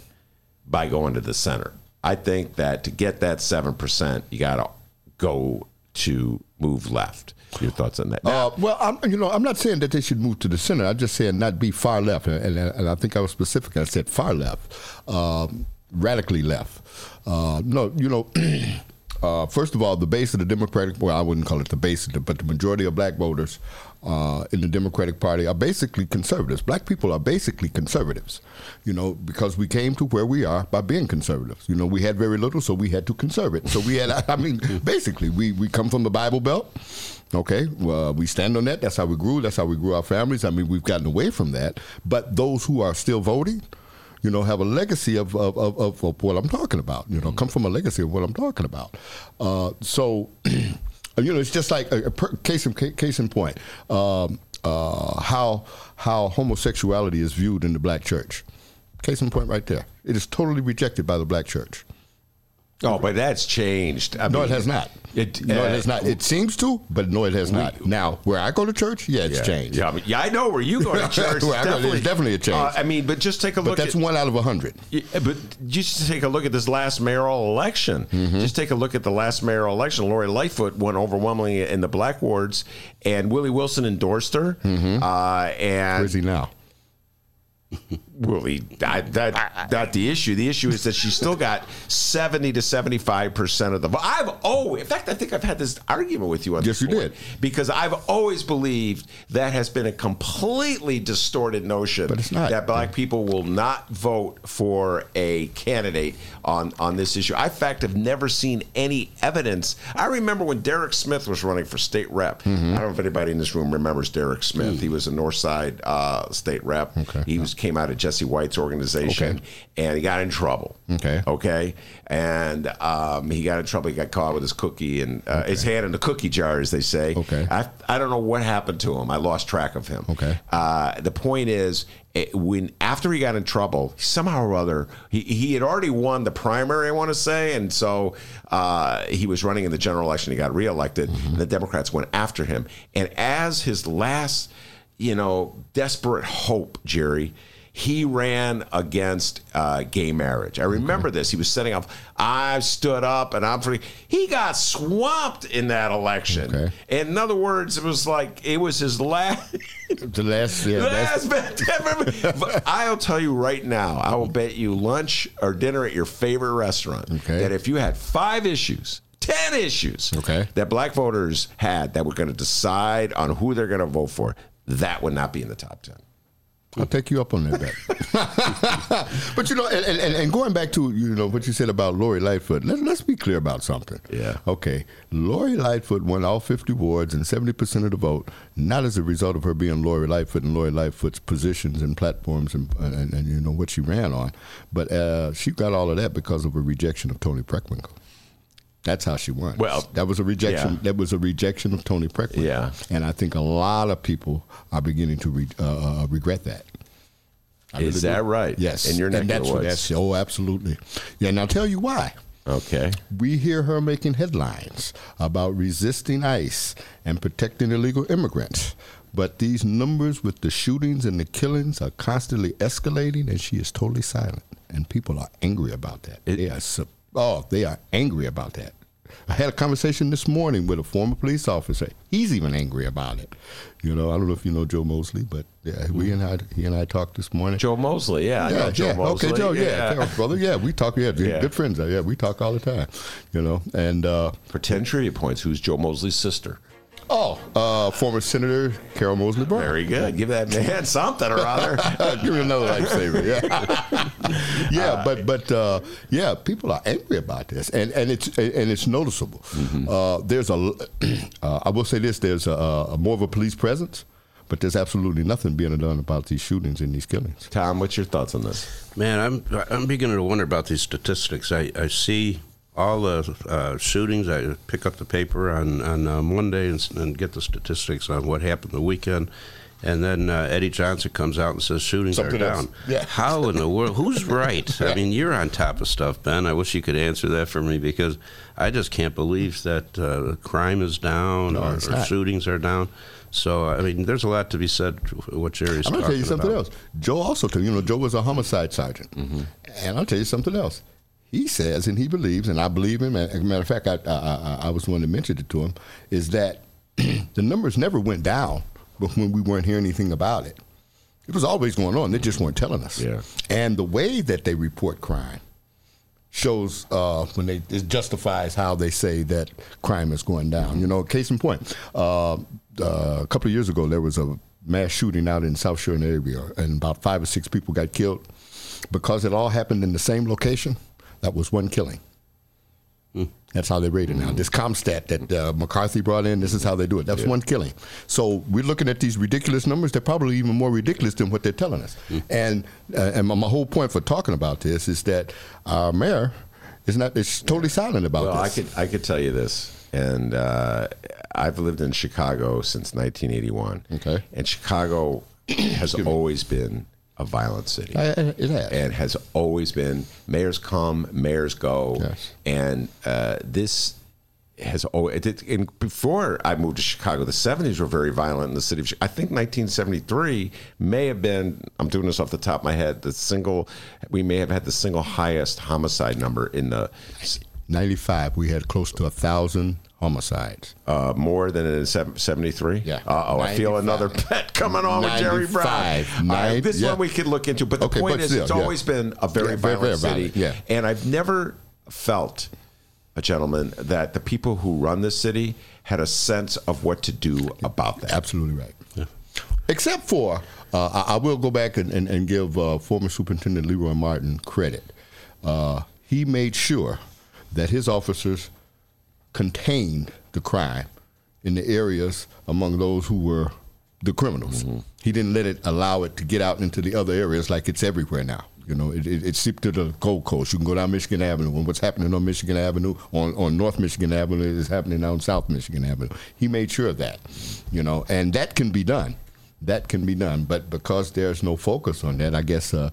by going to the center. I think that to get that seven percent, you got to go to move left. Your thoughts on that? Uh, well, I'm, you know, I'm not saying that they should move to the center. I'm just saying not be far left, and, and, and I think I was specific. I said far left, um, radically left. Uh, no, you know. Uh, first of all, the base of the Democratic, well, I wouldn't call it the base, the, but the majority of black voters uh, in the Democratic Party are basically conservatives. Black people are basically conservatives, you know, because we came to where we are by being conservatives. You know, we had very little, so we had to conserve it. So we had, I mean, basically, we, we come from the Bible Belt. Okay, well, we stand on that. That's how we grew. That's how we grew our families. I mean, we've gotten away from that. But those who are still voting, you know, have a legacy of, of, of, of, of what I'm talking about. You know, come from a legacy of what I'm talking about. Uh, so, you know, it's just like a, a per, case in case in point. Um, uh, how how homosexuality is viewed in the black church. Case in point, right there. It is totally rejected by the black church. Oh, but that's changed. I no, mean, it has not. It, no, uh, it has not. It seems to, but no, it has not. Now, where I go to church, yeah, it's yeah, changed. Yeah, I mean, yeah, I know where you go to church. Where I go, definitely, it's definitely a change. Uh, I mean, but just take a look. But that's at, one out of a hundred. Yeah, but just take a look at this last mayoral election. Mm-hmm. Just take a look at the last mayoral election. Lori Lightfoot won overwhelmingly in the black wards, and Willie Wilson endorsed her. Uh, and Where's he now? Willie, that, that not the issue. The issue is that she still got seventy to seventy-five percent of the vote. I've oh, in fact, I think I've had this argument with you on Yes, this you did. because I've always believed that has been a completely distorted notion. But it's not. that black people will not vote for a candidate on on this issue. I, in fact, have never seen any evidence. I remember when Derek Smith was running for state rep. Mm-hmm. I don't know if anybody in this room remembers Derek Smith. He was a North Side uh, state rep. Okay. He was came out of Jesse White's organization, Okay. and he got in trouble. Okay. Okay. And um, he got in trouble. He got caught with his cookie and uh, his hand in the cookie jar, as they say. Okay. I, I don't know what happened to him. I lost track of him. Okay. Uh, the point is, it, when after he got in trouble, somehow or other, he, he had already won the primary, I want to say, and so uh, he was running in the general election. He got reelected. Mm-hmm. The Democrats went after him, and as his last, you know, desperate hope, Jerry, he ran against uh, gay marriage. I remember this. He was setting up. I stood up and I'm free. He got swamped in that election. Okay. In other words, it was like it was his last. The last, yeah, last but I'll tell you right now, I will bet you lunch or dinner at your favorite restaurant Okay. that if you had five issues, ten issues, Okay. that black voters had that were going to decide on who they're going to vote for, that would not be in the top ten. I'll take you up on that bet. but you know, and, and, and going back to you know what you said about Lori Lightfoot, let, let's be clear about something. Yeah. Okay, Lori Lightfoot won all 50 wards and 70 percent of the vote, not as a result of her being Lori Lightfoot and Lori Lightfoot's positions and platforms and, and, and you know what she ran on, but uh, she got all of that because of a rejection of Toni Preckwinkle. That's how she won. Well, that was a rejection. yeah. That was a rejection of Toni Preckwinkle. Yeah. and I think a lot of people are beginning to re, uh, uh, regret that. I Is really that do. right? Yes. Neck and of that's the what that's oh absolutely. Yeah, and I'll tell you why. Okay. We hear her making headlines about resisting ICE and protecting illegal immigrants. But these numbers with the shootings and the killings are constantly escalating, and she is totally silent. And people are angry about that. they are, oh, they are angry about that. I had a conversation this morning with a former police officer. He's even angry about it. You know, I don't know if you know Joe Moseley, but yeah, we and I, he and I talked this morning. Joe Moseley, yeah, I know Joe yeah. Moseley. Okay, Joe, yeah, Yeah. Brother, yeah, we talk, yeah, Yeah. good friends, yeah, we talk all the time, you know, and uh, For 10 trivia points, who's Joe Moseley's sister? Oh, uh, former Senator Carol Moseley Braun. Very good. Give that man something or other. Give me another lifesaver. Yeah, yeah, but but uh, yeah, people are angry about this, and and it's and it's noticeable. Uh, there's a, uh, I will say this: there's a, a more of a police presence, but there's absolutely nothing being done about these shootings and these killings. Tom, what's your thoughts on this? Man, I'm I'm beginning to wonder about these statistics. I, I see all the uh, shootings. I pick up the paper on on uh, Monday and, and get the statistics on what happened the weekend, and then uh, Eddie Johnson comes out and says shootings Something are else. down. Yeah. How in the world? Who's right? I mean, you're on top of stuff, Ben. I wish you could answer that for me because I just can't believe that uh, crime is down No, or, or shootings are down. So I mean, there's a lot to be said. What Jerry's I'm gonna tell you something about. else. Joe also told you know Joe was a homicide sergeant, Mm-hmm. and I'll tell you something else. He says, and he believes, and I believe him. As a matter of fact, I, I, I, I was the one that mentioned it to him. Is that the numbers never went down, but when we weren't hearing anything about it, it was always going on. They just weren't telling us. Yeah. And the way that they report crime shows uh, when they it justifies how they say that crime is going down. You know, case in point, uh, uh, a couple of years ago there was a mass shooting out in South Shore area, and about five or six people got killed because it all happened in the same location. That was one killing. That's how they rate it now. This CompStat that uh, McCarthy brought in, this is how they do it. That's one killing. So we're looking at these ridiculous numbers. They're probably even more ridiculous than what they're telling us. And uh, and my, whole point for talking about this is that our mayor is not is totally silent about Well, I this. could I could tell you this, and uh, I've lived in Chicago since 1981. Okay. and Chicago has always been a violent city. I- I- it has. and has always been. Mayors come, mayors go, Yes. and uh, this has always. It, and before I moved to Chicago, the 70s were very violent in the city of. I think 1973 may have been. I'm doing this off the top of my head. The single we may have had the single highest homicide number in the 95, we had close to a thousand homicides. uh, more than in 73? Yeah. Uh oh, I feel another pet coming on with Jerry Brown. 95. All right, this yeah. one we could look into, but the Okay, point but is, still, it's yeah. always been a very Yeah, violent very city. violent, yeah. And I've never felt, a gentleman, that the people who run this city had a sense of what to do about that. Absolutely right. Except for, uh, I, I will go back and, and, and give uh, former Superintendent Leroy Martin credit. Uh, he made sure that his officers contained the crime in the areas among those who were the criminals. He didn't let it allow it to get out into the other areas like it's everywhere now. You know, it, it, it seeped to the Gold Coast. You can go down Michigan Avenue, and what's happening on Michigan Avenue, on, on North Michigan Avenue, is happening on South Michigan Avenue. He made sure of that, you know, and that can be done. That can be done, but because there's no focus on that, I guess, uh,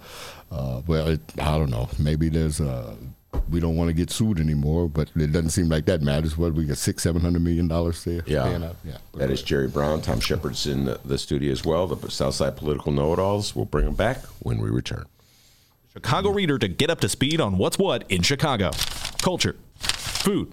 uh, well, it, I don't know. Maybe there's a we don't want to get sued anymore, but it doesn't seem like that matters. What we got six, seven hundred million dollars there. Yeah. yeah. That is Jerry Brown. Tom Shepherd's in the, the studio as well. The Southside Political Know-It-Alls. We'll bring them back when we return. Chicago Reader to get up to speed on what's what in Chicago. Culture, food,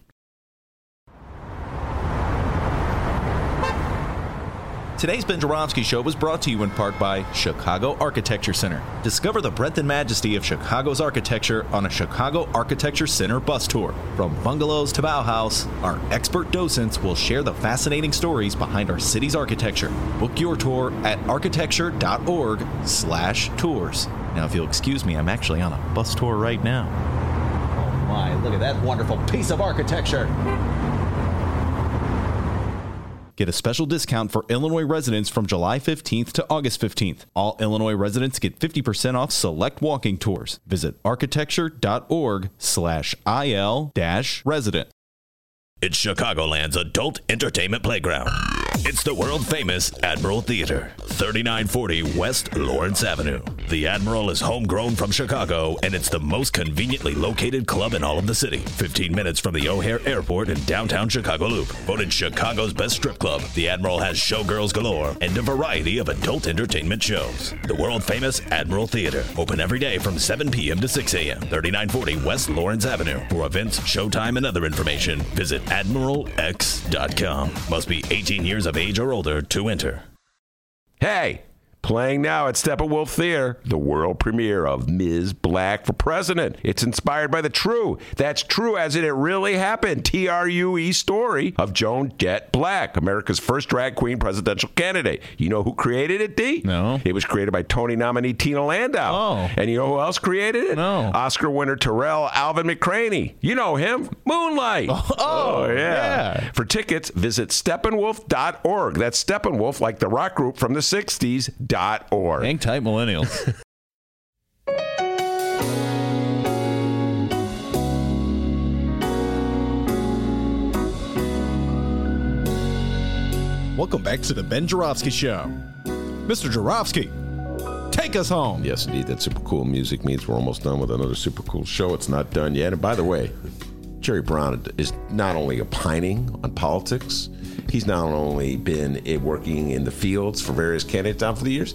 Today's Ben Joravsky Show was brought to you in part by Chicago Architecture Center. Discover the breadth and majesty of Chicago's architecture on a Chicago Architecture Center bus tour. From bungalows to Bauhaus, our expert docents will share the fascinating stories behind our city's architecture. Book your tour at architecture.org slash tours. Now, if you'll excuse me, I'm actually on a bus tour right now. Oh my, look at that wonderful piece of architecture! Get a special discount for Illinois residents from July 15th to August 15th. All Illinois residents get 50% off select walking tours. Visit architecture.org slash IL dash resident. It's Chicagoland's adult entertainment playground. It's the world famous Admiral Theater, 3940 West Lawrence Avenue. The Admiral is homegrown from Chicago, and it's the most conveniently located club in all of the city. 15 minutes from the O'Hare Airport in downtown Chicago Loop. Voted Chicago's best strip club, the Admiral has showgirls galore and a variety of adult entertainment shows. The world famous Admiral Theater, open every day from 7 p.m. to 6 a.m. 3940 West Lawrence Avenue. For events, showtime, and other information, visit admiralx.com. Must be 18 years of age or older to enter. Hey, playing now at Steppenwolf Theater, the world premiere of Ms. Blakk for President. It's inspired by the true, that's true as in it really happened, T R U E story of Joan Jett Blakk, America's first drag queen presidential candidate. You know who created it, D? No. It was created by Tony nominee Tina Landau. Oh. And you know who else created it? No. Oscar winner Tarell Alvin McCraney. You know him, Moonlight. Oh, oh, oh yeah. For tickets, visit steppenwolf.org. That's Steppenwolf, like the rock group from the 60s, dot org. Hang tight, millennials. Welcome back to the Ben Joravsky Show. Mr. Joravsky, take us home. Yes, indeed. That super cool music means we're almost done with another super cool show. It's not done yet. And by the way, Jerry Brown is not only opining on politics, he's not only been working in the fields for various candidates down for the years.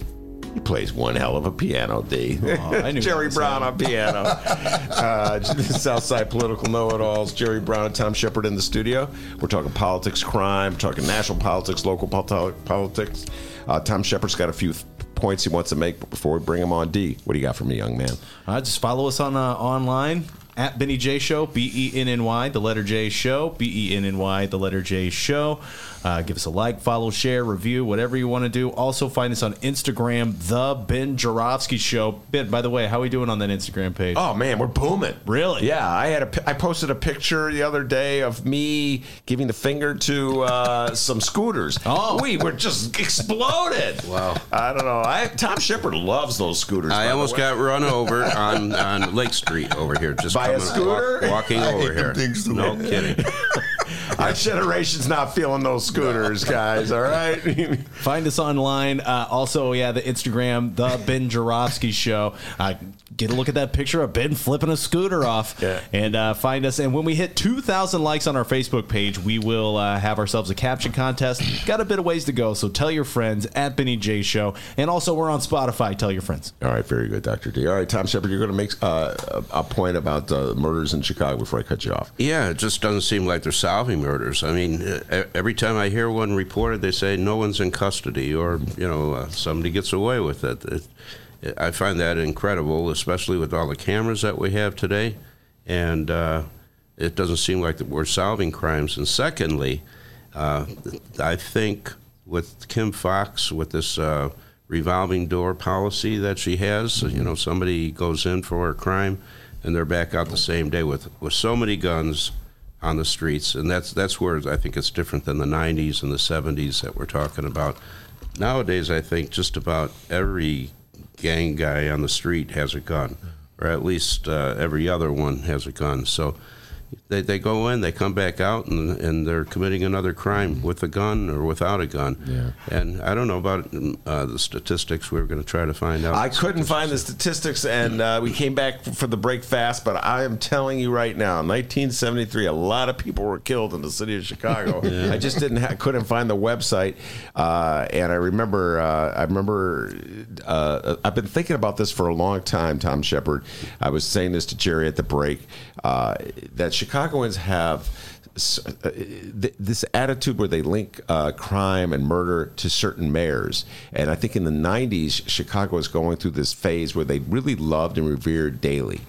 He plays one hell of a piano, D. I knew Jerry Brown on piano. uh, Southside political know-it-alls. Jerry Brown and Tom Shepherd in the studio. We're talking politics, crime. We're talking national politics, local politics. Uh, Tom Shepherd's got a few th- points he wants to make before we bring him on. D, what do you got for me, young man? Uh, just follow us on uh, online at Benny J Show, B E N N Y, the letter J Show, B E N N Y, the letter J Show. Uh, give us a like, follow, share, review, whatever you want to do. Also, find us on Instagram, The Ben Joravsky Show. Ben, by the way, how are we doing on that Instagram page? Oh man, we're booming. Really? Yeah, I had a, I posted a picture the other day of me giving the finger to uh, some scooters. Oh. we were just exploded. Wow. I don't know. I Tom Shepherd loves those scooters. by I the almost way. got run over on, on Lake Street over here. Just By a scooter? walk- walking I over hate them here. things too. No kidding. Our generation's not feeling those scooters, guys. All right. Find us online. Uh, also, yeah, the Instagram, the Ben Joravsky Show. Uh, get a look at that picture of Ben flipping a scooter off, Yeah. and uh, find us. And when we hit 2,000 likes on our Facebook page, we will uh, have ourselves a caption contest. Got a bit of ways to go, so tell your friends at Benny J Show, and also we're on Spotify. Tell your friends. All right, very good, Doctor D. All right, Tom Shepherd, you're going to make uh, a a point about uh, murders in Chicago before I cut you off. Yeah, it just doesn't seem like they're murders. I mean, every time I hear one reported, they say no one's in custody or, you know, uh, somebody gets away with it. it. I find that incredible, especially with all the cameras that we have today. And uh, it doesn't seem like that we're solving crimes. And secondly, uh, I think with Kim Foxx, with this uh, revolving door policy that she has, you know, somebody goes in for a crime and they're back out the same day with, with so many guns on the streets, and that's that's where I think it's different than the '90s and the '70s that we're talking about. Nowadays, I think just about every gang guy on the street has a gun, or at least uh, every other one has a gun. So they, they go in, they come back out, and, and they're committing another crime with a gun or without a gun. Yeah. And I don't know about uh, the statistics. We are going to try to find out. I couldn't find the statistics, and uh, we came back for the break fast. But I am telling you right now, 1973, a lot of people were killed in the city of Chicago. Yeah. I just didn't, ha- couldn't find the website, uh, and I remember, uh, I remember, uh, I've been thinking about this for a long time. Tom Shepherd, I was saying this to Jerry at the break, uh, that Chicagoans have uh, th- this attitude where they link uh, crime and murder to certain mayors. And I think in the 90s, Chicago was going through this phase where they really loved and revered Daley.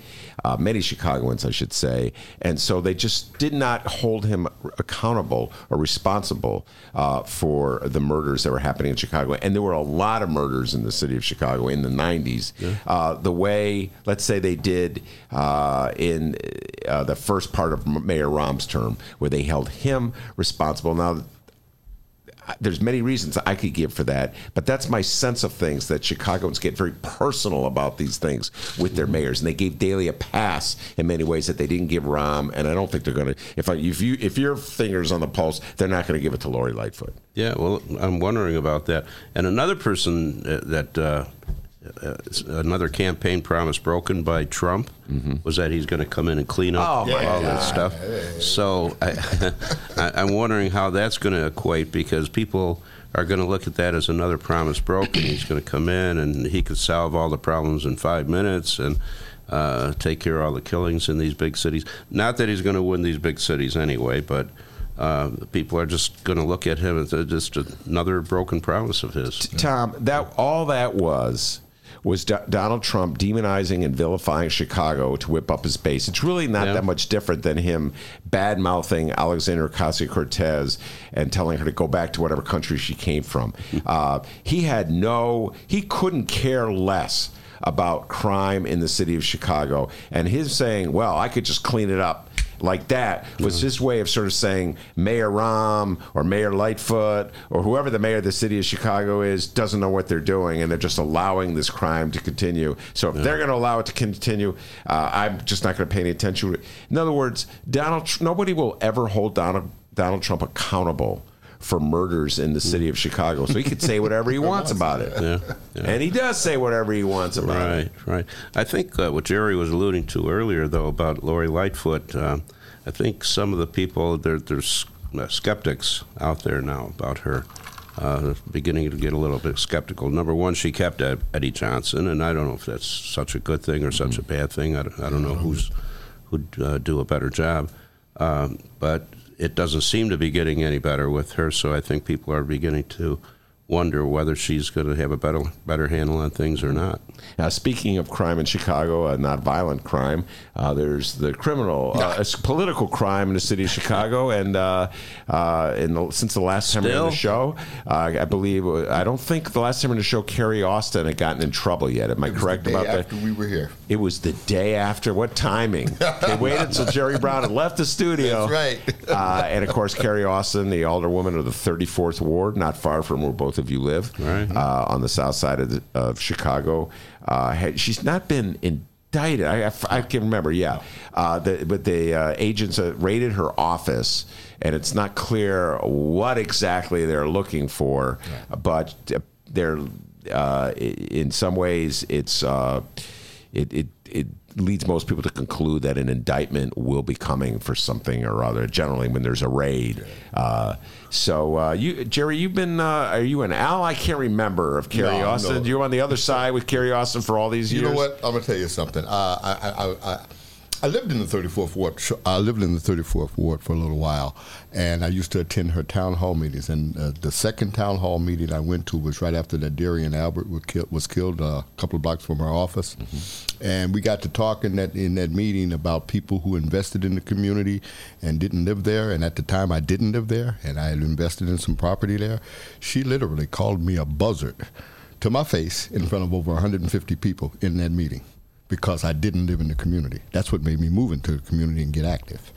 Uh, many Chicagoans, I should say. And so they just did not hold him accountable or responsible uh, for the murders that were happening in Chicago. And there were a lot of murders in the city of Chicago in the 90s. Uh, the way, let's say, they did uh, in uh, the first part of Mayor Rahm's term, where they held him responsible. Now, there's many reasons I could give for that, but that's my sense of things that Chicagoans get very personal about these things with their mayors, and they gave Daley a pass in many ways that they didn't give Rahm, and I don't think they're going to. If I, if you if your fingers on the pulse, they're not going to give it to Lori Lightfoot. Yeah, well, I'm wondering about that. And another person uh, that uh, uh, another campaign promise broken by Trump was that he's going to come in and clean up Oh, my all God. that stuff. So I, I, I'm wondering how that's going to equate because people are going to look at that as another promise broken. He's going to come in and he could solve all the problems in five minutes and. Uh, take care of all the killings in these big cities. Not that he's going to win these big cities anyway, but uh, people are just going to look at him as just another broken promise of his. Tom, that all that was was Do- Donald Trump demonizing and vilifying Chicago to whip up his base. It's really not that much different than him bad mouthing Alexander Ocasio Cortez and telling her to go back to whatever country she came from. Uh, he had no, he couldn't care less about crime in the city of Chicago. And his saying, well, I could just clean it up like that was his way of sort of saying Mayor Rahm or Mayor Lightfoot or whoever the mayor of the city of Chicago is doesn't know what they're doing and they're just allowing this crime to continue. So if they're going to allow it to continue, uh, I'm just not going to pay any attention to it. In other words, Donald, nobody will ever hold Donald, Donald Trump accountable for murders in the city of Chicago. So he could say whatever he wants about it. Yeah, yeah. And he does say whatever he wants about it. Right, right. I think uh, what Jerry was alluding to earlier, though, about Lori Lightfoot, uh, I think some of the people, there, there's uh, skeptics out there now about her. Uh, beginning to get a little bit skeptical. Number one, she kept Eddie Johnson, and I don't know if that's such a good thing or such a bad thing. I don't, I don't know who's who'd uh, do a better job, um, but it doesn't seem to be getting any better with her. So I think people are beginning to wonder whether she's going to have a better better handle on things or not. Now, speaking of crime in Chicago, uh, not violent crime, uh, there's the criminal, uh, it's political crime in the city of Chicago. And uh, uh, in the, since the last time we were on the show, uh, I believe, I don't think the last time we were on the show, Carrie Austin had gotten in trouble yet. Am I correct day about after that? we were here. It was the day after. What timing? they waited until Jerry Brown had left the studio. That's right. uh, and of course, Carrie Austin, the alderwoman of the 34th Ward, not far from where both of you live, uh, on the south side of, the, of Chicago. Uh, she's not been indicted. I, I, I can remember, yeah. Uh, the, but the uh, agents uh, raided her office, and it's not clear what exactly they're looking for, but they're uh, in some ways it's uh, it, it it leads most people to conclude that an indictment will be coming for something or other. Generally, when there's a raid. Uh, so, uh, you, Jerry, you've been. Uh, are you an Al? I can't remember of Carrie No, Austin. no. You're on the other side with Carrie Austin for all these You years. You know what? I'm gonna tell you something. Uh, I, I, I, I, I lived in the 34th ward. I lived in the 34th ward for a little while, and I used to attend her town hall meetings. And uh, the second town hall meeting I went to was right after that Derrion Albert was killed, was killed uh, a couple of blocks from our office, and we got to talk in that in that meeting about people who invested in the community and didn't live there. And at the time, I didn't live there, and I had invested in some property there. She literally called me a buzzard to my face in front of over 150 people in that meeting because I didn't live in the community. That's what made me move into the community and get active.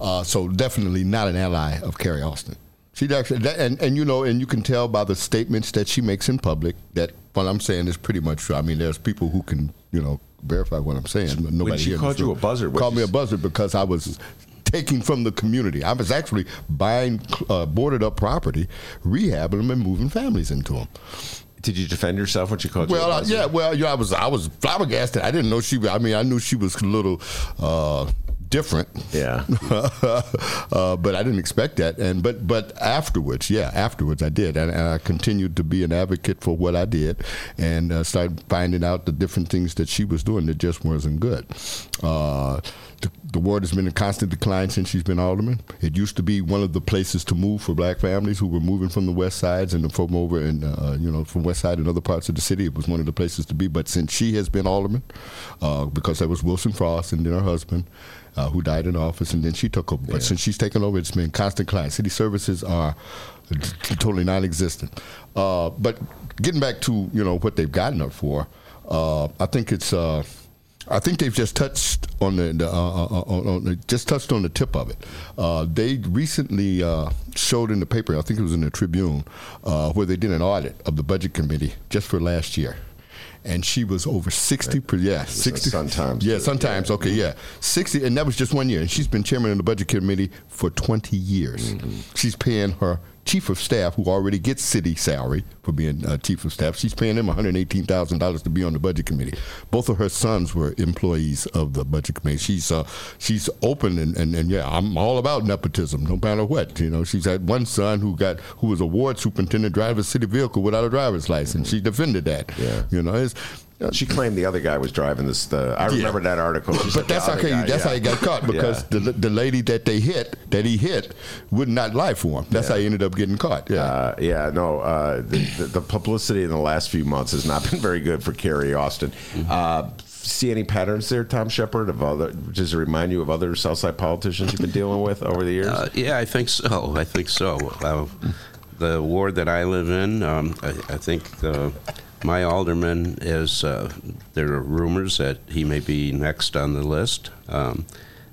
Uh, so definitely not an ally of Carrie Austin. She actually, and and you know, and you can tell by the statements that she makes in public that what I'm saying is pretty much true. I mean, there's people who can you know verify what I'm saying. But nobody she here called you a buzzard, Called me a buzzard because I was taking from the community. I was actually buying uh, boarded up property, rehabbing them, and moving families into them. Did you defend yourself when she called you? Well, uh, buzzard? yeah. Well, yeah. I was I was flabbergasted. I didn't know she. I mean, I knew she was a little. Uh, different yeah uh, but I didn't expect that and but but afterwards yeah afterwards I did and, and I continued to be an advocate for what I did and uh, started finding out the different things that she was doing that just wasn't good uh, the, the ward has been in constant decline since she's been alderman. It used to be one of the places to move for black families who were moving from the west sides and from over and uh, you know from west side and other parts of the city. It was one of the places to be. But since she has been alderman, uh, because that was Wilson Frost and then her husband, uh, who died in office, and then she took over. But since she's taken over, it's been constant decline. City services are totally non-existent. Uh, but getting back to you know what they've gotten her for, uh, I think it's. Uh, I think they've just touched on the, the uh, uh, on, on the, just touched on the tip of it. Uh, they recently uh, showed in the paper, I think it was in the Tribune, uh, where they did an audit of the budget committee just for last year. And she was over sixty per yeah sixty Sun Times. yeah sometimes okay mm-hmm. yeah. Sixty and that was just one year. And she's been chairman of the budget committee for twenty years. Mm-hmm. She's paying her chief of staff who already gets city salary for being uh, chief of staff. She's paying him one hundred eighteen thousand dollars to be on the budget committee. Both of her sons were employees of the budget committee. She's uh, she's open and, and, and yeah, I'm all about nepotism, no matter what. You know, she's had one son who got who was a ward superintendent driving a city vehicle without a driver's license. She defended that. Yeah. You know, it's She claimed the other guy was driving this. The I Yeah. remember that article. She But, that's how other he, guy, that's yeah. how he got caught because Yeah. the the lady that they hit that he hit would not lie for him. That's how he ended up getting caught. Yeah. Uh, yeah, no, uh, the, the, the publicity in the last few months has not been very good for Carrie Austin. Uh, see any patterns there, Tom Shepherd? Of other, does it remind you of other Southside politicians you've been dealing with over the years? Uh, yeah, I think so. I think so. Uh, the ward that I live in, um, I, I think uh, my alderman is. Uh, there are rumors that he may be next on the list. Um,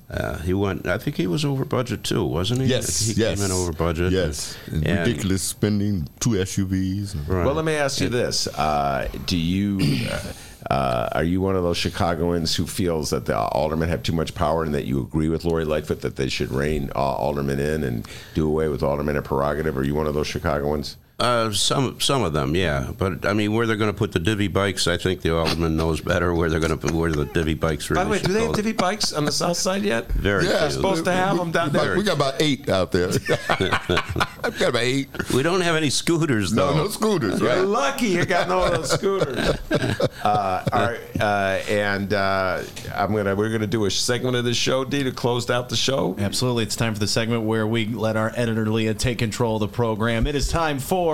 uh, he went. I think he was over budget too, wasn't he? Yes, he yes. came in over budget. Yes, And- ridiculous spending, two SUVs. and- Well, let me ask you this: uh, Do you uh, uh, are you one of those Chicagoans who feels that the aldermen have too much power and that you agree with Lori Lightfoot that they should rein uh, aldermen in and do away with aldermen prerogative? Are you one of those Chicagoans? Uh, some some of them, yeah. But I mean, where they're going to put the divvy bikes, I think the alderman knows better where they're going to put where the divvy bikes. Really By the way, do they have go. divvy bikes on the south side yet? Very They're few. supposed to have them down About- there. we got about eight out there. I've got about eight. We don't have any scooters though. No, no scooters. You're Right? lucky you got no of those scooters. Uh, all right, uh, and uh, I'm gonna we're gonna do a segment of the show, D, to close out the show. Absolutely. It's time for the segment where we let our editor Leah take control of the program. It is time for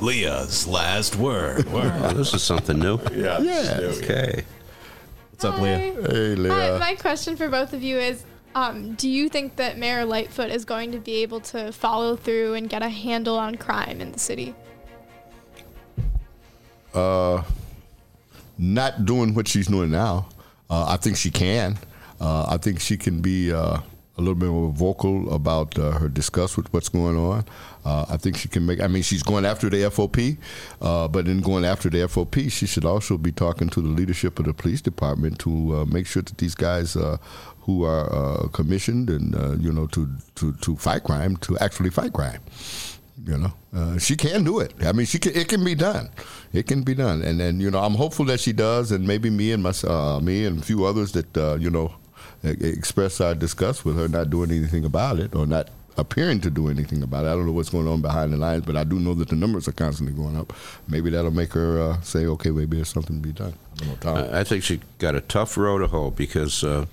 Leah's last word. Oh, this is something new. Yeah. Yeah. Okay. What's up, Leah? Hey, Hi, Leah. my question for both of you is um, Do you think that Mayor Lightfoot is going to be able to follow through and get a handle on crime in the city? Uh, not doing what she's doing now. Uh, I think she can. Uh, I think she can be uh, a little bit more vocal about uh, her disgust with what's going on. Uh, I think she can make. I mean, she's going after the FOP, uh, but in going after the FOP, she should also be talking to the leadership of the police department to uh, make sure that these guys uh, who are uh, commissioned and uh, you know to, to to fight crime to actually fight crime. You know, she can do it. I mean, she can. It can be done. It can be done. And and you know, I'm hopeful that she does. And maybe me and my me and a few others that you know express our disgust with her not doing anything about it or not appearing to do anything about it. I don't know what's going on behind the lines, but I do know that the numbers are constantly going up. Maybe that'll make her uh, say, okay, maybe there's something to be done. I don't know, I think she got a tough road to hoe because uh,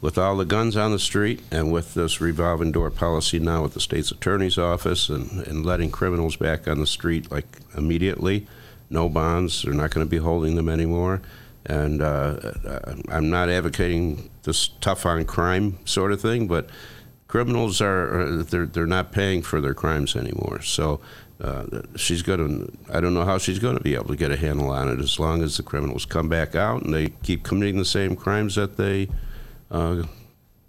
with all the guns on the street and with this revolving door policy now with the state's attorney's office and, and letting criminals back on the street like immediately, no bonds, they're not going to be holding them anymore. And uh, I'm not advocating this tough on crime sort of thing, but criminals are uh, they're they're not paying for their crimes anymore. So uh, she's going to I don't know how she's going to be able to get a handle on it as long as the criminals come back out and they keep committing the same crimes that they uh,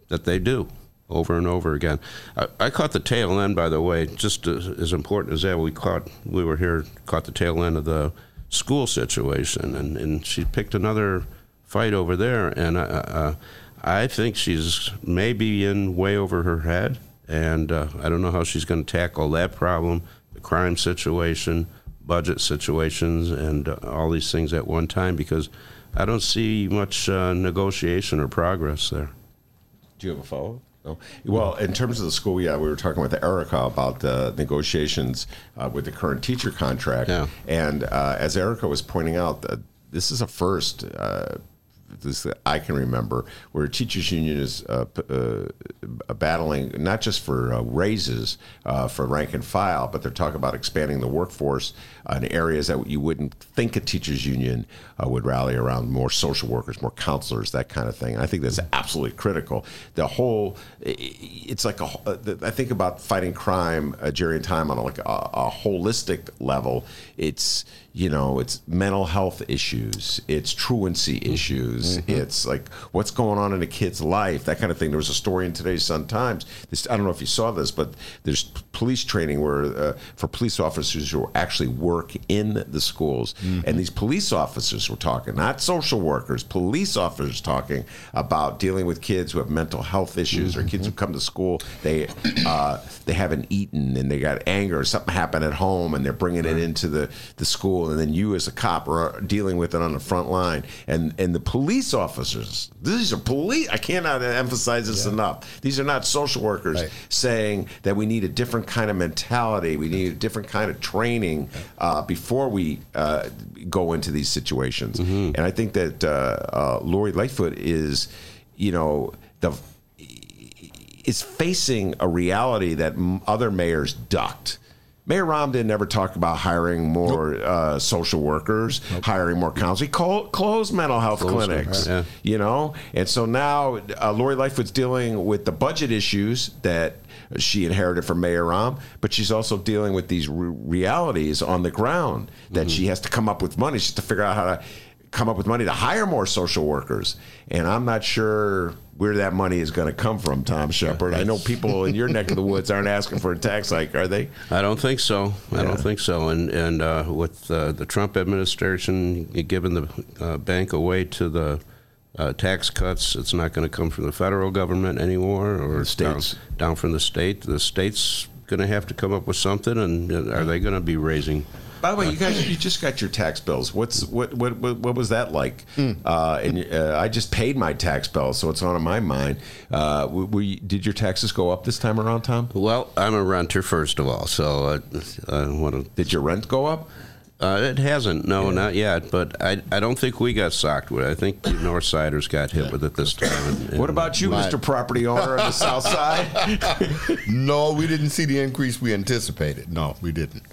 that they do. over and over again. I, I caught the tail end, by the way, just as, as important as that. We caught, we were here, caught the tail end of the school situation, and, and she picked another fight over there, and I, uh, I think she's maybe in way over her head, and uh, I don't know how she's going to tackle that problem, the crime situation, budget situations, and uh, all these things at one time, because I don't see much uh, negotiation or progress there. Do you have a follow? No. Well, in terms of the school, yeah, we were talking with Erika about the negotiations uh, with the current teacher contract, and uh, as Erika was pointing out, uh, this is a first. This that I can remember where a teachers union is uh, uh, battling not just for uh, raises uh, for rank and file, but they're talking about expanding the workforce in areas that you wouldn't think a teachers union uh, would rally around more social workers, more counselors, that kind of thing. And I think that's absolutely critical. The whole, it's like a, uh, I think about fighting crime, uh, Jerry and time on a, like a, a holistic level. It's you know, it's mental health issues, it's truancy issues, it's like what's going on in a kid's life, that kind of thing. There was a story in today's Sun Times. This, I don't know if you saw this, but there's police training where uh, for police officers who are actually work in the schools, and these police officers were talking, not social workers, police officers talking about dealing with kids who have mental health issues or kids who come to school they uh, they haven't eaten and they got anger or something happened at home and they're bringing it into the, the school. And then you as a cop are dealing with it on the front line. And and the police officers these are police I cannot emphasize this enough. These are not social workers saying that we need a different kind of mentality. We need a different kind of training uh, before we uh, go into these situations and I think that uh, uh, Lori Lightfoot is you know the is facing a reality that m- other mayors ducked. Mayor Romden never talked about hiring more uh, social workers, hiring more counselors. He closed mental health Closed them, clinics, yeah. you know? And so now uh, Lori Lightfoot's dealing with the budget issues that she inherited from Mayor Rahm, but she's also dealing with these re- realities on the ground that she has to come up with money. She has to figure out how to come up with money to hire more social workers. And I'm not sure where that money is going to come from, Tom Shepherd. I know people in your neck of the woods aren't asking for a tax hike, are they? I don't think so. I Yeah. don't think so. And and uh, with uh, the Trump administration giving the uh, bank away to the uh, tax cuts, it's not going to come from the federal government anymore, or states. down, down from the state. The states going to have to come up with something, and uh, are they going to be raising? By the way, you guys, you just got your tax bills. What's what what what, what was that like? Uh, and uh, I just paid my tax bill, so it's on my mind. Uh, w- were you, did your taxes go up this time around, Tom? Well, I'm a renter first of all, so uh, I want to. Did your rent go up? Uh, it hasn't, no, not yet. But I, I don't think we got socked with it. I think the North Siders got hit with it this time. and- What about you, Mr. Property Owner on the South Side? no, we didn't see the increase we anticipated. No, we didn't.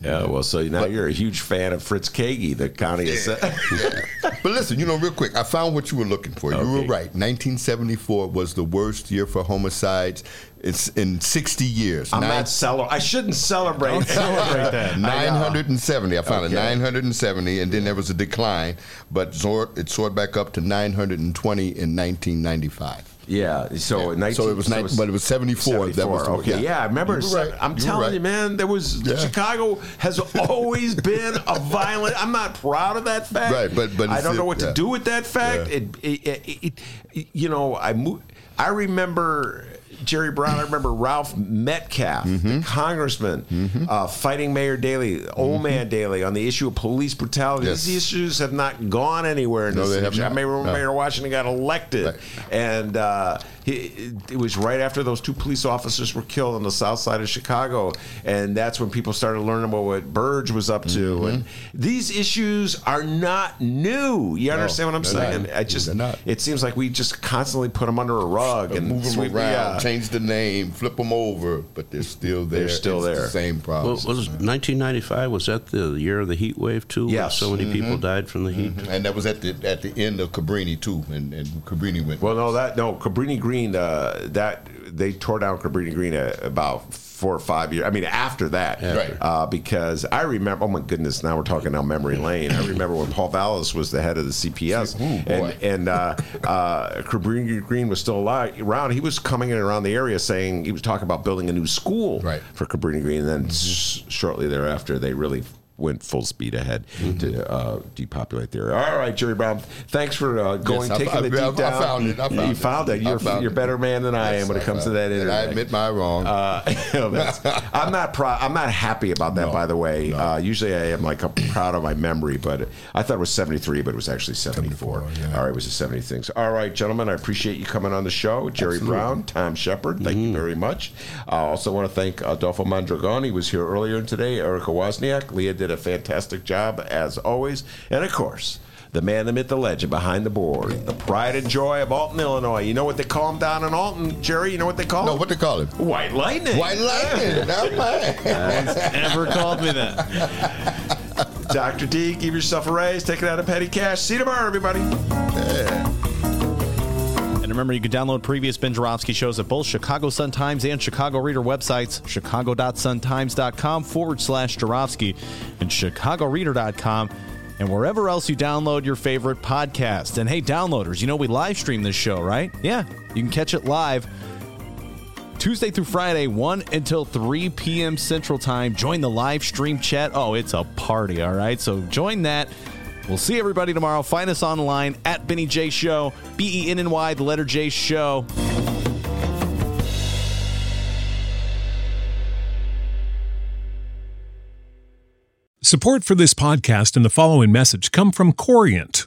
Yeah, well, so now you're a huge fan of Fritz Kaegi, the county assessor. But listen, you know, real quick, I found what you were looking for. You were right. 1974 was the worst year for homicides. It's in 60 years. I'm Nine- not celebrate. I shouldn't celebrate. Don't celebrate that. 970. I found Okay. it 970, and then there was a decline, but it soared back up to 920 in 1995. Yeah, so in 19, so it was, nine, but it was 74. That was the, okay. Yeah, I remember. Right. I'm telling right. you, man. There was Yeah. Chicago has always been a violent. I'm not proud of that fact. Right, but- but I don't know what to do with that fact. Yeah. It, it, it, it, you know, I moved. I remember. Jerry Brown, I remember Ralph Metcalfe, Mm-hmm. the congressman, uh, fighting Mayor Daley, old man Daley, on the issue of police brutality. Mm-hmm. Yes. These issues have not gone anywhere in No, this they have I not. remember when No. Mayor Washington got elected, and uh, he, it was right after those two police officers were killed on the south side of Chicago, and that's when people started learning about what Burge was up to. Mm-hmm. And these issues are not new. You understand what I'm saying? not. I just not. it seems like we just constantly put them under a rug and move them sweep- around, yeah. change the name, flip them over, but they're still there. They're still It's there. The same Well, problem. was 1995? Was that the year of the heat wave too? where Yes. So many people Mhm. died from the heat. and that was at the at the end of Cabrini too, and, and Cabrini went. Well, no, that no Cabrini Green Green, uh, that they tore down Cabrini Green about four or five years. I mean, after that, Right. uh, because I remember. Oh my goodness! Now we're talking now memory lane. I remember when Paul Vallas was the head of the CPS, and and uh, uh, Cabrini Green was still alive, around. He was coming in around the area saying he was talking about building a new school for Cabrini Green. And then s- shortly thereafter, they really went full speed ahead to uh, depopulate the area. All right, Jerry Brown, thanks for uh, going, I- taking I- the deep I- I down. found it. I you found it. found it. You're, found you're a better man than I Yes, am when it comes to that. I admit my wrong. Uh, you I'm not proud. I'm not happy about that. by the way, uh, usually I am like I'm proud of my memory, but I thought it was 73, but it was actually 74. All right, it was a 70 things. All right, gentlemen, I appreciate you coming on the show. Jerry Absolutely. Brown, Tom Shepherd, thank you very much. I also want to thank Adolfo Mondragon. He was here earlier today. Erika Wozniak. Leah did a fantastic job as always, and of course. The man, the myth, the legend behind the board, the pride and joy of Alton, Illinois. You know what they call him down in Alton, Jerry? You know what they call him? No, what they call him? White Lightning. White Lightning. That's right. Never called me that. Dr. D, give yourself a raise. Take it out of petty cash. See you tomorrow, everybody. And remember, you can download previous Ben Joravsky shows at both Chicago Sun-Times and Chicago Reader websites, chicago.suntimes.com forward slash Joravsky and chicagoreader.com and wherever else you download your favorite podcast. And hey, downloaders, you know we live stream this show, right? Yeah, you can catch it live Tuesday through Friday, 1 until 3 p.m. Central Time. Join the live stream chat. Oh, it's a party, all right? So join that. We'll see everybody tomorrow. Find us online at Benny J Show, B E N N Y, the letter J Show. Support for this podcast and the following message come from Corient.